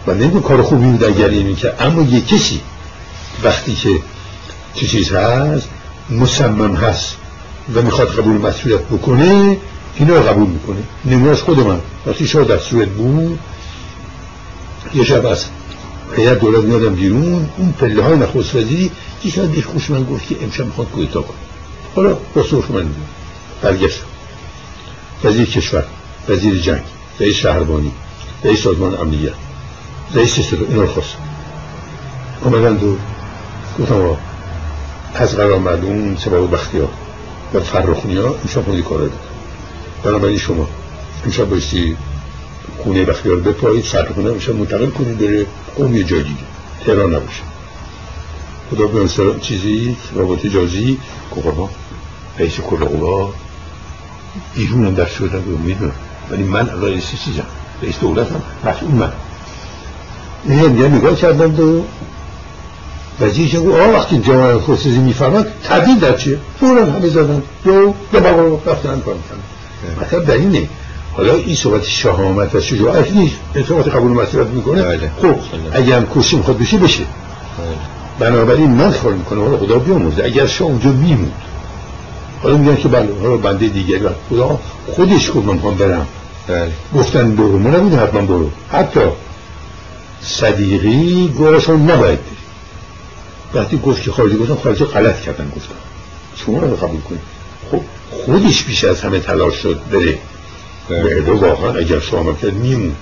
و نمی‌دونم کار خوبی بود اگر این که اما یک کسی وقتی که چه چیز هست مصمم هست و می‌خواد قبول مسئولیت بکنه اینا قبول می‌کنه. نمونهش خود من. وقتی شما در سوئد بود یه شب از هیئت دولت میادم بیرون اون پله های نخست وزیری یکی از خوش من گفت که امشب می‌خواد کویتا کنه. حالا با صرف من برگشتم. وزیر کشور وزیر جنگ رئیس شهربانی رئیس سازمان امنیت رئیس صدا اینا رو خواست. آمدن دو گفتم از قرار معلوم سبب بختیار و فرخونی ها امشب خونی کاره بود بنابراین شما امشب بایستی خونه بختیار بپایید فرخونی ها امشب منتقل کنید بره قوم یه جای دیگه. تهران نباشه. خدا به چیزی رابط جازی که رئیس کل قوا هم در شدن می‌دونم. ولی من رئیس چیزم. رئیس دولت هم. مسئول من. این نگاه کردم دو وزیر چه گفت؟ آه وقتی جمعه خصوصی میفرمد تبدیل در چیه؟ فورا همه زدن دو دو بابا رفتن کار می‌کنن مطلب در اینه. حالا این صحبت شهامت و شجاعت نیست. صحبت قبول مسئولیت می‌کنه. بله. خب اگر هم کشی می‌خواد بشه بشه. بله. بنابراین من کار می‌کنه حالا خدا بیاموزه اگر شاه اونجا میمود حالا میگن که بله حالا بنده دیگری خدا خودش گفت من برم. بله. گفتن برو. من نبود حتما برو. حتی صدیقی گوهشون نباید وقتی گفت که خارجی گفتم خارجی غلط کردن گفتم شما رو قبول کنید. خب خودش بیش از همه تلاش شد بره. به واقعا اگر شما کرد میمون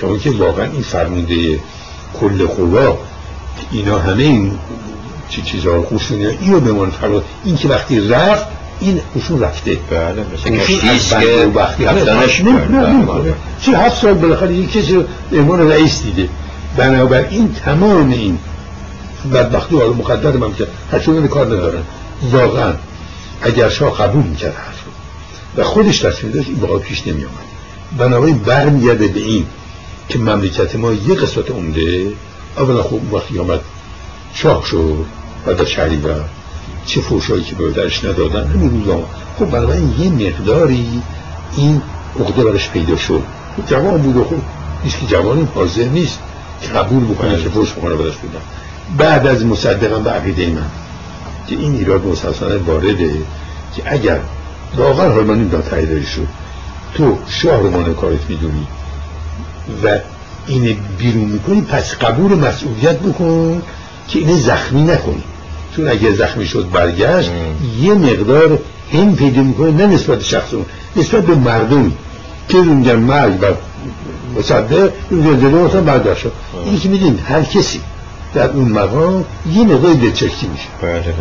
چون که واقعا این فرمونده کل خدا اینا همه این چی چیزها رو خوشون اینو بمان فرمود این که وقتی رفت این خوشون رفته.
بله مثل که
وقتی رفتنش چه هفت سال بالاخره یک کسی امان رئیس دیده. بنابراین تمام این بدبختی حالا مقدر من که هرچون کار ندارن. واقعا اگر شاه قبول می‌کرد و خودش تصمیم داشت این باقا پیش نمی آمد بنابراین برمیگرده به این که مملکت ما یه قسمت عمده اولا خوب وقتی آمد شاه شد و در شهری و چه فوشایی که به درش ندادن همین روزا. خب بنابراین یه مقداری این عقده برش پیدا شد. جوان بود و خب نیست که جوان حاضر نیست که قبول بکنه که فوش بکنه بدش بدن بعد از مصدقم به عقیده من که این ایراد مسلسانه وارده که اگر واقعا حال من این شد. تو شاه رو کارت می‌دونی و این بیرون می‌کنی پس قبول مسئولیت بکن که اینه زخمی نکنی. چون اگر زخمی شد برگشت یه مقدار هم پیدا می‌کنه نه نسبت شخص اون نسبت به مردم. که اونجا مرگ و مصدق اونجا جلو برگشت. این که میدین هر کسی در اون مقام یه مقدار دلچکی میشه. بله.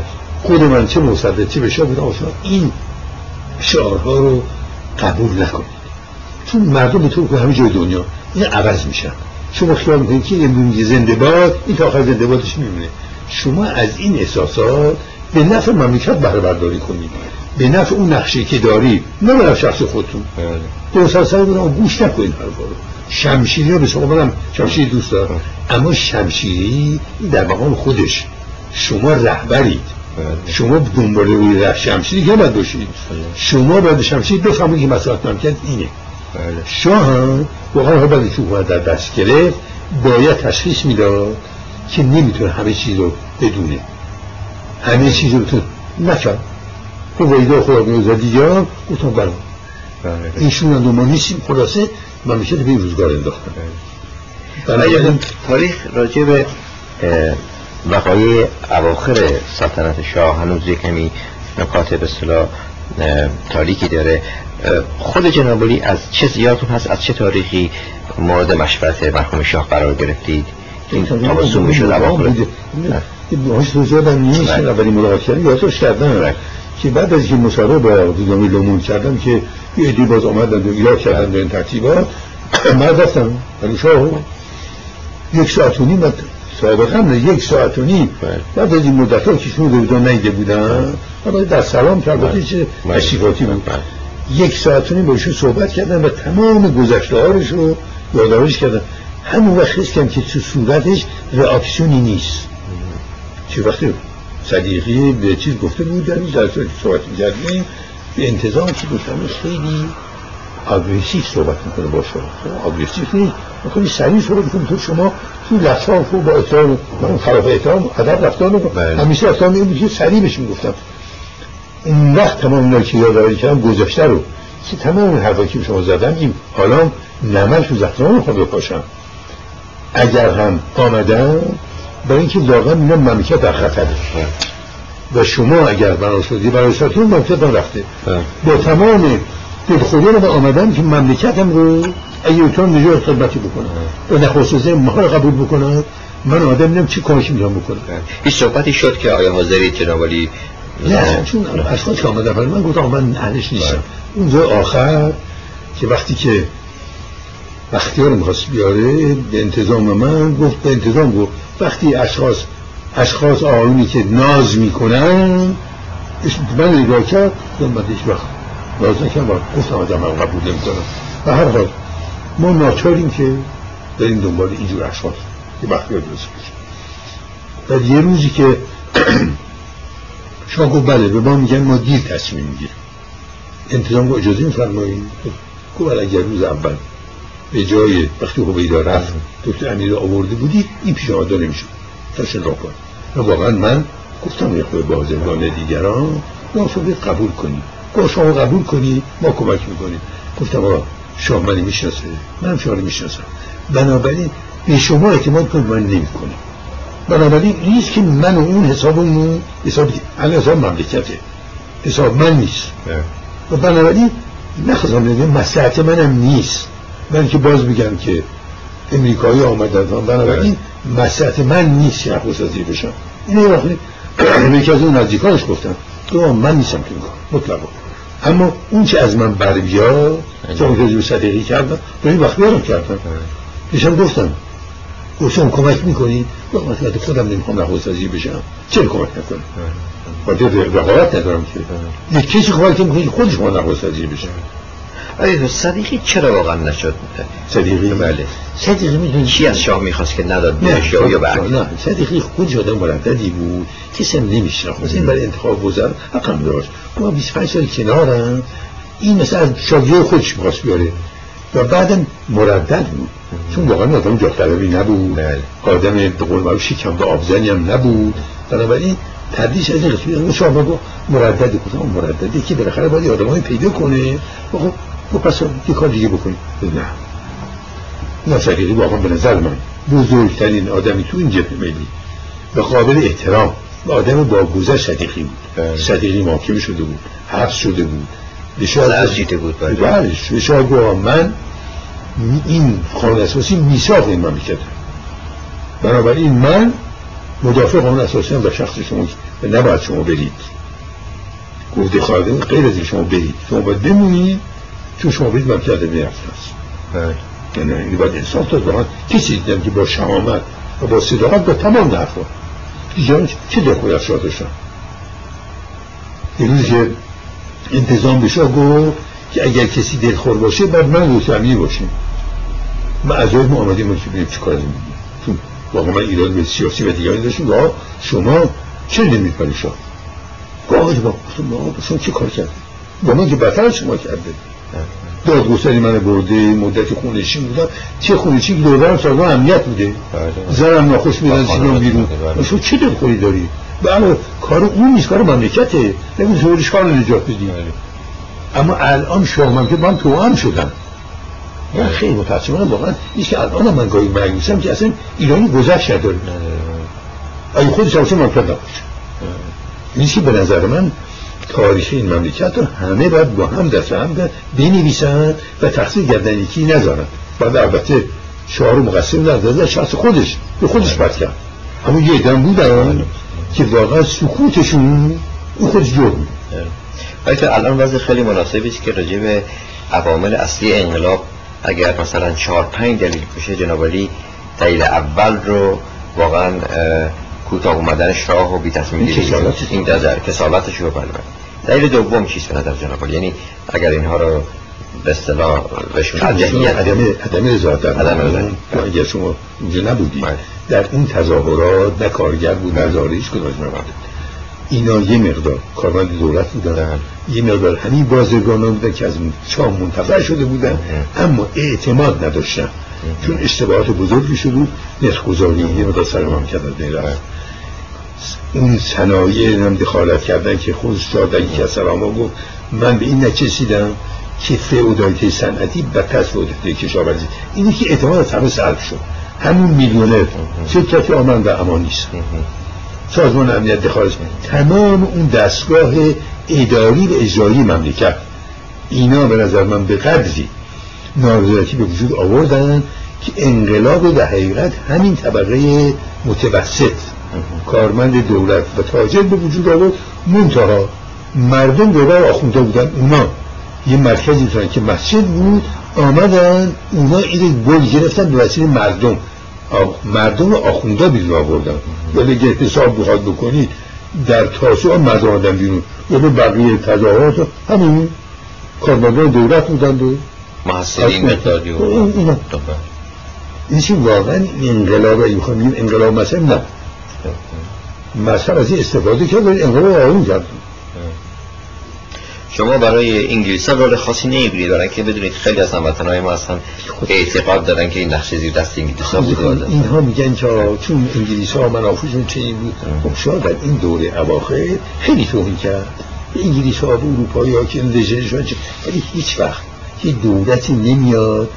خود من چه مصدق چه بشه بودم این شعارها رو قبول نکنید. چون مردم به طور که همه جای دنیا این عوض میشن. شما خیال می‌کنید که این زنده باد این تا آخر زنده بادش میمونه. شما از این احساسات به نفع مملکت بهره برداری کنید. به نفع اون نقشه که داری نه به شخص خودتون. دو سال سر بودم گوش نکنید حرفا رو. شمشیری رو به شما برم شمشیری دوست دارم. اما شمشیری در مقام خودش. شما رهبرید. شما دنبال روی ره شمشیری که باید باشید. شما باید شمشیری بفهمید که مسئلت ممکن اینه. بله. شاه هم واقعا باید که در دست گرفت باید تشخیص می‌داد که نمی‌تونه همه چیز رو بدونه. همه چیز رو بتونه نکرد تو ویدا خود میوزدی یا گفتم برام اینشون هم ما نیستیم. خلاصه مملکت به این روزگار انداختن
بله. تاریخ راجع به وقایع اواخر سلطنت شاه هنوز یه کمی نکات به صلاح تاریکی داره. خود جنابالی از چه زیادتون هست از چه تاریخی مورد مشورت مرحوم شاه قرار گرفتید؟ این تابستون می‌شد اواخر.
باش توضیح من نیست اولی ملاقات کردم یادش کردم که بعد از این مصاحبه با دیدامی لومون کردم که یه عدی باز آمدن و ایراد کردن به این ترتیبات. من رفتم ولی شاه یک ساعت و نیم سابقا نه یک ساعت و نیم. بعد از این مدت ها که شما دوزا نیده بودن. اما در سلام کرد چه تشریفاتی بود. یک ساعت و نیم باشون صحبت کردن و تمام گذشته رو یادآوریش کردن. همون وقت حس که تو صورتش ریاکسیونی نیست. چه وقتی صدیقی به چیز گفته بود در این جلسه صحبت می‌کردیم به انتظام که گفتم؟ خیلی agressif صحبت می‌کنه با شما. agressif نیست. می‌کنی سریع صحبت می‌کنی تو شما تو لحظه با احترام من خلاف احترام ادب رفتار می‌کنم. بله. همیشه رفتار می‌کنم. که سریع بهش می‌گفتم اون وقت تمام اینا که یادآوری کردم گذشته رو. که تمام اون حرفا که شما زدم این حالا نمک تو زخمه رو خود بپاشم اگر هم آمدم برای اینکه واقعا اینا مملکت در خطره و شما اگر بنا شدی برای ساتون مملکت رفته. با تمام دلخوری رو آمدن که مملکتم رو اگه ایتون نجات خدمتی بکنه. و نخواست ما رو قبول بکنه. من آدم نیم چی کارش می‌تونم بکنم.
هیچ صحبتی شد که آیا حاضری جنابالی
نه چون اشخاص که آمدن برای من گفتم من اهلش نیستم. بله. اونجا آخر که وقتی که رو می‌خواست بیاره به انتظام من گفت به انتظام گفت. وقتی اشخاص اشخاص آقایونی که ناز می‌کنن من نگاه کرد من هیچ وقت ناز نکنم و گفتم آدم هم قبول نمی‌کنم و هر حال ما ناچاریم که این دنبال اینجور اشخاص. که وقتی درست بشه و یه روزی که <clears throat> شما گفت بله به ما میگن ما دیر تصمیم می‌گیریم. انتظام رو اجازه میفرمایید؟ گفت بله، اگر روز اول به جای وقتی هویدا رفت دکتر امیر آورده بودی این پیشنهاد نمیشه تاشن را کن و واقعا من گفتم یه خود بازرگان دیگران ما قبول کنی با شما قبول کنی ما کمک می‌کنیم. گفتم آقا شما منی می‌شناسه منم شما رو می‌شناسم. بنابراین به شما اعتماد کنید من نمی کنم بنابراین نیست که من و اون حسابمون حساب الان حساب مملکته. حساب من نیست. و بنابراین نخواستم بگم مسلحت منم نیست. من که باز میگم که امریکایی آمدن. بنابراین مسلحت من نیست که از بشم. اینه وقتی <clears throat> یکی از اون نزدیکانش گفتم تو من نیستم که این کار مطلقا. اما اون چه از من بر بیاد که جو صدقی کردم به این وقت بیارم کردم پیشم گفتم گفتم کمک می‌کنی؟ با مسئلت خودم نمی‌خوام از بشم. چه کمک نکنم باید رقابت ندارم که. یک کسی کمک می‌کنی خودش ما از بشم.
آیا صدیقی چرا واقعا نشد؟
صدیقی؟
بله. صدیقی می‌دونی چی از شاه می‌خواست که نداد؟ نه یا بعد؟
نه صدیقی خود آدم مرددی بود. کسی هم نمیشناخت. مثلا این برای انتخاب وزر حقم داشت. ما 25 سال کنارم. این مثلا از شاگرد خودش می‌خواست بیاره. و بعدم مردد بود. چون واقعا آدم جا نبود. بله. آدم به قول معروف شکم به آبزنی هم نبود. بنابراین تردیش از این قسمی شما بگو مردد کدام مرددی که بالاخره باید آدمایی پیدا کنه. خب و خب پس یه کار دیگه بکنیم. نه. نه شقیقی واقعا به نظر من بزرگترین آدمی تو این جبه ملی و قابل احترام. و آدم با گذشت صدیقی بود. بله. صدیقی محاکمه شده بود. حبس شده بود.
بشار از جیته بود
بله. بشار گوه من این قانون اساسی میساق این مملکت. بنابراین من مدافع قانون اساسی هم به شخص شما نباید شما برید. گفته خواهده غیر از شما برید. شما باید بمونید. چون شما بید کرده می‌رفت هست. یعنی این باید انسان تا دارن کسی دیدم که با شهامت و با صداقت با تمام نحفا دیگران چه دخوی افشار داشتن یه که انتظام بشه گفت که اگر کسی دلخور باشه بعد من روز امیر باشیم. ما از ما آمدیم ما که بیم چه کار چون واقعا من ایران به سیاسی و دیگران داشتیم شما چه نمید شما؟ گاه با گفتم شما چه کار کرد با من که بطر شما کرده دادگستری من برده مدت خونشین بودم چه خونشین که دوربرم سازمان امنیت بوده. بله. زنم ناخوش میدن سیدان بیرون شما چه دلخوری داری؟ بله کار اون نیست کار مملکته. نمی‌دونی زورش کار نجات بدیم بله. اما الان شما که من تو هم شدم. من بله. خیلی متاسفانه واقعا نیست که الان من گاهی مگوسم که اصلا ایرانی گذشت نداره. اگه خودش هم من نباشه نیست که به نظر من تاریخ این مملکت رو همه باید با هم دست هم بنویسن و تقصیر گردن یکی نذارن بعد البته شعار مقصر در شخص خودش به خودش بد کرد. اما یه دم بودن که واقعا سکوتشون او خودش جرم
البته الان وضع خیلی مناسبی است که راجع به عوامل اصلی انقلاب اگر مثلا چهار پنج دلیل کشه جنابالی دلیل اول رو واقعا کوتاه اومدن شاه و بی تصمیم این در کسالتش رو بله دلیل دوم چیست به نظر جناب یعنی اگر اینها رو به اصطلاح بهشون
عدم عدم رضایت عدم اگر شما اینجا نبودید بله. در این تظاهرات نه کارگر بود نه زاریش کدوم اینا یه مقدار کارمند دولت بودن. بله. یه مقدار همین بازرگان بودن که از شام منتفع شده بودن اما اعتماد نداشتن. چون اشتباهات بزرگی شده بود نرخگذاری یه مقدار سر مملکت اون صنایع هم دخالت کردن که خود شاد یکی از سلاما گفت من به این نچسیدم که فئودالیته صنعتی بدتر از فئودالیته کشاورزی. اینی که اعتماد از همه سلب شد. همون میلیونر. شرکت آمن و امان نیست. سازمان امنیت دخالت تمام اون دستگاه اداری و اجرایی مملکت. اینا به نظر من به قدری نارضایتی به وجود آوردن که انقلاب در حقیقت همین طبقه متوسط. کارمند دولت و تاجر به وجود آورد. منتها مردم دوربر آخونده بودن اونا. یه مرکزی بودن که مسجد بود آمدن اونا این گل گرفتن به وسیله مردم. مردم آخونده بیرون آوردن. ولی اگه حساب بخواد بکنی در تاسوع مردم آدم بیرون. ولی بقیه تظاهرات همین کارمندان دولت بودند و
محصلین مقداری و
این واقعا؟ انقلاب اگه بخوام انقلاب مثلا نه. مذهب از این استفاده کرد و انقلاب آروم کرد.
شما برای انگلیس ها رول خاصی نمی‌بینید دارن که بدونید خیلی از های ما اصلا اعتقاد دارن که این نقشه زیر دست انگلیس ها بوده.
اینها میگن که چون انگلیس ها منافعشون چنین بود. خب شاید در این دوره اواخر خیلی توهین کرد. انگلیس ها و اروپایی ها که رژنشون ولی هیچ وقت هیچ دولتی نمیاد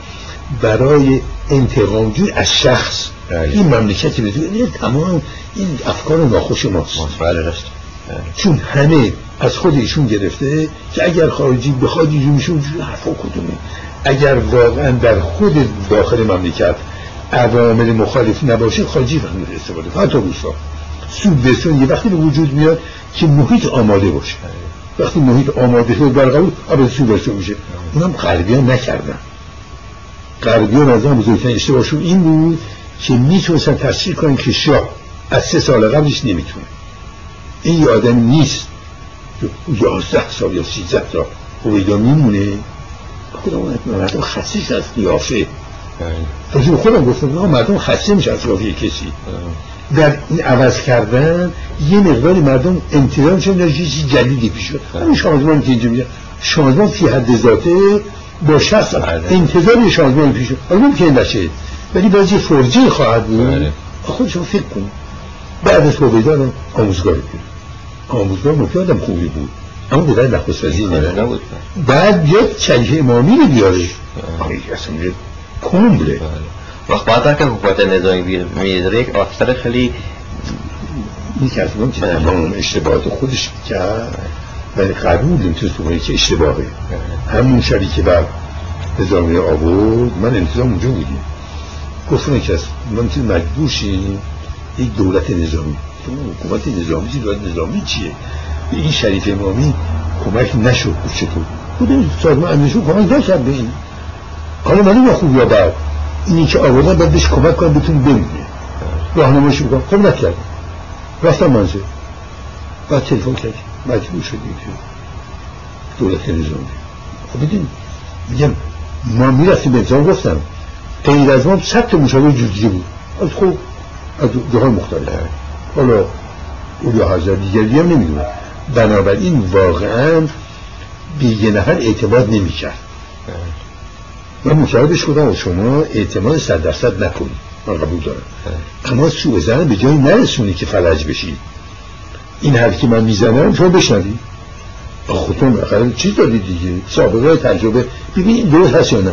برای انتقام جور از شخص بله. این مملکتی بدون تمام این افکار ناخوش ماست.
بله.
چون همه از خود ایشون گرفته که اگر خارجی بخواد اینجور میشه حرفا کدومه. اگر واقعا در خود داخل مملکت عوامل مخالف نباشه خارجی فهمید استفاده فقط روسا سود بسون یه وقتی به وجود میاد که محیط آماده باشه. وقتی محیط آماده شد برقبول آب سود بسون میشه اونم غربی نکردن. غربی ها از بزرگترین اشتباهشون این بود که می‌تونستن تصریح کنن که شاه از سه سال قبلش نمی‌تونه. این یه آدم نیست یازده سال یا سیزده سال خویدا میمونه. خودم مردم خسیش از قیافه. بله. خودم گفتم مردم خسته میشه از قیافه کسی. بله. در این عوض کردن یه مقداری مردم انتظار میشن در چیزی جدیدی پیش شد بله. همین شانزمان که اینجا میگه شانزمان فی حد ذاته با شخص انتظار شانزمان پیش شد حالا ممکن نشه ولی بعضی فرجه خواهد بود. خودشون فکر کن. بعد از خوبیدان آموزگار بود. آموزگار ممکن آدم خوبی بود. اما به در نخست نبود. بعد یک چلیه امامی رو بیاره. اصلا کمبله
وقت بعد که حکومت نظامی میداره یک افسر خیلی
یک از من تمام اشتباهات خودش کرد. ولی قبول نمی‌تونست بکنه که اشتباهه. همون شبی که بعد نظامی آورد. من انتظام اونجا بودیم. گفتن که من می‌تونیم مجبور شیم یک دولت نظامی. حکومت نظامی دولت نظامی چیه؟ به این شریف امامی کمک نشد چطور بوده سازمان امنشون کمک نکرد به این. حالا من یا خوب یا بد؟ اینی که آوردن باید بهش کمک کنم بتون بمونه راهنمایش بکنم خب نکرد. رفتم منزل. بعد تلفن کردیم مجبور شدیم دولت نظامی. خب بدین میگم ما می‌رفتیم انتظام گفتم. غیر از ما صد تا مشاور جوجی بود. از خوب از جاهای مختلف. حالا اولیا حضر دیگری هم نمی‌دونم بنابراین واقعا به یه نفر اعتماد نمی‌کرد. من مشاهدش شدم و شما اعتماد صد درصد نکنید. من قبول دارم. اما سوء زن به جایی نرسونی که فلج بشید. این حرفی که من می‌زنم شما بشنوید. خودتون بخیر چیز دارید دیگه؟ سابقه تجربه. ببین این درست هست یا نه؟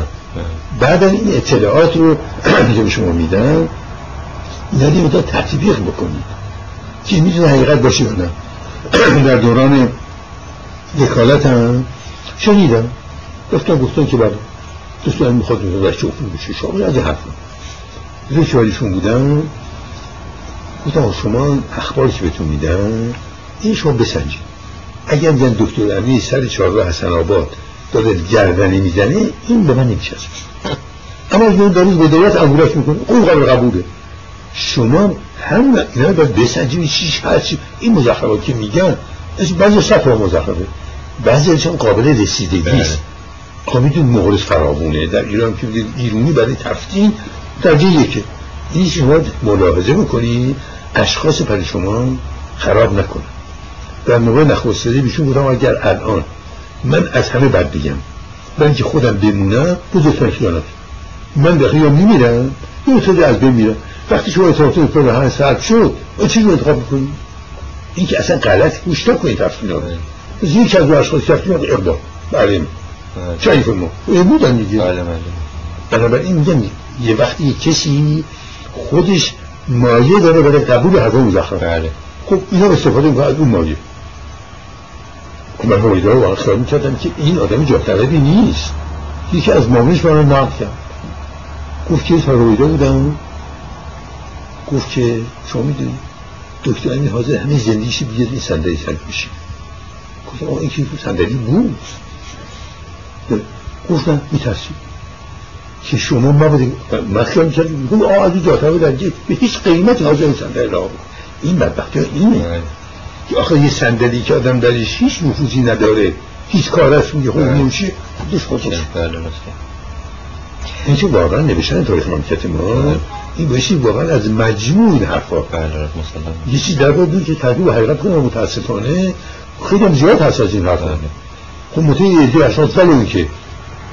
بعد این اطلاعات رو که به شما میدن. اینا رو تطبیق بکنید. که می‌تونه حقیقت باشه یا نه. <coughs> در دوران وکالت هم شنیدم. گفتن گفتن که بعد دوستان می‌خواد می‌خواد بچه افون بشه شما از حرف وکالیشون بودم گفتم شما اخباری که بهتون میدن این شما بسنجید. اگر میگن دکتر امی سر چهارراه حسن آباد داره گردنی می‌زنه این به من نمیشه اما اگر دارید به دولت انگولک می‌کنه اون قابل قبوله. شما هم اینا باید بسنجید چیش هرچی این مزخرفات که میگن بعضی صف مزخرفه. بعضی چون قابل رسیدگی است. خب میدون فراغونه در ایران که ایرونی برای تفتین درجه یکه. این شما ملاحظه می‌کنی اشخاص پر شما خراب نکنه در موقع نخواستده بیشون بودم اگر الان من از همه بد بگم من که خودم بمونم بزرگتر خیانت من به خیام میمیرم یه تو از بین میرم. وقتی شما اطلاعات تو به همه ساعت شد و چیز رو انتخاب می‌کنی این که اصلا غلط گوش کنید تفصیل از یک از اشخاص تفصیل اقدام بله. شریف ما بودن دیگه. بله بله. بنابراین میگم یه وقتی کسی خودش مایه داره برای قبول حرفا مزخرف. بله. خب اینا استفاده می‌کنه از اون مایه. من هویدا رو واقعا می‌کردم که این آدم جاطلبی نیست. یکی از مامنش من رو نقد کرد. گفت که هویدا بودم گفت که شما می‌دونی دکتر این حاضر همه زندگیش بیاد این صندلی سر بشید گفتم آقا این که صندلی بود گفتم میترسید که شما ما بودیم مخیان کردیم گفت آقا از جاتا در به هیچ قیمت حاضر این صندلی را بود این بدبختی اینه. بله. آخه یه صندلی که آدم درش هیچ نفوذی نداره. هیچ کارش میگه خود نمیشه. خودش. خودش این که واقعا نوشتن تاریخ مملکت ما؟ بله. این بایشی واقعا از مجموع این حرفا. بله، یه چیز در بود که تحقیق حقیقت کنم متاسفانه خیلی هم زیاد هست از این حرفا. خب متوی یه دی اشخاص ولی که.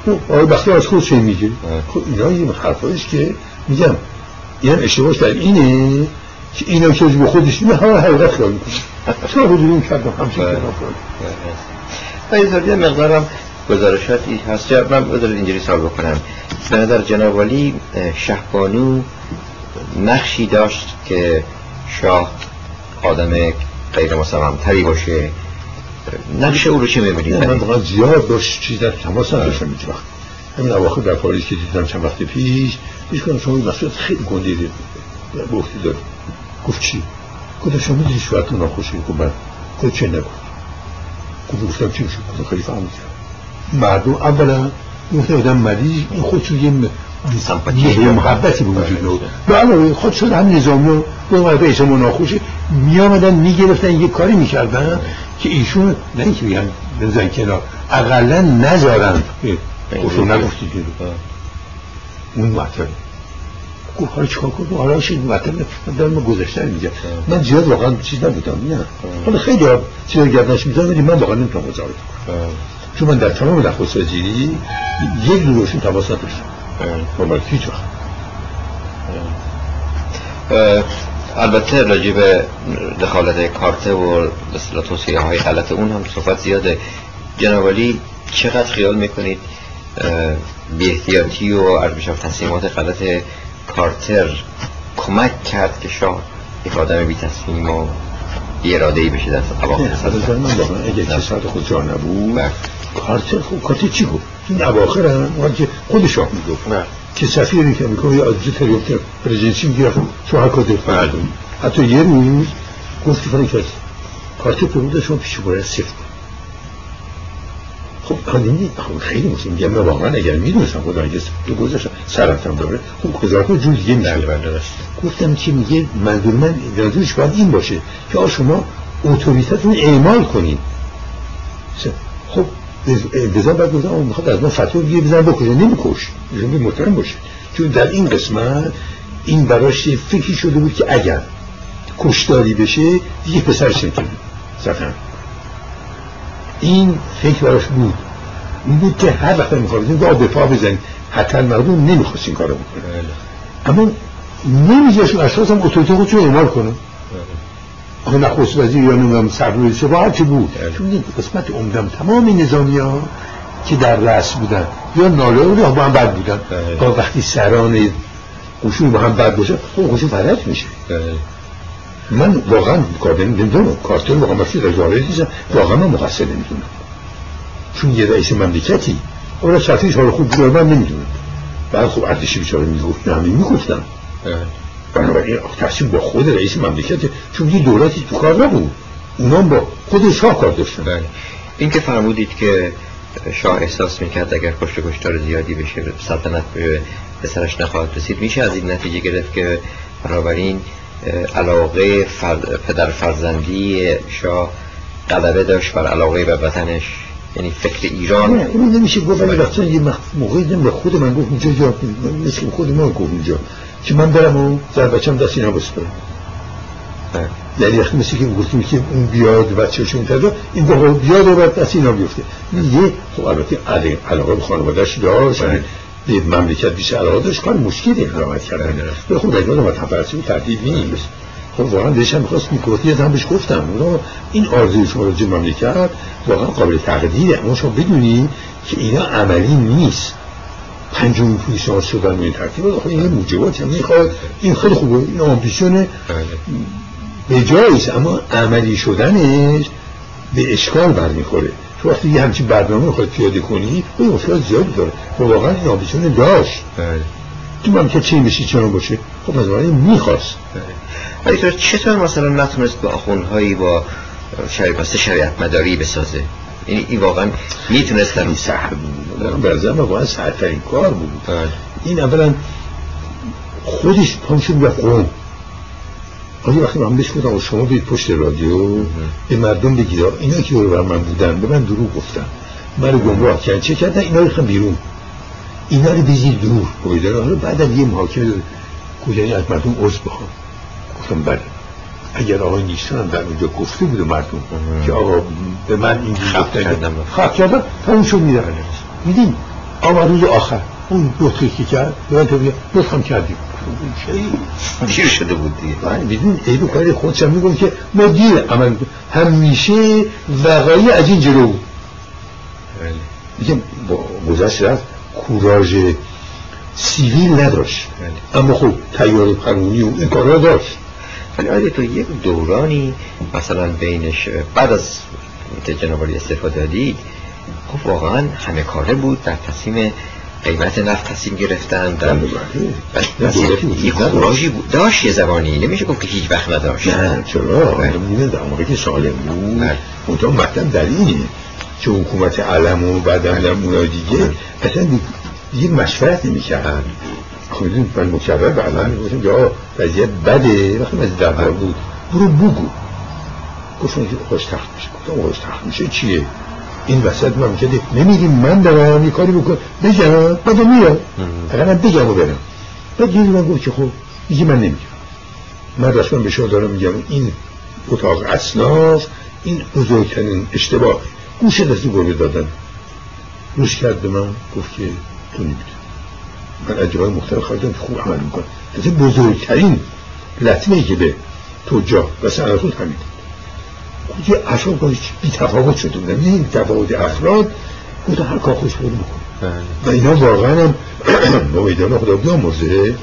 خب آقای بختی از خود چه میگه؟ خب اینا یه حرفایش که میگم این اشتباهش در اینه که اینا که به خودش میگه همه حقیقت خیال می‌کنه چرا حضوریم کردم همچین کردم
و یه مقدارم گزارشاتی هست. من بذارید اینجوری سال بکنم. به نظر جناب ولی شهبانو نقشی داشت که شاه آدم غیر مسلم تری باشه. نقش او رو چه می‌بینید؟
من واقعا زیاد باش چیز در تماس نداشتم هیچ وقت. همین اواخر در پاریس که دیدم چند وقت پیش پیش کنم شما این خیلی گنده گفتی داری گفت چی؟ گفت شما می‌دونی شوهرتون ناخوشی گفت من گفت چه نگفت گفت گفتم چی میشه گفت خیلی فهمید مردم اولا گفت آدم مریض این خودشون یه یه محبتی به وجود نو بله خود شد هم نظامی رو به به اسم ناخوشی می آمدن می گرفتن یه کاری می‌کردن که ایشون نه اینکه بگن بزن کنار اقلا نذارن. گفتم نگفتی اون مطلب. گفت حالا چیکار کنم؟ حالا شید مطلب دارم گذشته میگم. من زیاد واقعا چیز نبودم نه. حالا خیلی چیز گردنش می‌ذارم ولی من واقعا نمی‌تونم مزارت کنم. چون من در تمام درخواست وزیری یک روشون تماس نداشتم. با هیچ وقت.
البته راجع به دخالت کارته و اصطلاح توصیه های غلط اون هم صحبت زیاده. جنابالی چقدر خیال می‌کنید بی احتیاطی و عربشاف تصمیمات غلط کارتر کمک کرد که شاه یک آدم بی تصمیم و بی اراده ای بشه در اواخر
صدر من واقعا اگه کسات خود جا نبود بله. کارتر خب کارتر چی گفت؟ این اواخر هم که خود شاه می‌گفت. بله. که سفیری که می‌کنه یه عادی تریفت پرزنسی می‌گیره شو هر کار حتی یه روز گفت که فرنگ کسی کارت پرمود شما پیش باید سفت. خب خیلی مسلم میگم من واقعا اگر می‌دونستم خدا اگه دو گذاشتم سرطان داره خب کزارکو جور دیگه میشه گفتم چی میگه؟ منظور من منظورش باید این باشه که آ شما اتوریتتون اعمال کنید. خب بزن بعد گفتم می‌خواد از ما فتوا بگیره بزن بکشه. نمیکش. ایشون محترم باشه. چون در این قسمت این براش فکری شده بود که اگر کشداری بشه دیگه پسرش نمی‌تونه این فکر براش بود. این بود که هر وقت می‌خواستیم به پا بزنیم حتی مردم نمی‌خواست این کارو بکنه بله. اما نمیذاشون اشخاص هم اتوریته خودشون اعمال کنه آخه نخست وزیر یا نمی‌دونم سرروی چه با چه بود؟ بله. چون این قسمت عمدم تمام نظامی ها که در رأس بودن یا ناله یا با هم بد بودن. با بله. وقتی سران قشون با هم بد باشه خب قشون فرد میشه. من واقعا کار نمی‌دونم. کارتر واقعا مسئول در جاره دیزم واقعا من مقصر نمی‌دونم. چون یه رئیس مملکتی اون شرطیش حال خوب بود من نمی‌دونم بعد خب ارتشی بیچاره می‌گفت نه همین می‌گفتم بنابراین تصمیم با خود رئیس مملکت چون یه دولتی تو کار نبود. اونا با خود شاه کار داشتن. بله.
این که فرمودید که شاه احساس می‌کرد اگر کشت کشتار زیادی بشه سلطنت به پسرش نخواهد رسید میشه از این نتیجه گرفت که بنابراین علاقه پدر فرزندی شاه قدره داشت بر علاقه به وطنش. یعنی فکر ایران
این نمیشه گفت ولی وقتا یه موقعی به خود من گفت اینجا جا مثل خود من گفت اینجا. که من برم و زر بچم دست اینا بسپرم یعنی وقتی مثل که گفتیم که اون بیاد بچه‌شون پیدا این دفعه بیاد و بعد دست اینا بیفته. یه خب البته علاقه به خانواده‌اش داشت به مملکت بیشتر علاقه داشت کار مشکلی اقامت کردن به خود اگه آدم تفرسی و تردید نیست. خب واقعا داشتم می‌خواست میکروتی هم بهش گفتم. این آرزوی شما راجع مملکت واقعا قابل تقدیره. اما شما بدونید که اینا عملی نیست. پنجم پویسار شدن این ترتیب آخه این موجبات هم می‌خواد. این خیلی خوبه این آمبیشن به جاییست اما عملی شدنش به اشکال برمیخوره. تو وقتی یه همچین برنامه خواهد پیاده کنی این مشکلات زیادی داره. و واقعا این آمبیشن داشت. بله. تو من که چی میشی چنان باشه. خب از می‌خواست.
ولی تو چطور مثلا نتونست با آخونهایی با شریف شریعت مداری بسازه؟ این, این واقعا می‌تونست
این سهر بود. برزم واقعا سهرترین کار بود. بله. این اولا خودش پانشون به قوم آیا وقتی من بهش گفتم شما بید پشت رادیو به مردم بگید اینا که رو من بودن به من دروغ گفتن. من رو گمراه کردن. چه کردن؟ اینا رو بیرون. اینا رو بزید دور بایدن حالا بعد از یه محاکمه کجایی از مردم عضو بخوام. گفتم بله. اگر آقای نیستان در اونجا گفته بود مردم که آقا به من این خب کردم. خب کردم. اون شو میدن میدین آقا روز آخر اون نطقی که کرد. به من تو بیا نطقم کردیم.
دیر شده بود دیگه.
بیدین ایدو کاری خودشم میگم که ما دیر. عمل همیشه وقایی از این جلو. بود بله. گذشت رفت کوراژ سیویل نداشت. بله. اما خب تیار قانونی و این کارها داشت.
ولی آیا تو یک دورانی مثلا بینش بعد از جنابالی استفاده دادید خب واقعا همه کاره بود در تصمیم قیمت نفت تصمیم گرفتن یک خوراجی بود. داشت یه زبانی نمیشه گفت که هیچ وقت نداشت.
نه چرا؟ می‌دونم در موقعی که سالم بود. اونجا مطلب در اینه که حکومت علم و بعد هم اونای دیگه اصلا دیگه مشورت نمی‌کرد خودتون من مکرر به علم می‌گفتم یا وضعیت بده. وقتی از دربار بود برو بگو. گفتم که خوش تخت میشه. گفتم خوش تخت میشه چیه؟ این وسط من میگه نمیدیم من دارم یه کاری بکن. بگم بعد میرم اگر بگم و برم. بعد یه من گفت که خب میگه من نمیگم. من رسما به شما دارم میگم. این اتاق اصلاف این بزرگترین اشتباه. گوشه دستی گربه دادن. روش کرد به من گفت که تو نمی‌دونی من از جای مختلف خواهدم که خوب عمل می‌کنم. بزرگترین لطمه که به توجه و سنتون همین یه افراد باید بی تفاوت شده بودن. این تفاوت افراد بود هر کار خوش بود بکن و اینا واقعا هم <clears throat> با میدان خدا بیامرزه.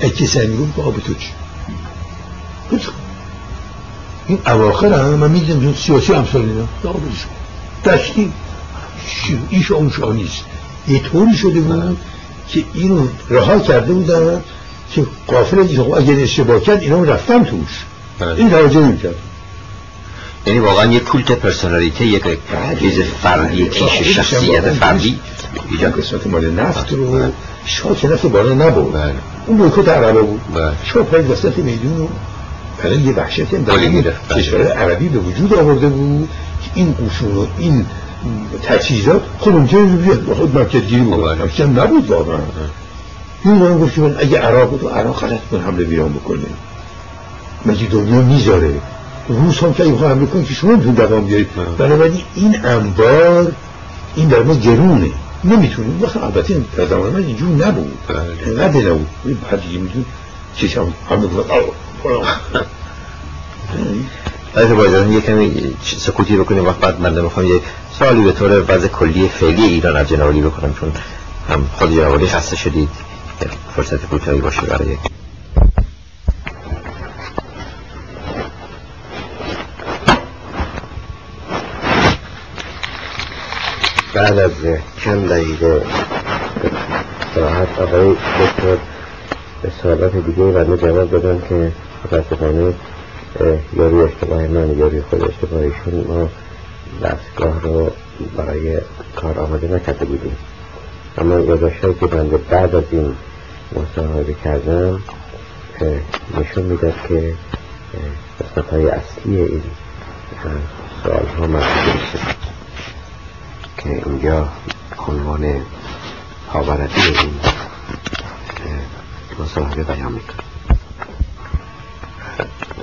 اگه سعی با به تو چی؟ این اواخر هم من می‌دونم سیاسی امثال اینا. دشتی این اون شاه نیست. یه طوری شده بود که اینو رها کرده بودن که قافل خب اگر اشتباه کرد اینا رفتن توش. این توجه نمی‌کرد
یعنی واقعا یک کولت پرسونالیته یک بله. چیز فردی کیش شخصیت فردی
ایجاد قسمت مال نفت رو شاک نفت بالا نبود. بله. اون بویکوت عربا بود. بله. شما پای وسط میدون رو برای یه وحشتی هم در کشور عربی به وجود آورده بود که این قشون و این تجهیزات خود ممکنه بیاد خود مرکز گیری بود نبود واقعا. این من گفت من اگه عراق بود و عراق غلط کن حمله بیران بکنه. مگه دنیا می‌ذاره؟ روس هم که این حمله کن که شما میتون دوام بیارید بنابراین این انبار این در ما گرونه. نمی‌تونیم. وقت البته در زمان من اینجور نبود. اینقدر نبود بعد دیگه میتون چشم همه
آیا باید یه کمی سکوتی بکنیم. وقت بعد من می‌خوام یه سوالی به طور وضع کلی فعلی ایران از جنوالی بکنم چون هم خود جنوالی خسته شدید. فرصت کوتاهی باشه برای بعد از چند دقیقه ساعت آقای دکتر سوالات دیگه و جواب دادن که متاسفانه یاری اشتباه من یاری خود اشتباهیشون ما دستگاه رو برای کار آماده نکرده بودیم. اما یاداشت که بنده بعد از این مصاحبه کردم نشون می‌داد که قسمت های اصلی این سوال ها شد که اینجا عنوان پاورتی این مصاحبه بیان می‌کنم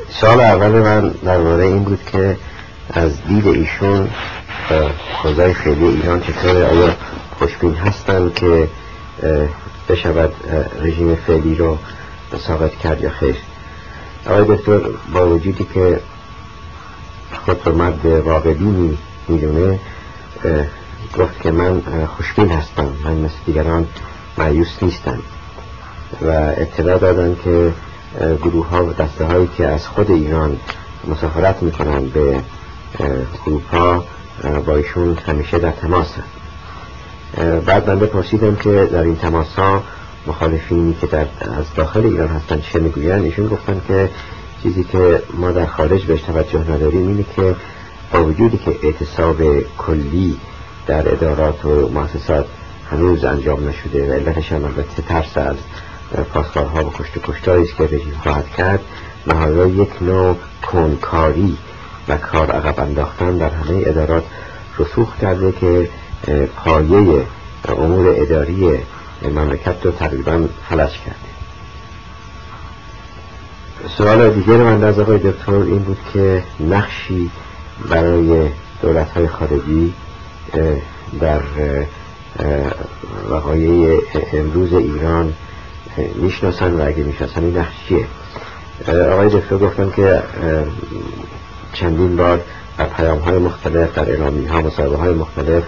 سال اول من درباره این بود که از دید ایشون خوزای خیلی ایران چطور آیا خوشبین هستن که بشود رژیم فعلی رو ثابت کرد یا خیر؟ آقای دکتر با وجودی که خود رو مرد واقعی می‌دونه گفت که من خوشبین هستم من مثل دیگران معیوس نیستم. و اطلاع دادن که گروه ها و دسته هایی که از خود ایران مسافرت می‌کنن به اروپا با ایشون همیشه در تماس هست بعد من بپرسیدم که در این تماس ها مخالفینی که در از داخل ایران هستن چه می‌گوین ایشون گفتن که چیزی که ما در خارج بهش توجه نداریم اینه که با وجودی که اعتصاب کلی در ادارات و مؤسسات هنوز انجام نشده و علتش هم البته ترس از پاسدارها و کشت کشتاری است که رژیم خواهد کرد. نهایتا یک نوع کنکاری و کار عقب انداختن در همه ادارات رسوخ کرده که پایه امور اداری مملکت رو تقریبا فلج کرده. سوال دیگر من از آقای دکتر این بود که نقشی برای دولت های خارجی در وقایع امروز ایران می‌شناسن و اگه می‌شناسن این نقش چیه؟ آقای دکتر گفتن که چندین بار در پیام های مختلف در اعلامی ها مصاحبه های مختلف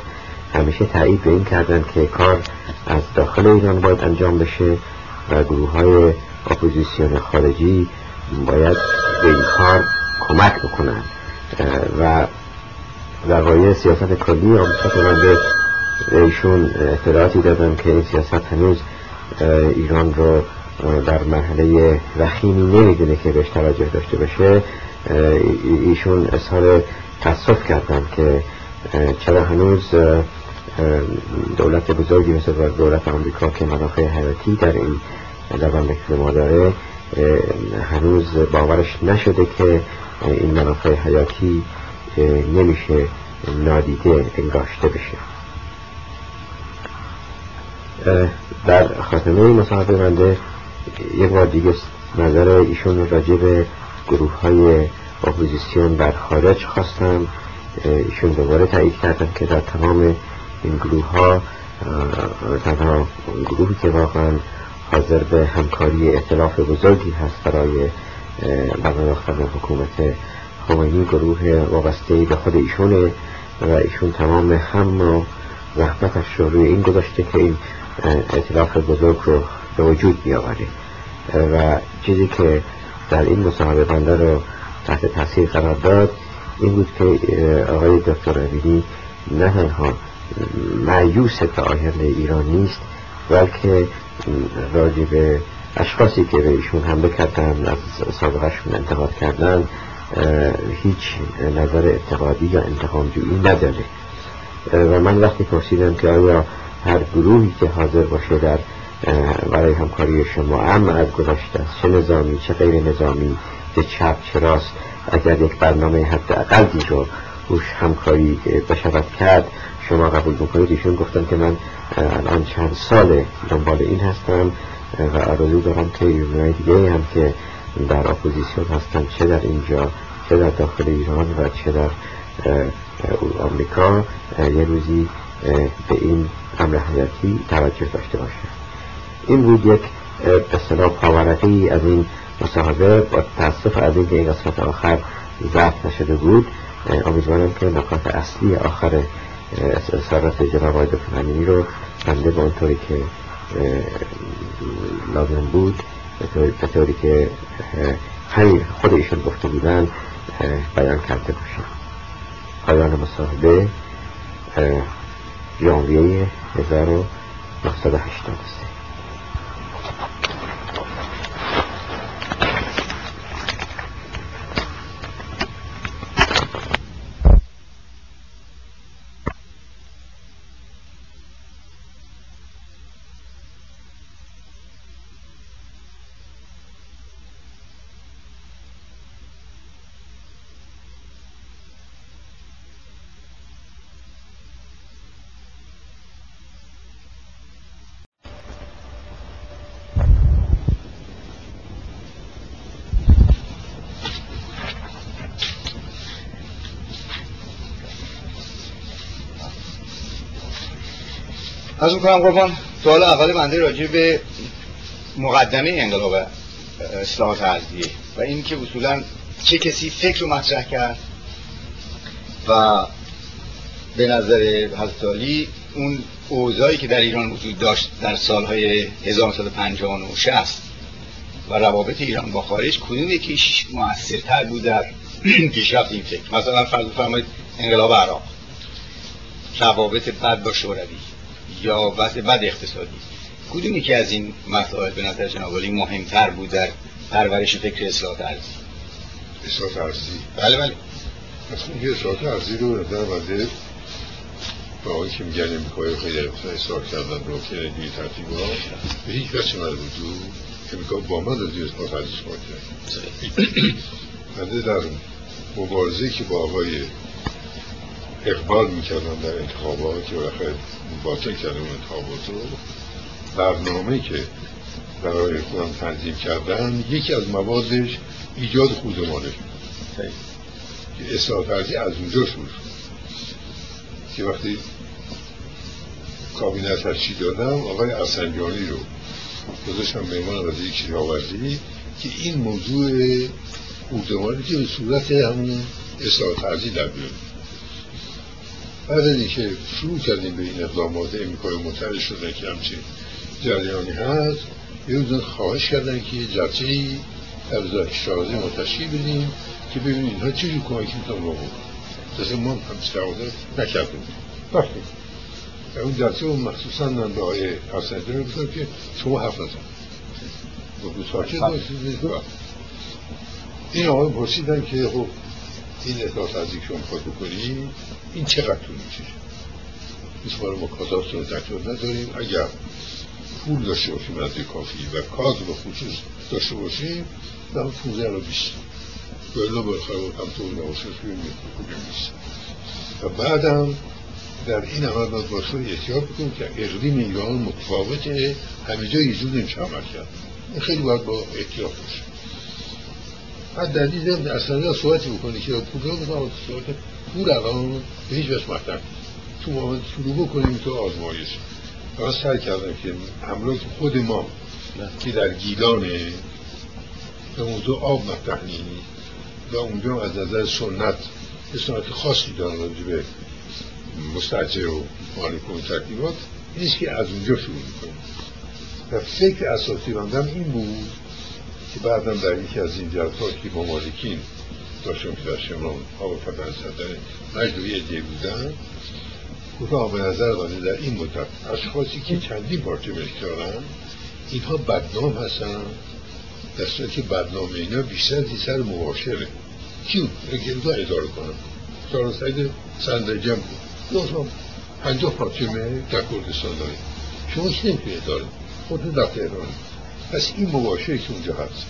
همیشه تایید به این کردن که کار از داخل ایران باید انجام بشه و گروه های اپوزیسیون خارجی باید به این کار کمک بکنن. و در قایه سیاست کلی من به ایشون اطلاعاتی دادم که این سیاست هنوز ایران رو در مرحله وخیمی نمی‌دونه که بهش توجه داشته باشه. ایشون اظهار تصف کردن که چرا هنوز دولت بزرگی مثل دولت آمریکا که منافع حیاتی در این مملکت ما داره هنوز باورش نشده که این منافع حیاتی نمیشه نادیده انگاشته بشه. در خاتمه مصاحبه منده یک بار دیگه نظر ایشون راجع به گروه های اپوزیسیون در خارج خواستم. ایشون دوباره تایید کردن که در تمام این گروه ها تنها گروهی که واقعا حاضر به همکاری اطلاف بزرگی هست برای برنامختن حکومت خمینی گروه وابسته به خود ایشونه و ایشون تمام هم و زحمتش رو روی این گذاشته که این اطلاف بزرگ رو به وجود بیاوره و چیزی که در این مصاحبه بنده رو تحت تاثیر قرار داد این بود که آقای دکتر امینی نه تنها معیوس به آینده ایران نیست بلکه راجع به اشخاصی که به ایشون حمله کردن از سابقشون انتقاد کردن هیچ نظر اعتقادی یا انتقامجویی نداره. و من وقتی پرسیدم که آیا هر گروهی که حاضر باشه در برای همکاری شما اما از گذشته چه نظامی چه غیر نظامی چه چپ چه راست اگر یک برنامه حد اقلی رو روش همکاری بشود کرد شما قبول بکنید. ایشون گفتن که من الان چند سال دنبال این هستم و آرزو دارم که یونای دیگه هم که در اپوزیسیون هستن چه در اینجا چه در داخل ایران و چه در آمریکا. یه روزی به این امر حیاتی توجه داشته باشه. این بود یک صلاح پاورقی از این مصاحبه. با تاسف از این این قسمت آخر ضبط نشده بود امیدوارم که نکات اصلی آخر اصرارات جناب آقای دکتر رو بنده به اونطوری که لازم بود به طوری که همین خود ایشون گفته بودن بیان کرده باشم پایان مصاحبه ژانویه 1983
از می‌کنم قربان سوال اول بنده راجع به مقدمه انقلاب اصلاحات ارضیه و این که اصولا چه کسی فکر رو مطرح کرد و به نظر حضرت اون اوضاعی که در ایران وجود داشت در سالهای 1950 و 60 و روابط ایران با خارج کدوم یکیش موثرتر بود در <clears throat> پیشرفت این فکر؟ مثلا فرض فرمایید انقلاب عراق روابط بد با شوروی. یا وضع بد اقتصادی. کدومی که از این مسائل به نظر جناب مهمتر بود در پرورش فکر اصلاحات ارزی؟
اصلاحات ارزی.
بله بله.
اصلا اینکه اصلاحات ارزی رو نظر بنده با آقایی که میگن امریکایی خیلی اصلاح کردن رو که دیگه ترتیب ها به هیچ وجه مربوطو امریکا با من از اصلاحات ارزی شما کرد بنده در مبارزه که با آقای اقبال می‌کردن در انتخابات بالاخره باطل کردن انتخابات رو. برنامه که برای خودم تنظیم کردن یکی از موادش ایجاد خودمانه که اصلاح فرضی از اونجا شروع که وقتی کابینت هرچی دادم آقای افسنجانی رو گذاشتم میمان وزیر کشاورزی که این موضوع خودمانی که به صورت همون اصلاح فرضی در بیاد. بعد از اینکه شروع کردیم به این اقدامات امریکای متحد شدن که همچین جریانی هست یه روزن خواهش کردن که یه جرچه ای در شازه ما تشکیل بدیم که ببینیم اینها چه جو کمکی می‌تونم رو بود دست ما هم استعاده نکردیم. وقتی اون جلسه اون مخصوصا من به آقای حسن جمعه گفتم که شما حرف نزن. بگو ساکت باشید این آقای پرسیدن که خب این احساس از شما می‌خواد بکنیم این چقدر طول میشه بسیار ما کازاست رو تکرار نداریم. اگر پول داشته باشیم از کافی و کاز به خصوص داشته باشیم در پوزه رو بیست بایلا بالاخره هم طور نباشه نیست و بعدم در این عمل باید باشه احتیاط بکنیم که اقلیم ایران متفاوته. همه جا ایجود نمیشه عمل کرد. این خیلی باید با احتیاط باشه. بعد در این زمین اصلا صحبتی بکنی که پول رو صحبت پول الان به هیچ وجه مطرح تو ما شروع بکنیم تو آزمایش. من سعی کردم که امروز خود ما که در گیلانه به موضوع آب مطرح و اونجا از نظر سنت یه سنت خاصی دارن به مستجر و مالک و ترکیبات نیست که از اونجا شروع می‌کنیم. و فکر اساسی بندم این بود که بعدا در یکی از این جلسات با مالکین داشتم که در شمران آب فتن صدر مجدوی ادیه بودن گفتم به نظر بنده در این مدت اشخاصی که چندین پارچه ملک دارن اینها بدنام هستن در که بدنام اینا بیشتر سر مباشره جون دو اداره کنم سال سعید سندجم دو تا پنجاه پارچه در کردستان داره شما چی نمی‌تونی اداره؟ خود در تهران پس این مباشه که اونجا هست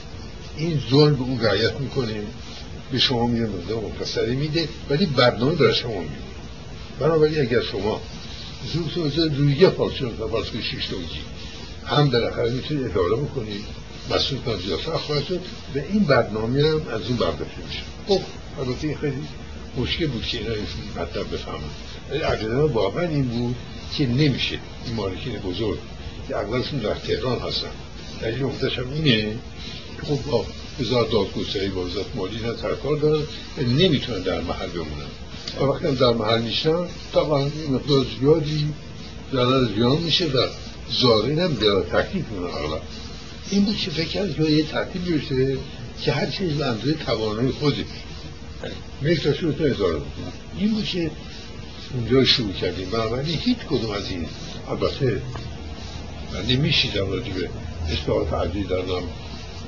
این ظلم به اون رعیت می‌کنه به شما میگه مقدار مفصلی میده ولی برنامه برای شما میده. بنابراین اگر شما زور تو روی یه پارچه و کنید شیش توجی هم بالاخره می‌تونید اداره بکنید مسئول کنید زیافت خواهد شد و این برنامه هم از اون برداشته میشه. خب البته این خیلی مشکل بود که اینا مطلب بفهمن. ولی عقیده واقعا این بود که نمیشه این مالکین بزرگ که اغلبشون در تهران هستن دلیل هم اینه. خب با وزارت دادگستری با وزارت مالی نه سرکار دارن نمی‌تونن در محل بمونن. و وقتی هم در محل نیستن طبعا مقدار زیادی ضرر زیان میشه و زارین هم در تکلیف می‌کنه. اغلب این بود که فکر کرد یه ترتیب بیرسه که هر چیز به اندازه توانایی خودش مثل تو اداره این بود که اونجا شروع کردیم. بنابراین هیچ کدوم از این البته من نمیشیدم راجع اصلاحات عدی در نام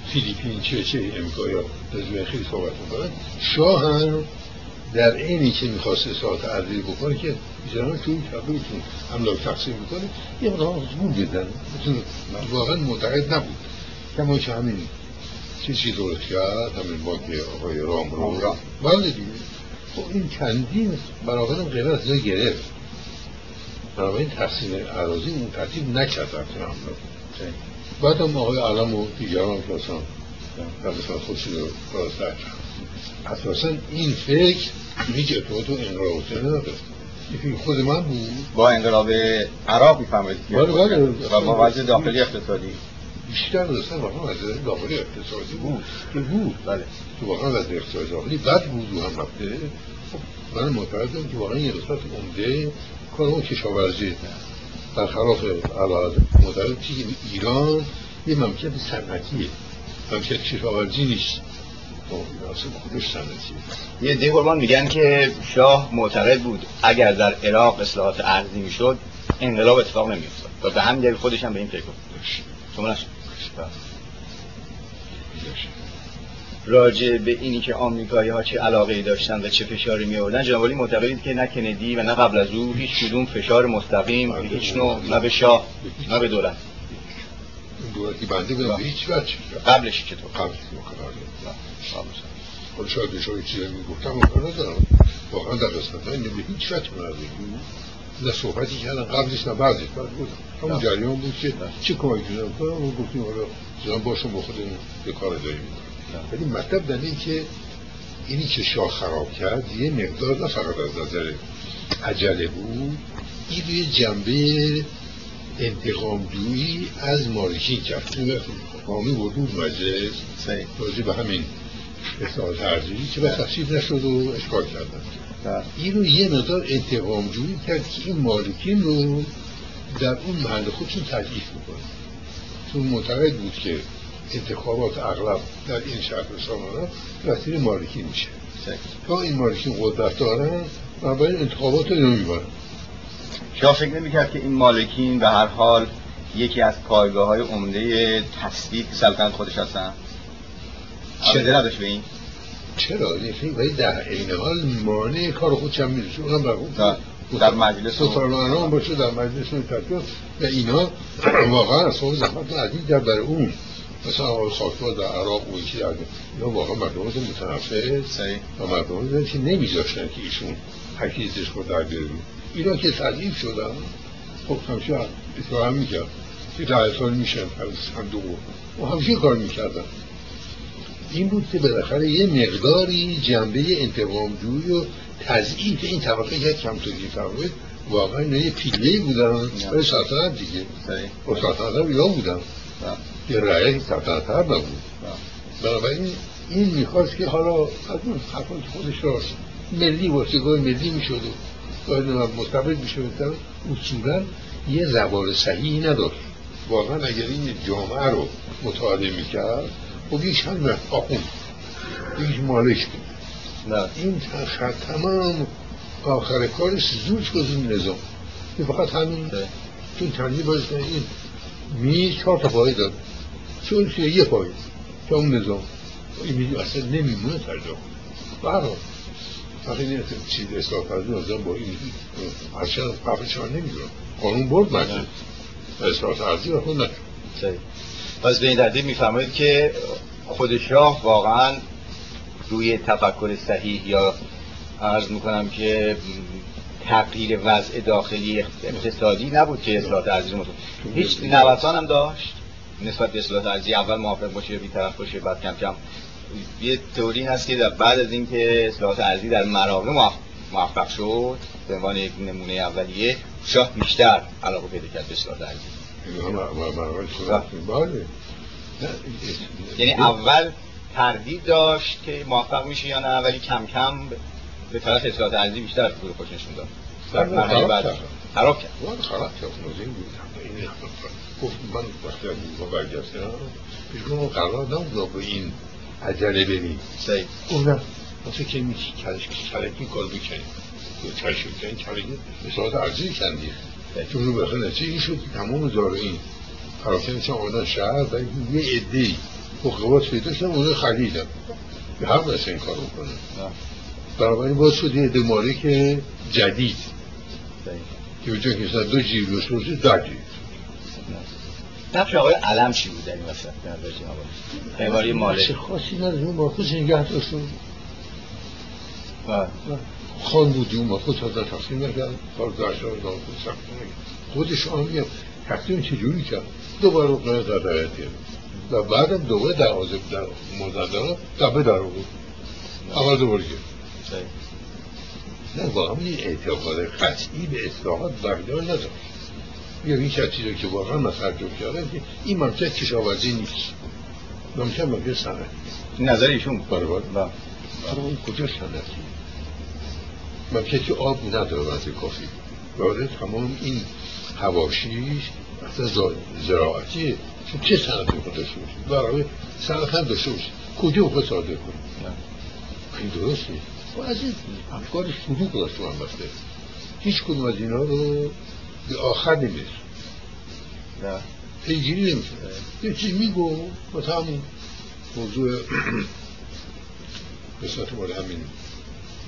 فیلیپین چه چه امریکا یا رزومه خیلی صحبت می‌کنن شاه هم در اینی که می‌خواست اصلاحات عدلی بکنه که بیچاران توی کبیرتون املاک تقسیم می‌کنه یه مقدار زبون بدن واقعا معتقد نبود. کما که همین چیزی درست کرد همین بانک آقای رام رو. بله دیگه. خب این چندین بنابراین غیر از گرفت. بنابراین تقسیم عراضی اون ترتیب نکرد املاک بعد هم آقای علم و دیگران که اصلا در خودشی رو راست اساسا این فکر هیچ ارتباط و انقلاب نداره؟ این خود من بود.
با انقلاب عراق می‌فهمید
بله بله.
و با وضع داخلی اقتصادی.
بیشتر رسن واقعا وضع داخلی اقتصادی بود. که بود.
بله.
تو واقعا وضع اقتصادی داخلی بد بود و هم رفته. خب، من معتقدم که واقعا یه قسمت عمده کار اون کشاورزی. برخلاف علاقه معتقد که ایران یه مملکت صنعتیه. مملکت کشاورزی نیست.
یه دی قربان میگن که شاه معتقد بود اگر در عراق اصلاحات ارزی می‌شد انقلاب اتفاق نمیافتاد. و به همین دلیل خودش هم به این فکر کرد. شما راجع به اینی که آمریکایی ها چه علاقه داشتن و چه فشاری می آوردن جناب معتقدید که نه کندی و نه قبل از او هیچ کدوم فشار مستقیم هیچ نوع نه به شاه نه به دولت.
دولتی بنده به هیچ وجه.
قبلش چطور
قبلش خود شاید به شما چیزی می‌گفتم. و ندارم واقعا در قسمت های به هیچ وجه من نه صحبتی کردن قبلش نه بعدش بعد بود همون جریان بود که چه کمکی کنم کنم؟ و گفتیم حالا زمان باشم با خودمون به کار داریم ولی مطلب در این که اینی که شاه خراب کرد یه مقدار نه فقط از نظر عجله بود این روی جنبه انتقام جویی از مالکی کرد تو قامی وردود مجلس راجع به همین اصلاحات ارزی که به تفسیر نشد و اشکال کردن. این یه مقدار انتقام جویی کرد که این مالکین رو در اون محل خودشون تضعیف بکنه چون معتقد بود که انتخابات اغلب در این شهر سامانه وسیله مالکی میشه. تا این مالکین قدرت دارن و باید انتخابات رو نمیبارن
شما فکر نمی‌کرد که این مالکین به هر حال یکی از پایگاه های عمده تصدیق سلطنت خودش هستن؟ چه نداشت به این؟
چرا؟ ولی در این حال مانع کار خودش هم می‌رسه اونم
در, در مجلس
سلطان باشه در مجلس تدبیر و اینا واقعا اصحاب زحمت عدید در برای اون. مثلا آقای خاکبار در عراق و یکی در اینا واقعا مردم متنفس و مردم که نمیذاشتن که ایشون حکیزش خود در بیاریم اینا که تضعیف شدن خب همیشه اطلاع هم می‌کرد. که ده سال میشن صندوق و همیشه کار می‌کردن. این بود که بالاخره یه مقداری جنبه انتقام جوی و تضعیف این طبقه که کم توضیح فرمایید واقعا یه پیله بودن. برای سلطنت دیگه. و سلطنت هم یا بودن. رعیه سلطنت هم نبود. بنابراین این می‌خواست که حالا از اون حرفان خودش راست ملی واسگاه ملی می‌شد و مستبد می‌شد اصولا یه زبان صحیحی نداشت. واقعا اگر این جامعه رو مطالعه می‌کرد خب یک هم آخون یک مالش بود نه این تمام آخر کارش زوج گذون نظام. این فقط همین چون چندی باید این می چهار تا پایی داد. چون یه پایی تا اون نظام. این میدی اصلا نمیمونه ترجمه. برای. وقتی این چیز اصلاح فرزی نظرم با این هرچند قبل چهار نمی‌دونم. قانون برد مجلس اصلاح و خود نشد
پس به این ترتیب میفرمایید که خود شاه واقعا روی تفکر صحیح یا عرض می‌کنم که تغییر وضع داخلی اقتصادی نبود که اصلاحات ارزی مطلب هیچ نوسان هم داشت. نسبت به اصلاحات ارزی اول موافق باشه بیطرف باشه بعد کم کم. یه توری هست که در بعد از اینکه اصلاحات ارزی در مراغه موفق شد به عنوان یک نمونه اولیه شاه بیشتر علاقه پیدا کرد به اصلاحات ارزی
بله.
یعنی اول تردید داشت که موفق میشه یا نه ولی کم کم به طرف اصلاحات ارزی بیشتر رو خوش نشون داد
خراب کرد.
خراب کرد
خراب کرد گفت من وقتی از اروپا برگشتم پیش کنم قرار نبود به این عجله بریم اون نه که می کلش کلکی کار بکنیم کلش بکنیم کلکی اصلاحات ارزی کندیم چون رو بخیر چه این شد؟ تمام زارعین پراکنشان آمدن شهر و یه عده‌ای. حقوقات پیدا شدن اونها خریدن به هم نشه این کار بکنن بنابراین باز شد یه دماری که جدید. که بجا که دو جیر داشته باشه در جیر
نقش آقای علم چی بود در این وسط قیماری ماله
نقش خاصی نداره اون خودش نگه داشته. خان بودی اون خود تا در تقسیم نکرد کار داشته و دار خودش آن میگم تقسیم چجوری کرد؟ دوباره اقناع در درایت و بعدم دوباره در آزب در مزدارا دبه در بود اول دوباره کرد. نه واقعا این اعتقاد قطعی به اصلاحات بردار نداشت. یا این چیزی که واقعا من ترجمه کردم که این مملکت کشاورزی نیست. مملکت مملکت صنعتی
نظر ایشون
بله بله اون کجا صنعتی مملکت که آب نداره وقتی کافی. وارد تمام این هواشیش اصلا زراعتی. چه صنعتی خود داشته باشید برای صنعت هم داشته باشید کجا خود صادر کنید این درسته. و از این افکار شروع داشت من بسته. هیچ کدوم از اینا رو به آخر نمی‌رسه. پیگیری نمیشه. یه چیز میگو و همون موضوع قسمت مال همین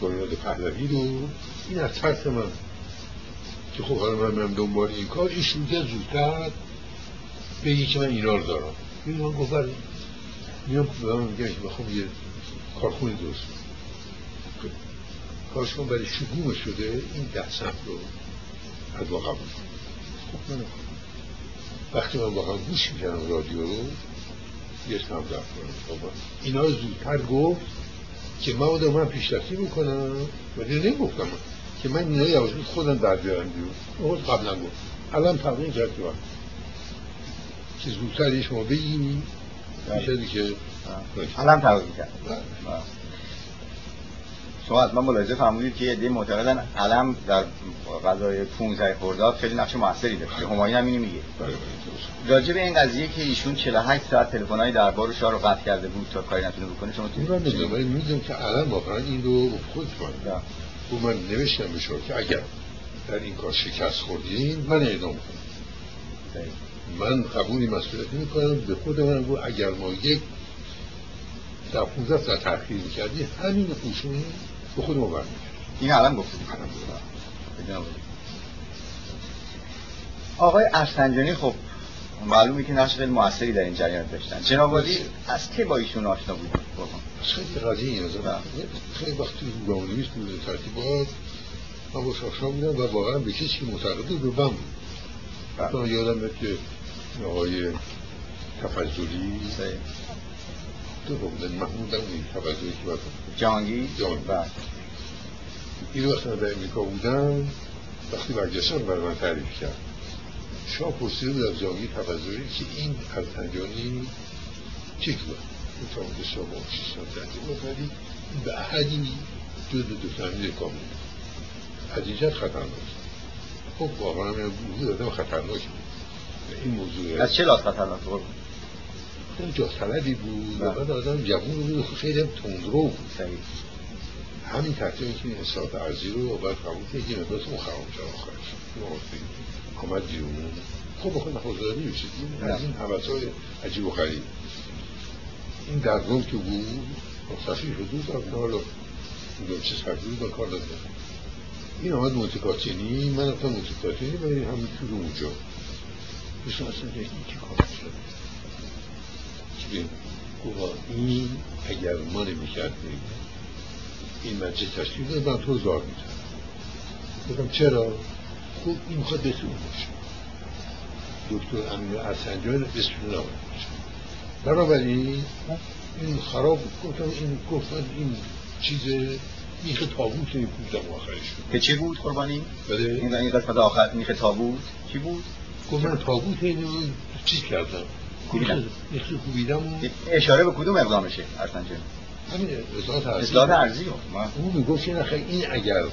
بنیاد پهلوی رو. این از ترس من. که خب حالا من من دنبال این کار این شروع زودتر بگی که من اینا رو دارم. این من گفت بله میام به من میگم که بخوام یه کارخونه درست. کارش کن برای شگوم شده این ده سمت رو. از واقع بود من وقتی من واقعا گوش می‌کنم رادیو رو یه سم در کنم اینا رو زودتر گفت که من بودم من پیشرفتی می‌کنم. ولی نگفتم که من اینا یواش خودم در بیارم بیرون. اون قبلا گفت. الان تقدیم کرد که زودتر شما بگیم میشه که
الان تقدیم کرد. شما من ملاحظه فرمودید که یه معتقدن علم در غذای 15 خرداد خیلی نقش موثری داشته همایون هم اینو میگه. راجع به این قضیه که ایشون 48 ساعت تلفن‌های دربار شاه رو قطع کرده بود تا کاری نتونه بکنه شما
تو ولی می‌دونم که علم واقعا این رو خود کنه و من نوشتم به شما که اگر در این کار شکست خوردین من اعدام کنم. من قبولی مسئولیت می‌کنم به خود من اگر ما یک در 15 ساعت تأخیر می‌کردی همین قوشون به خود ما برمیگرد
این الان گفتید آقای ارسنجانی خب معلومه که نقش خیلی موثری در این جریان داشتن جناب از که با ایشون آشنا بودن
خیلی قضیه این خیلی وقتی گامنویس بود ترتیبات من با شاشا بودم و واقعا به کسی معتقد بود به بود من یادم که آقای تفضلی محمود هم این که باید
جهانگیر
جهانگیر این وقت در امریکا بودم وقتی برگشتن برای من تعریف کرد. شاه پرسیده بود از تفضلی که این ارتنجانی چی بود؟ این تا شاه با شیش ولی به احدی دو دو دو فهمید کامل از اینجا خطرناک. خب واقعا من دادم خطرناک این موضوع
از چه لاز خطرناک؟ بود؟
اون جا طلبی بود و بعد آدم جوون بود خیلی هم تندرو بود. همین تحتیل که این اصلاحات ارزی رو باید قبول کنید که مقدار اون خراب شد. آخرش آمد بیرون خب بخواه نخوزداری میشید از این حوث های عجیب و غریب. این درگم که بود صفی حدود هم حالا دو چه سفری با کار دادم این آمد مونتکاتینی من رفتم مونتکاتینی برای همین تو اونجا. بسیار اصلا این که کار شد. گفت این اگر ما نمی‌کردیم این مجلس تشکیل داد من تو زار می‌تونم گفتم چرا؟ خوب این می‌خواد بسیار باشه. دکتر امیر ارسنجان بسیار باشه. بنابراین این خراب گفتم این گفتن این چیز میخ تابوت میپوزم آخرش
که چی بود قربانی؟
بله.
این این قسمت آخر میخ تابوت چی بود؟
گفتم تابوت اینو چیز کردم.
کوبیدم اشاره به کدوم اقدامشه ارسنجان؟
همین اصلاحات ارزی اون می‌گفت این این اگر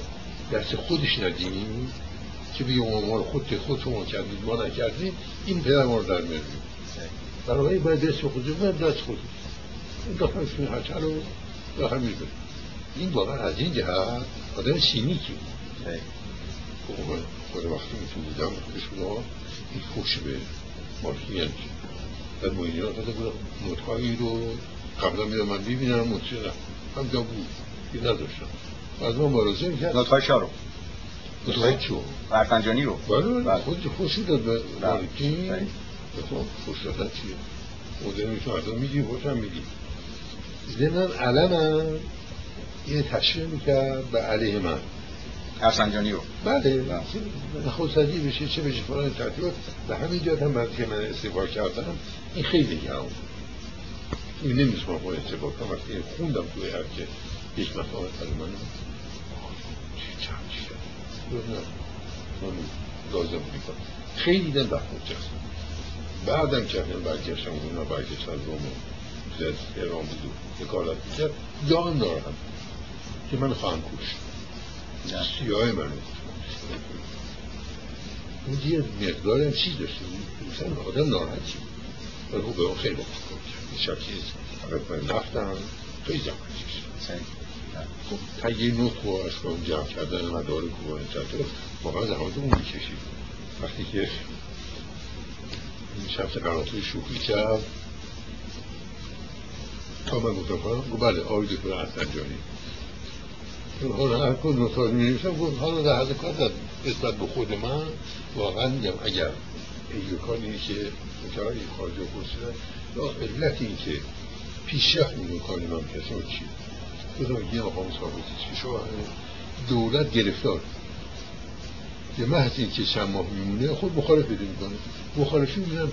دست خودش ندیم که بگیم ما خود خود شما کردید ما نکردیم این پدر ما رو در میاریم. بنابراین باید دست خودش باید دست خودش این داخل شما هرچه رو داخل می‌بریم. این واقعا از این جهت آدم سینیکی خود خود وقتی میتون دیدم شما این خوش به مارکینیان در ها داده بودم نوتهایی رو قبلا میدم من ببینم مطریقم هم دا بود این نداشتم از ما مبارزه می‌کرد
نوتهای شا رو
نوتهای چو
برفنجانی رو
بله خود خوش داد به مالکی خوش دادن چیه مدر میتون فردا میگی خوشم میگی زمن علم این تشریح می‌کرد به علیه من
ارسنجانی رو
بله. خودسازی بشه چه بشه فلان ترتیبات. به همین جهت هم که من استفاده کردم این خیلی گرم این نمی‌تونم با استفاده کنم. وقتی خوندم توی هر که یک مقام از من چند چیه لازم می‌کنم خیلی دن بحمود جست بعدم که من برگشتم اونا برگشت از روم زد ایران بود. وکالت می‌کرد. دائم ناراحت که من خواهم کشت سیاه من اون یه مقدار هم چیز داشته. بود آدم ناراحتی ولی خب به اون خیلی وقت کار کرد چیز. فقط من رفتم. خیلی زمان کشید. خب تا یه نوت رو از کنم جمع کردن مدار کوبان چطور واقعا زحمت اون می‌کشید. وقتی که این شخص قرارتوی شوخی کرد تا من گفتم کنم گفت بله آقای دکتر حسن حالا هر کن نوتاج می نویسم گفت حالا در حد کار نسبت به خود من واقعا میگم اگر ایوکانی که مکرهای خارج و خصوصا یا علت این که پیشرفت این کاری من کسان چی؟ گفتم یه مقام ثابتی چی شو؟ دولت گرفتار. یه محض این که چند ماه میمونه خود مخالف بده می‌کنه مخالفی میدن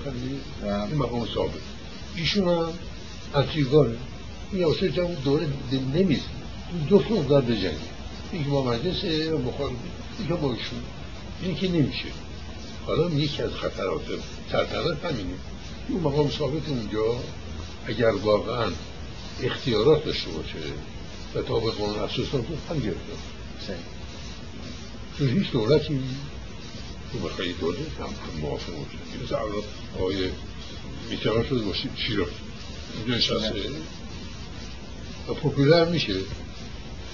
این مقام ثابت. ایشون هم افریقاره این واسه جمع دوره نمیز دو فرق دار به جنگ یکی با مجلس مخالف یکی با ایشون این که نمیشه حالا یکی از خطرات سلطنت همینه اون مقام ثابت اونجا اگر واقعا اختیارات داشته باشه و تا به قانون اساس هم گرفته چون هیچ دولتی تو بخواهی دولت هم موافق باشه مثل الان آقای میتران شده باشید شیراز اینجا نشسته و پوپولر میشه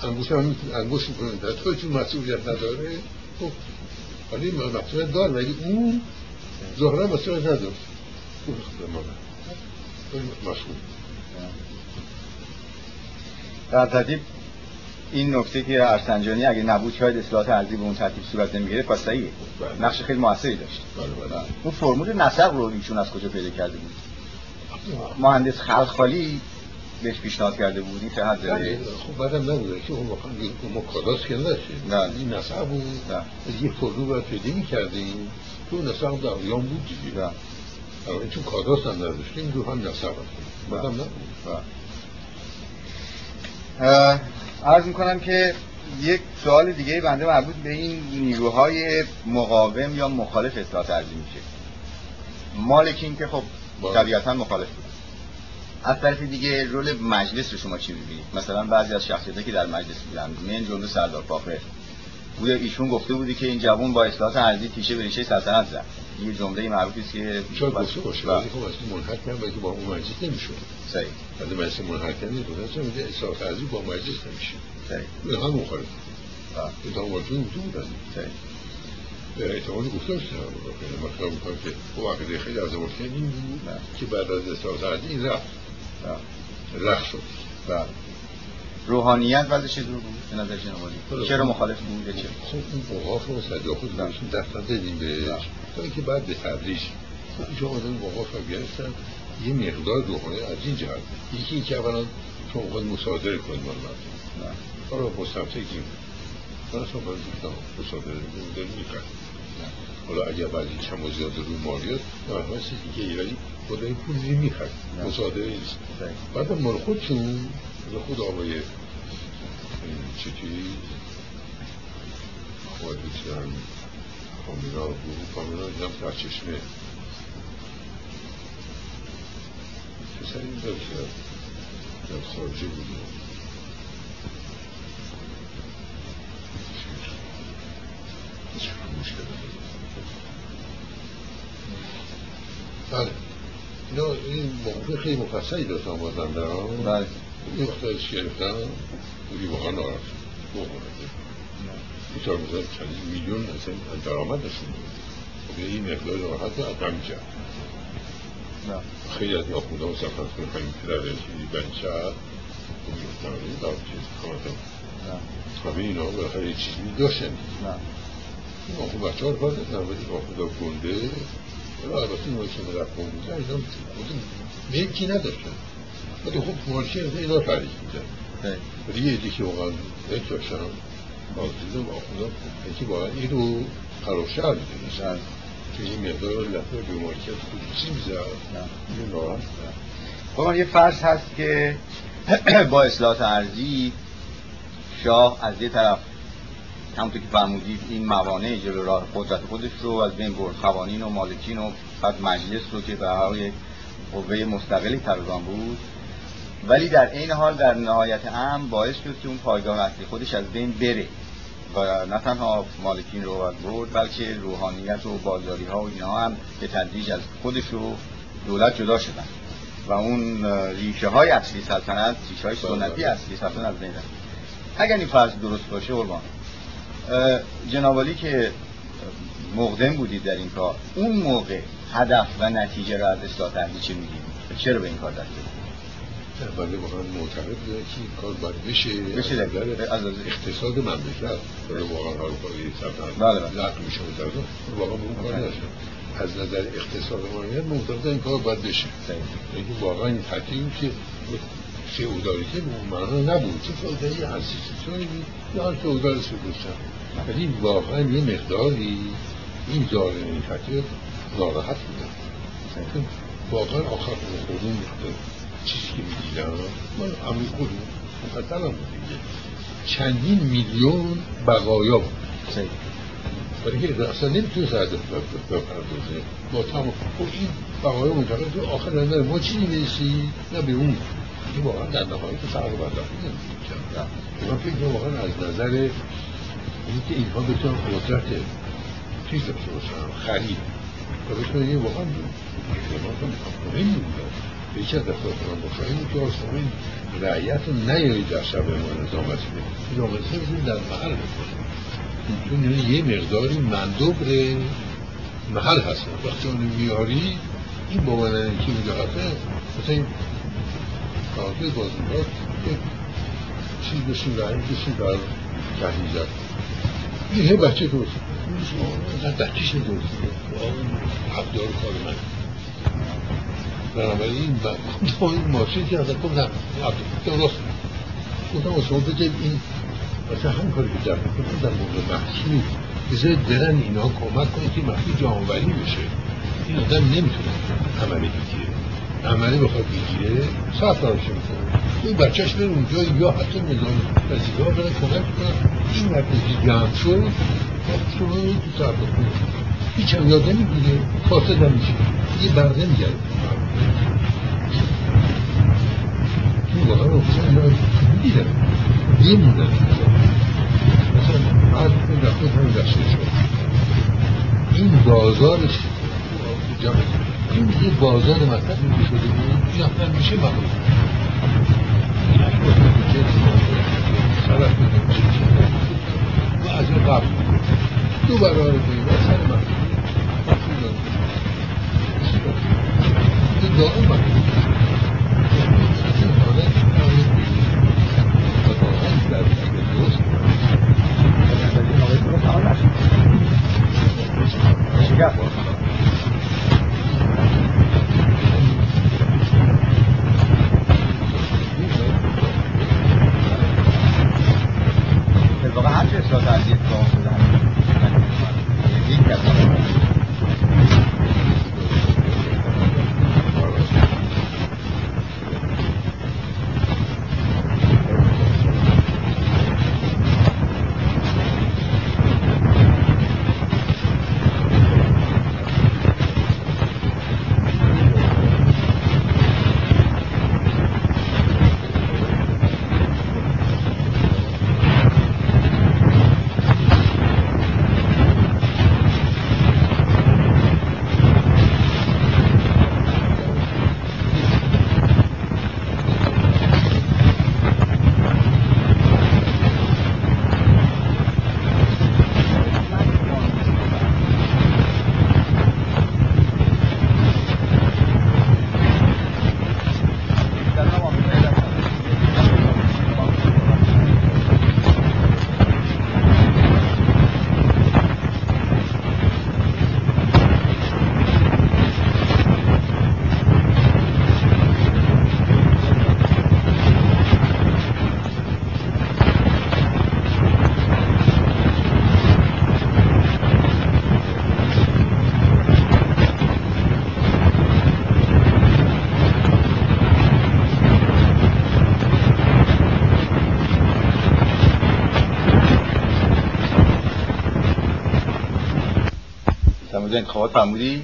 انگوش هم می‌تونه انگوش می‌کنه در توی چون مسئولیت نداره خب ولی مسئولیت دار ولی اون ظاهرا مسئولیت نداره اون مسئول
در ترتیب این نکته که ارسنجانی اگه نبود شاید اصلاحات ارضی به اون ترتیب صورت نمی‌گیره پس صحیحه نقش خیلی موثری داشت اون فرمول نسق رو ایشون از کجا پیدا کرده بود مهندس خلخالی بهش پیشنهاد کرده بود این چه حد داره؟
خب بعدم نبوده که اون واقعا ما کاداس که نداشتیم
نه.
این نسق بود. یه فرمول باید پیدا می‌کردیم تو نسق در ایام بود دیگه.
نه.
اما چون کاداس هم نداشتیم دو هم نسق هست بعدم نبود
عرض می‌کنم که یک سوال دیگه بنده مربوط به این نیروهای مقاوم یا مخالف اصلاحات ارضی میشه. مالکین که خب
بله.
طبیعتا مخالف بود. از طرف دیگه رول مجلس رو شما چی می‌بینید مثلا بعضی از شخصیت‌ها که در مجلس بودن من جمله سردار فاخر بوده ایشون گفته بودی که این جوان با اصلاحات ارضی تیشه به ریشه سلطنت زد یه جمله مربوطی است که
شاید گفته باشه. ولی خب اصلا هم باید که با اون مجلس نمیشون
صحیح.
ولی مجلس منحق نمیشه اصلا میگه اصلاح ارزی با مجلس نمیشه
صحیح.
به هم مخالف واجبه اونجا بودن.
صحیح.
احتمال گفته باشه مثلا می‌کنم که او عقیده خیلی از این بود. که بعد از اصلاح ارزی این رفت. رخ شد.
بله. روحانیت وضعش دور بود به نظر جناب چرا مخالف بود؟ چرا؟
خب این اوقاف رو صدا خود بهشون دست ندادیم بهش تا اینکه بعد به تدریج. اینجا آدم اوقاف رو گرفتن یه مقدار روحانی از این جهت. یکی اینکه اولا تو اوقات مصادره کنید مال مردم حالا مستمتعیم من اصلا باید گفتم مصادره می‌کنم حالا اگر بعضی کم و زیاده رو مالیات نه هستی دیگه ایرانی خدای پول می‌خرد. مصادره نیست بعد مال خودشون خود آقای چطوری خواهدوچیان کامینا بود. کامینا دیدم در چشمه. پسر این داشت در خارجه بود. مشکل بله. اینا این موقع خیلی مفصلی داشتم بازم دارم بله این وقتا گرفتم بودی واقعا ناراحت اینطور مثلا چندین میلیون اصلا درآمد داشتیم این مقدار راحت رو ادم کرد خیلی از ناخوندان و سفرت کنیم خیلی پدر چیزی بنچه میفتن دار چیز کامتا همه اینا بالاخره یه چیزی داشتن این آخو بچه ها رو دادن ولی آخو گنده حالا البته اینا ملکی نداشتن ولی خب مالکی اینا فرید میدن ولی یه واقعا یکی واقعا این رو که این مقدار به
یه فرض هست که <clears throat> با اصلاحات ارزی شاه از یه طرف همونطور که فرمودید این موانع جلو راه قدرت خودش رو از بین برد. قوانین و مالکین و بعد مجلس رو که به های قوه مستقلی ترگان بود. ولی در این حال در نهایت هم باعث شد که اون پایگاه اصلی خودش از بین بره و نه تنها مالکین رو برد بلکه روحانیت و بازاری ها و اینها هم به تدریج از خودش رو دولت جدا شدن. و اون ریشه های اصلی سلطنت ریشه های سنتی اصلی سلطنت از بین رفت. اگر این فرض درست باشه قربان. جنابالی که مقدم بودید در این کار اون موقع هدف و نتیجه را از اصلاح چه میگید چرا به این کار دست
بله واقعا معتقد بوده که این کار باید بشه؟ بشه از اقتصاد مملکت برای واقعا حال کاری سلطنت بله بله. لغو میشه واقعا به اون کار نشه. از نظر اقتصاد مملکت معتقد این کار باید بشه. یعنی واقعا این تحقیم که فئودالیته به اون معنا نبود. چه فئودالی هستی چه یا هر فئودال سبوستن ولی واقعا یه مقداری این این تحقیق ناراحت بودن واقعا آخر خودمون چیزی که می‌دیدم من همین خودم مقدرم بود دیگه. چندین میلیون بقایا بود. ولی که اصلا نمی‌تونه سرده بپردازه. با تمام خب این بقایا منتقل تو آخر ما چی می‌رسی نه به اون. این واقعا در نهایت فرق برداشتی نمی‌تونه من فکر واقعا از نظر اینکه اینها بتونن قدرت چیز داشته باشن خرید و بتونن واقعا مهم بودن یکی از دفعات من باشه این که آسمان این رعیت رو نیایید در شب ما نظامت کنید نظامت کنید در محل بکنید چون یه مقداری مندوبر محل هست وقتی اون میاری این با من که میدهته مثلا این کارکه بازنگاه چیز بشین رعیم بشین بر تحریزت یه بچه این بچهش اون حبدار کار من بنابراین این ماشین که ازت گفتم درست گفتم شما بگید این مثلا همین کاری که در می‌کنم در موقع محصول بذارید برن اینا کمک کنید که محصول جامعوری بشه این آدم نمی‌تونه عملی بگیره عملی بخواد بگیره صرف دارش می‌کنه این بچهش بره اونجا یا حتی نظام وزیگاه برن کمک کنن این مرکزی جمع شد شما تو صرف کنید هیچ هم یاد نمی‌گیره. فاسد هم میشه. یه برده میگره این واقعا رو دیدم میمونن مثلا بعد این رفته همین دسته شد این بازارش این دیگه بازار مطلب میشه شده بود رفتن میشه بابا سرف و از این قبل. دو برابر دیگه سر من این دائم من
Yeah. تعدیل اتفاق افتاده یک از در انتخابات فرمودی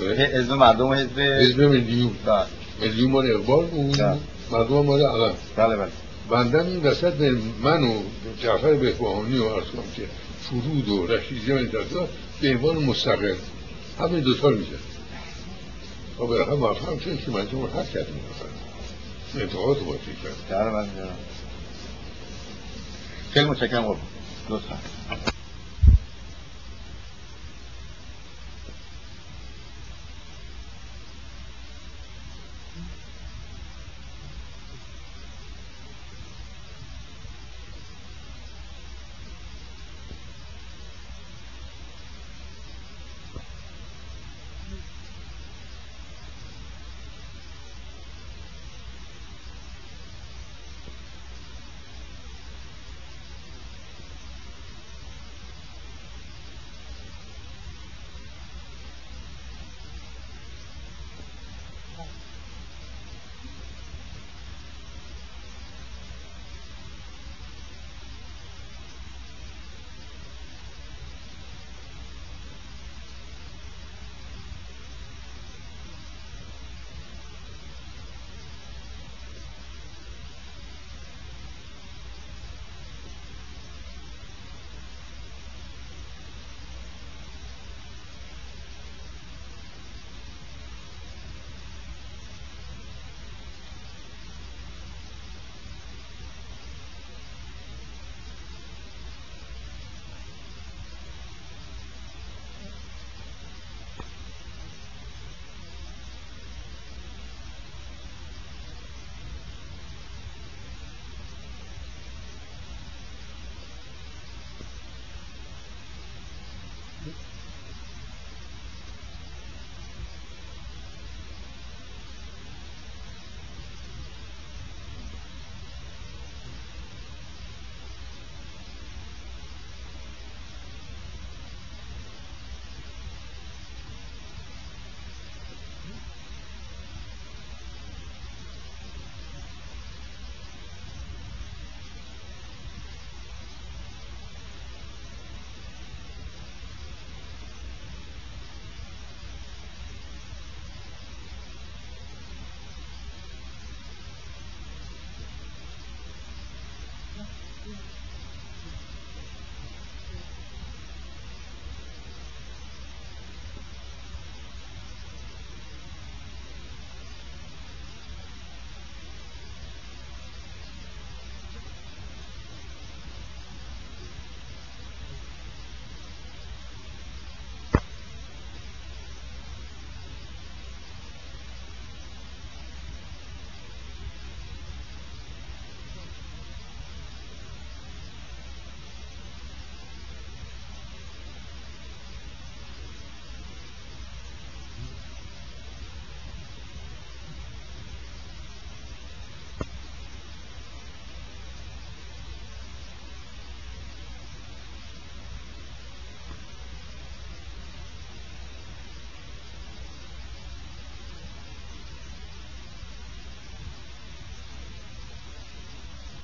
حزب مردم و حزب
حزب ملیون.
بله.
ملیون مال اقبال بود.
بله.
مردم مال عقب.
بله بله.
بندم این وسط به من و جعفر بهبهانی و کنم که فرود و رشیدی طرفا به عنوان مستقل. همین دوتا رو می‌زد و بالاخره موفق شد که مجموع رو حل کردیم بالاخره انتخابات رو باطل کرد
بله بله خیلی متشکرم قربان لطفا.